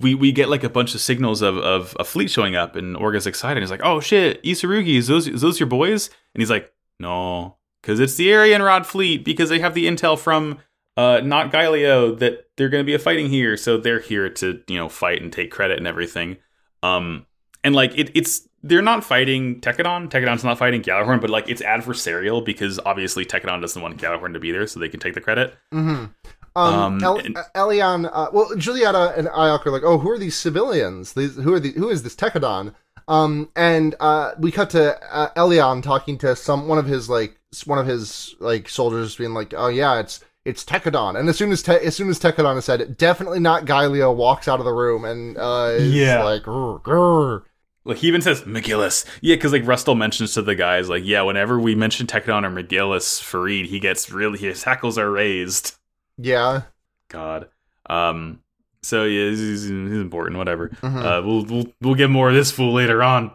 we we get like a bunch of signals of of a fleet showing up, and Orga's excited. He's like, "Oh shit, Isurugi, is those is those your boys?" And he's like, "No, because it's the Arianrhod fleet because they have the intel from uh, not Gaelio that they're going to be a fighting here, so they're here to you know fight and take credit and everything. Um, and like it, it's they're not fighting Tekkadan. Tekkadan's not fighting Gjallarhorn, but like it's adversarial because obviously Tekkadan doesn't want Gjallarhorn to be there, so they can take the credit. Mm-hmm. Um, Um, El- and- Elion, uh, well, Julieta and Iok are like, oh, who are these civilians? These, who are the, who is this Tekkadan? Um, and uh, we cut to uh, Elion talking to some one of his like one of his like soldiers, being like, oh yeah, it's it's Tekkadan. And as soon as te- as soon as Tekkadan is said, definitely not Gaelio walks out of the room and uh, is Yeah. like, "Grr, grr." Like he even says McGillis. Yeah, because like Rustal mentions to the guys, like, yeah, whenever we mention Tekkadan or McGillis, Fareed, he gets really his hackles are raised. Yeah, God. Um. So yeah, he's, he's, he's important. Whatever. Mhm. Uh, we'll we'll we'll get more of this fool later on.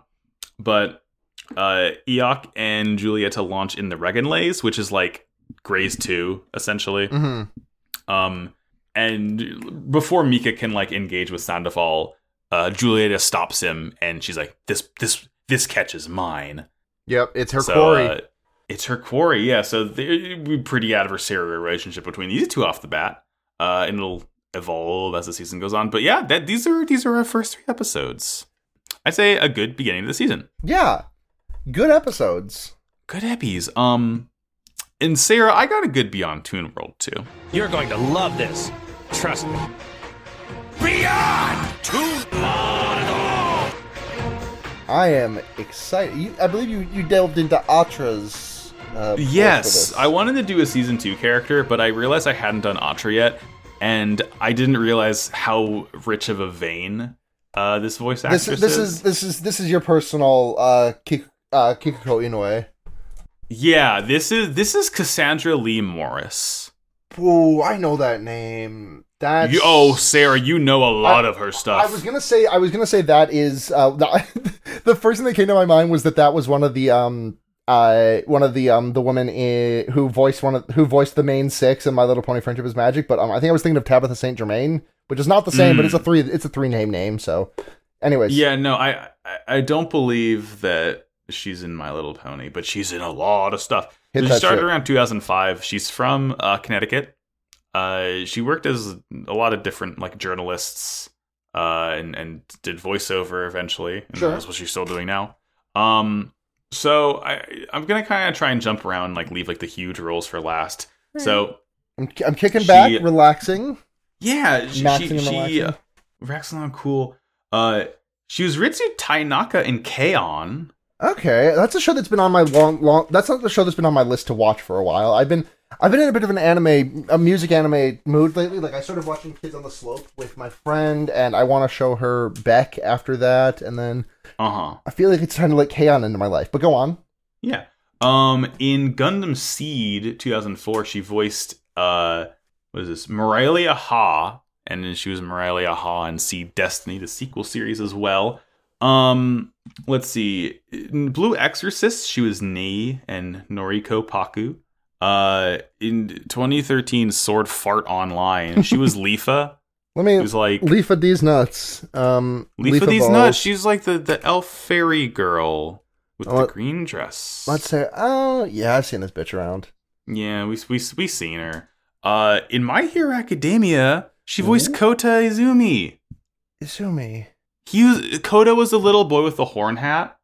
But uh, Iok and Julieta launch in the Reginlaze, which is like Graze two essentially. Mhm. Um, and before Mika can like engage with Sandoval, uh, Julieta stops him, and she's like, "This this this catch is mine." yep, it's her so, quarry. uh, it's her quarry, yeah. So there'd pretty adversarial relationship between these two off the bat, uh, and it'll evolve as the season goes on. But yeah, that these are these are our first three episodes. I'd say a good beginning of the season. yeah, good episodes. Good eppies. Um, and Sarah, I got a good Beyond Toon World too. You're going to love this. Trust me. Beyond Toon World. I am excited. You, I believe you, you delved into Atra's. Uh, Yes. I wanted to do a season two character, but I realized I hadn't done Atra yet, and I didn't realize how rich of a vein uh, this voice This, actress this is this is this is your personal uh, Kik, uh Kikuko Inoue. Yeah, this is this is Cassandra Lee Morris. Ooh, I know that name. That's You, oh, Sarah, you know a lot of her stuff. I was gonna say I was gonna say that is uh, [laughs] the, the first thing that came to my mind was that that was one of the um uh one of the um the women in, who voiced one of who voiced the main six in My Little Pony Friendship is Magic, but um I think I was thinking of Tabitha Saint Germain, which is not the same, but it's a three it's a three name name. So, anyways, yeah, no, I, I don't believe that she's in My Little Pony, but she's in a lot of stuff. She started shit. around 2005. She's from uh, Connecticut. Uh, she worked as a lot of different like journalists, uh, and and did voiceover eventually. And Sure. that's what she's still doing now. Um, so I I'm gonna kind of try and jump around, like leave like the huge roles for last. So I'm, I'm kicking She- back, relaxing. yeah, she Maxing she, she relaxing. uh, Raxalon cool. Uh, she was Ritsu Tainaka in K-On! Okay, that's a show that's been on my long, long. That's not the show that's been on my list to watch for a while. I've been, I've been in a bit of an anime, a music anime mood lately. Like I started watching Kids on the Slope with my friend, and I want to show her Beck after that, and then Uh huh. I feel like it's trying to let K-On! into my life. But go on. Yeah. Um, in Gundam Seed 2004, she voiced uh, what is this? Morelia Ha, and then she was Morelia Ha in Seed Destiny, the sequel series as well. Um, let's see. In Blue Exorcist, she was Nei and Noriko Paku. Uh, in 2013, Sword Fart Online, she was [laughs] Leafa. Let me was like of these nuts. Um, of these balls. nuts. She's like the the elf fairy girl with Oh, the green dress. Let's say, oh yeah, I've seen this bitch around. Yeah, we we we seen her. Uh, in My Hero Academia, she Hmm? voiced Kota Izumi. Izumi. He was Kota was the little boy with the horn hat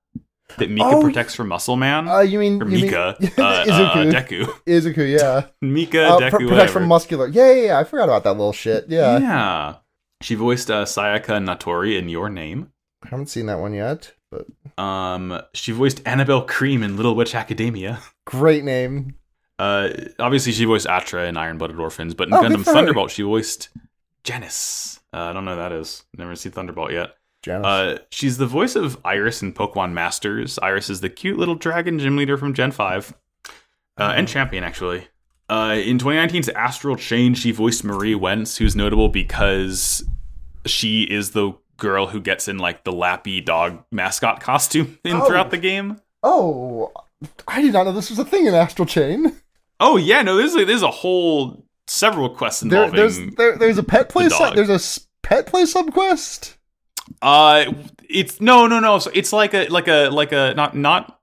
that Mika Oh, protects from Muscle Man. Uh, you mean or you mean- Mika, [laughs] uh, uh, Izuku. Deku, Izuku, yeah. [laughs] Mika, Uh, Deku, pr- protect whatever. from muscular. Yeah, yeah, yeah. I forgot about that little shit. Yeah. yeah. She voiced uh, Sayaka Natori in Your Name. I haven't seen that one yet, but Um, she voiced Annabelle Cream in Little Witch Academia. [laughs] great name. Uh, obviously she voiced Atra in Iron Blooded Orphans, but in Oh, Gundam for her. Thunderbolt she voiced Janice. Uh, I don't know who that is. Never seen Thunderbolt yet. Uh, she's the voice of Iris in Pokemon Masters. Iris is the cute little dragon gym leader from Gen 5. Uh, and champion, actually. Uh, in 2019's Astral Chain, she voiced Marie Wentz, who's notable because she is the girl who gets in like the lappy dog mascot costume [laughs] in Oh. throughout the game. oh, I did not know this was a thing in Astral Chain. Oh yeah, no, there's a, there's a whole several quests There, involving. there's there, there's a pet play. the Su- there's a pet play subquest. Uh, it's no, no, no. So it's like a, like a, like a, not, not.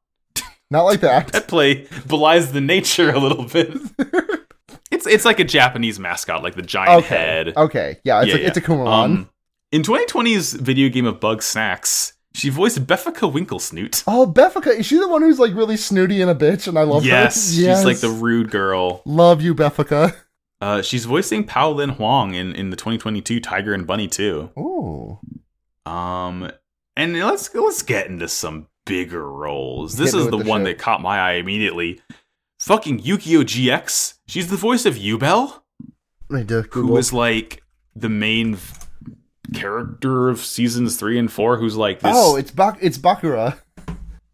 Not like that. [laughs] That play belies the nature a little bit. [laughs] it's it's like a Japanese mascot, like the giant Okay. head. Okay. Yeah, it's Yeah, a it's a yeah. Kumamon. Um, in 2020's video game of Bugsnax, she voiced Beffica Winklesnoot. oh, Beffica, is she the one who's like really snooty and a bitch? And I love yes, her. she's like the rude girl. love you, Beffica. Uh, she's voicing Pao Lin Huang in, in the 2022 Tiger and Bunny 2. Ooh. Um, and let's let's get into some bigger roles. This Hit is the the one shit. that caught my eye immediately. Fucking Yu-Gi-Oh GX. She's the voice of Yubel, Let me do who Google. like the main v- character of seasons three and four. Who's like this? oh, it's Bak- it's Bakura.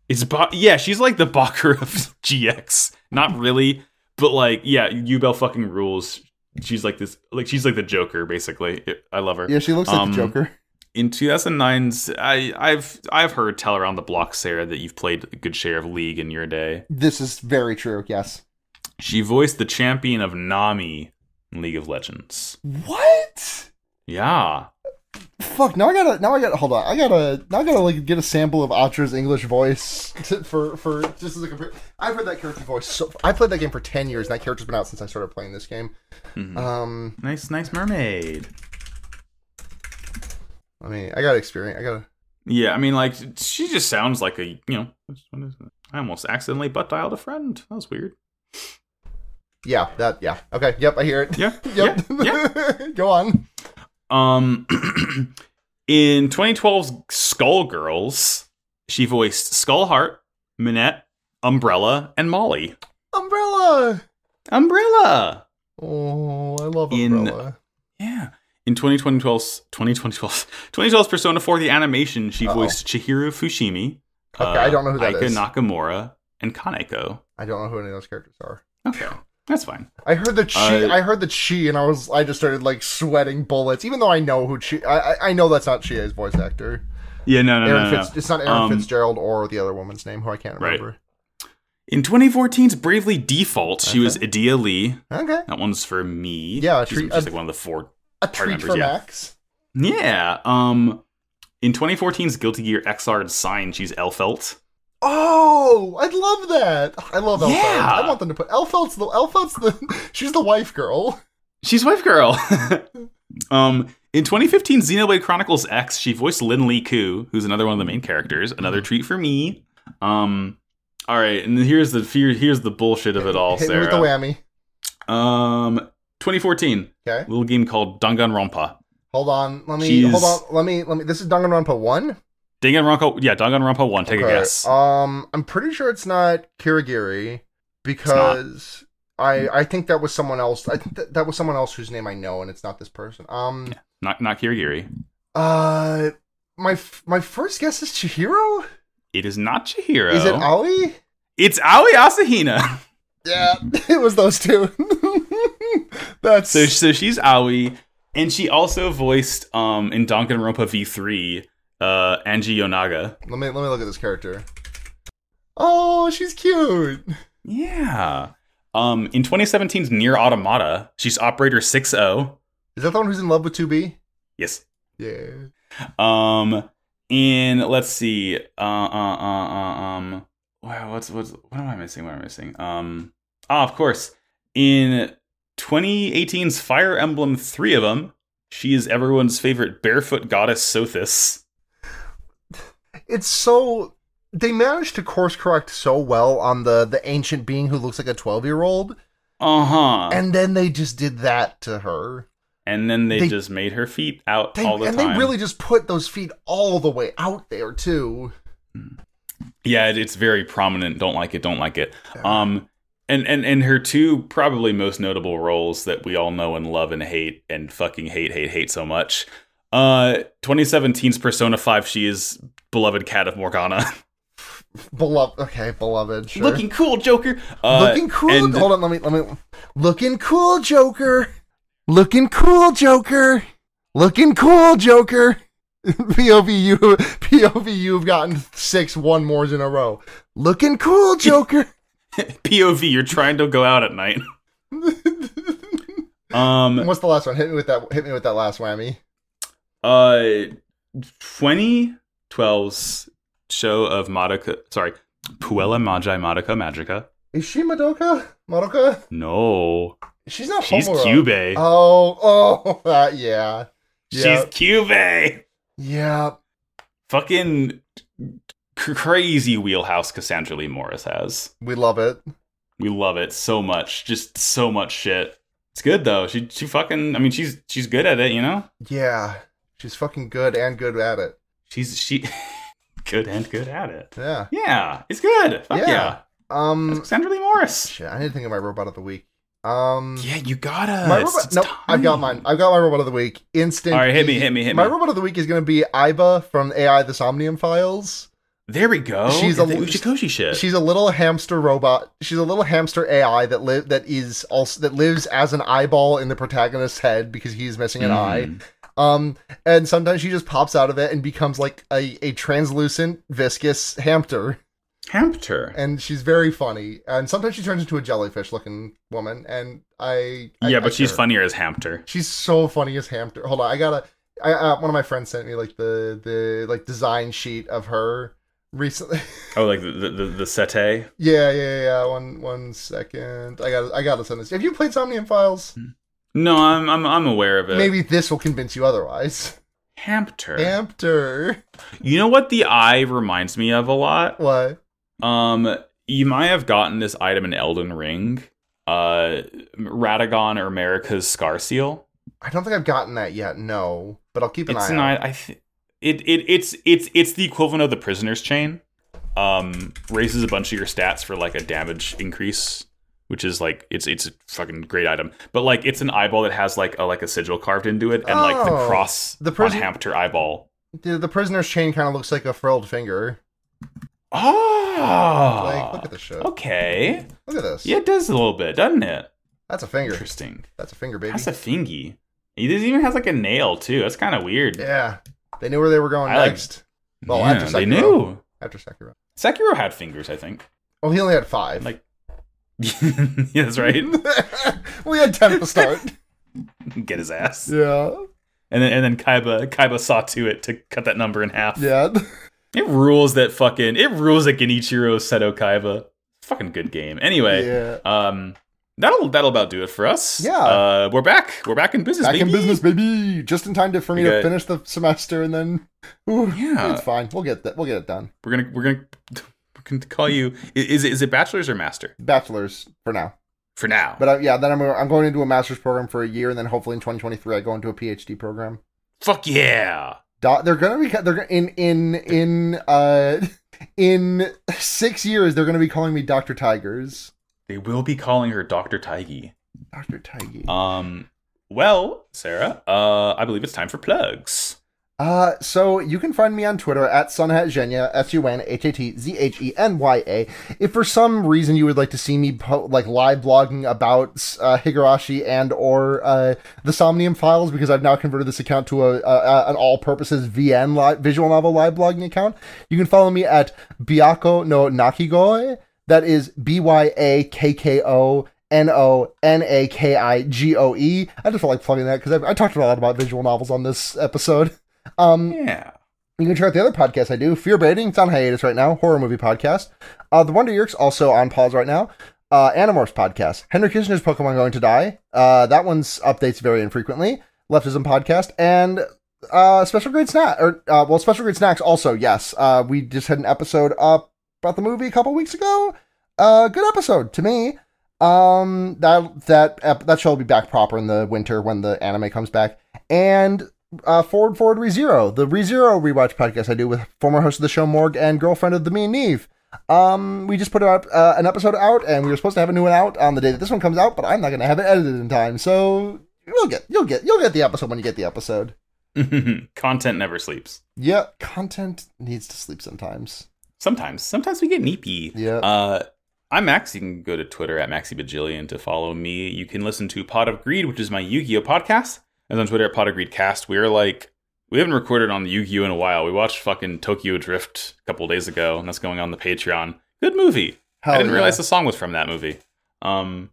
It's ba- yeah, she's like the Bakura of [laughs] GX. Not really, but like yeah, Yubel fucking rules. She's like this, like she's like the Joker basically. I love her. Yeah, she looks like Um, the Joker. In 2009's, I, I've I've heard tell around the block, Sarah, that you've played a good share of League in your day. This is very true. Yes. She voiced the champion of Nami in League of Legends. What? Yeah, Fuck! Now I gotta. Now I gotta. Hold on. I gotta. Now I gotta like get a sample of Atra's English voice [laughs] to, for for just as a compare. I've heard that character voice. So I played that game for ten years, and that character's been out since I started playing this game. Mhm. Um, nice, nice mermaid. I mean, I got experience. I gotta. Yeah, I mean, like she just sounds like a you know. What is it? I almost accidentally butt dialed a friend. That was weird. Yeah. That. Yeah. Okay. Yep. I hear it. Yeah, [laughs] Yep. yeah, [laughs] Go on. Um, [clears throat] in 2012's Skullgirls, she voiced Skullheart, Minette, Umbrella, and Molly. Umbrella. Umbrella. Oh, I love In- Umbrella. Yeah. In 2012's 2012's 2012's Persona 4 the animation, she Uh-oh. voiced Chihiro Fushimi. uh, Okay, I don't know who that Aika is. Nakamura and Kaneko. I don't know who any of those characters are. Okay, that's fine. I heard the chi. Uh, I heard the chi, and I was. I just started like sweating bullets, even though I know who chi. I I, know that's not Chia's voice actor. Yeah, no, no, Erin no, no. Fitz, It's not Erin Um, Fitzgerald or the other woman's name, who I can't Right. remember. In 2014's Bravely Default, she was Edea Lee. Okay. That one's for me. Yeah, she's, treat- she's a- like one of the four A treat members, for yeah. Max. Yeah. Um in 2014's Guilty Gear Xrd sign, she's Elfelt. Oh, I love that. I love Elfelt. Yeah. I want them to put Elfelt's the Elfelt's the. [laughs] She's the wife girl. She's wife girl. [laughs] um in 2015 Xenoblade Chronicles X, she voiced Lin Lee Koo, who's another one of the main characters. Another Mm-hmm. treat for me. Um all right, and here's the here, here's the bullshit of it all, Hit me with the Sarah. whammy. Um 2014, Okay. little game called Danganronpa. Hold on. Let me. She's- Hold on. Let me. Let me. This is Danganronpa one. Danganronpa, yeah, Danganronpa 1, take a guess. Um, I'm pretty sure it's not Kirigiri because I I think that was someone else. I think that, that was someone else whose name I know, and it's not this person. Um, not not Kirigiri. uh, my f- my first guess is Chihiro. It is not Chihiro. Is it Aoi? It's Aoi Asahina. [laughs] Yeah, [laughs] it was those two. [laughs] That's So, so she's Aoi, and she also voiced um in Danganronpa V3 uh Angie Yonaga. let me let me look at this character. Oh, she's cute. Yeah. Um in 2017's NieR Automata, she's Operator 6-0. Is that the one who's in love with 2B? Yes. Yeah. Um in let's see. Uh uh uh, uh um wow, what's what's what am I missing? What am I missing? Um ah, of course. In 2018's Fire Emblem 3 of them, she is everyone's favorite barefoot goddess Sothis. it's so they managed to course correct so well on the the ancient being who looks like a 12 year old Uh-huh. and then they just did that to her And then they, They- just made her feet out they, all the and time. And they really just put those feet all the way out there too yeah, it- it's very prominent. Don't like it. Don't like it. Um, and and and her two probably most notable roles that we all know and love and hate and fucking hate hate hate so much. Uh, 2017's Persona 5. She is beloved cat of Morgana. [laughs] beloved okay beloved sure. Looking cool, Joker. Uh, looking cool and- hold on let me let me looking cool joker looking cool joker looking cool joker [laughs] POV you POV you've gotten six one mores in a row looking cool joker [laughs] POV. You're trying to go out at night. [laughs] um, What's the last one? Hit me with that. Hit me with that last whammy. Uh, 2012's show of Madoka, sorry, Puella Magi Madoka Magica. Is she Madoka? Madoka? No, She's not she's Homura. Kyubey. Oh, oh, uh, yeah. She's. Kyubey. Yeah. Fucking c- crazy wheelhouse Cassandra Lee Morris has. We love it. We love it so much. Just so much shit. It's good though. She she fucking I mean she's she's good at it, you know? Yeah. She's fucking good and good at it. She's she [laughs] good and good at it. Yeah. Yeah, it's good. Fuck Yeah. yeah. That's Um Cassandra Lee Morris. shit, I need to think of my robot of the week. Um Yeah, you gotta. my robot, no, time. I've got mine. I've got my robot of the week. Instant. All right, hit me, hit me, hit me. My robot of the week is going to be Aiba from AI The Somnium Files. There we go. She's a- Uchikoshi shit. She's a little hamster robot. She's a little hamster AI that live that is also that lives as an eyeball in the protagonist's head because he's missing an eye. Mm. Um, and sometimes she just pops out of it and becomes like a, a translucent, viscous hamster. Hampter. And she's very funny. And sometimes she turns into a jellyfish looking woman. And I, I yeah, I but she's care. funnier as Hampter. She's so funny as hamster. Hold on, I gotta. I, uh, one of my friends sent me like the the like design sheet of her recently. [laughs] Oh, like the the, the, sete. yeah, yeah, yeah. One one second. I got I gotta send this. Have you played Somnium Files? No, I'm I'm I'm aware of it. Maybe this will convince you otherwise. Hampter. Hamster. You know what the eye reminds me of a lot? What? Um, you might have gotten this item in Elden Ring. Uh, Radagon or Marika's Scar Seal. I don't think I've gotten that yet. No, but I'll keep an It's eye an out. I th- it it it's it's it's the equivalent of the Prisoner's Chain. Um, raises a bunch of your stats for like a damage increase, which is like it's it's a fucking great item. But like it's an eyeball that has like a like a sigil carved into it, and like the Oh, cross the on prison- Hampter eyeball. The, the prisoner's chain kind of looks like a frilled finger. Oh, Like, look at this shit. Okay, Look at this. yeah, it does a little bit, doesn't it? That's a finger. Interesting. That's a finger, baby. That's a fingy. He even has like a nail too. That's kind of weird. Yeah. They knew where they were going I like- next. Well, Yeah, after they knew. After Sekiro. Sekiro had fingers, I think. Oh, he only had five. Like- [laughs] yeah, that's right. [laughs] we had ten to start. [laughs] Get his ass. yeah. And then and then Kaiba Kaiba saw to it to cut that number in half. Yeah. It rules that fucking it rules that Genichiro Seto Kaiba. Fucking good game. Anyway, Yeah. um that'll that'll about do it for us. Yeah. Uh we're back. We're back in business. Back in business, baby. Just in time to, for me We to finish the semester, and then ooh, Yeah. it's fine. We'll get that. We'll get it done. We're gonna we're gonna we're call you is it is it bachelor's or master? Bachelor's for now, For now. but uh, yeah, then I'm I'm going into a master's program for a year, and then hopefully in 2023 I go into a PhD program. Fuck yeah. They're gonna be they're gonna- in in in uh [laughs] in six years they're gonna be calling me Doctor Tigers. They will be calling her Dr. Taigi. Doctor Tigers. Um well, Sarah, uh I believe it's time for plugs. Uh, so you can find me on Twitter at sunhatzhenya, S-U-N-H-A-T-Z-H-E-N-Y-A. If for some reason you would like to see me po- like live blogging about uh, Higurashi and or uh, the Somnium Files, because I've now converted this account to a, an all-purposes VN visual novel live blogging account, you can follow me at Byakko no Nakigoe. That is B-Y-A-K-K-O. N O N A K I G O E. I just felt like plugging that because I, I talked a lot about visual novels on this episode. [laughs] Um, Yeah. you can check out the other podcast I do, Fear Baiting. It's on hiatus right now, horror movie podcast. Uh, the Wonder Years also on pause right now. Uh, Animorphs podcast. Henry Kissinger's Pokemon Going to Die. Uh, that one's updates very infrequently. Leftism podcast and uh, Special Grade Snack or uh, well, Special Grade Snacks also. Yes, uh, we just had an episode up about the movie a couple weeks ago. Uh, good episode to me. Um, that that ep- that show will be back proper in the winter when the anime comes back. And uh, Forward Forward ReZero, the ReZero rewatch podcast I do with former host of the show Morg and girlfriend of the Me and Neve. Um, we just put out uh, an episode out, and we were supposed to have a new one out on the day that this one comes out, but I'm not gonna have it edited in time, so you'll get you'll get you'll get the episode when you get the episode. [laughs] Content never sleeps. Yeah, content needs to sleep sometimes. Sometimes. Sometimes we get neepy. Yeah. Uh, I'm Max. You can go to Twitter at MaxiBajillion to follow me. You can listen to Pot of Greed, which is my Yu-Gi-Oh podcast. And on Twitter at Pot of Greed Cast. We're like, we haven't recorded on the Yu-Gi-Oh in a while. We watched fucking Tokyo Drift a couple days ago, and that's going on the Patreon. Good movie. Hell I didn't yeah. realize the song was from that movie. Um,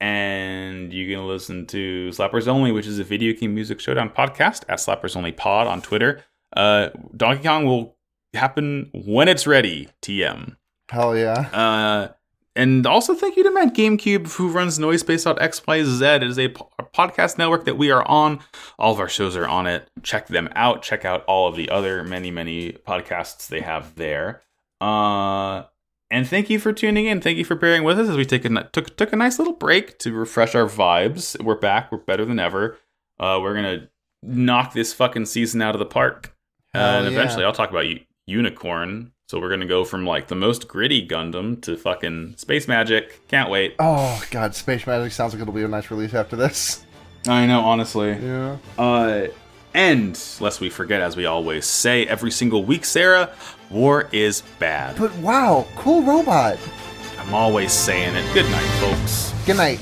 and you can listen to Slappers Only, which is a video game music showdown podcast at Slappers Only Pod on Twitter. Uh, Donkey Kong will happen when it's ready. TM. Hell yeah. Uh, and also thank you to Matt GameCube, who runs Noisepace.xyz. It is a po- podcast network that we are on. All of our shows are on it. Check them out. Check out all of the other many, many podcasts they have there. Uh, and thank you for tuning in. Thank you for bearing with us as we take a took took a nice little break to refresh our vibes. We're back. We're better than ever. Uh, we're gonna knock this fucking season out of the park. Uh, and yeah. eventually, I'll talk about Unicorn. So we're gonna go from like the most gritty Gundam to fucking space magic. Can't wait. Oh god, Space Magic sounds like it'll be a nice release after this. I know, honestly. Yeah. Uh, and lest we forget, as we always say every single week, Sarah, war is bad. But wow, cool robot. I'm always saying it. Good night, folks. Good night.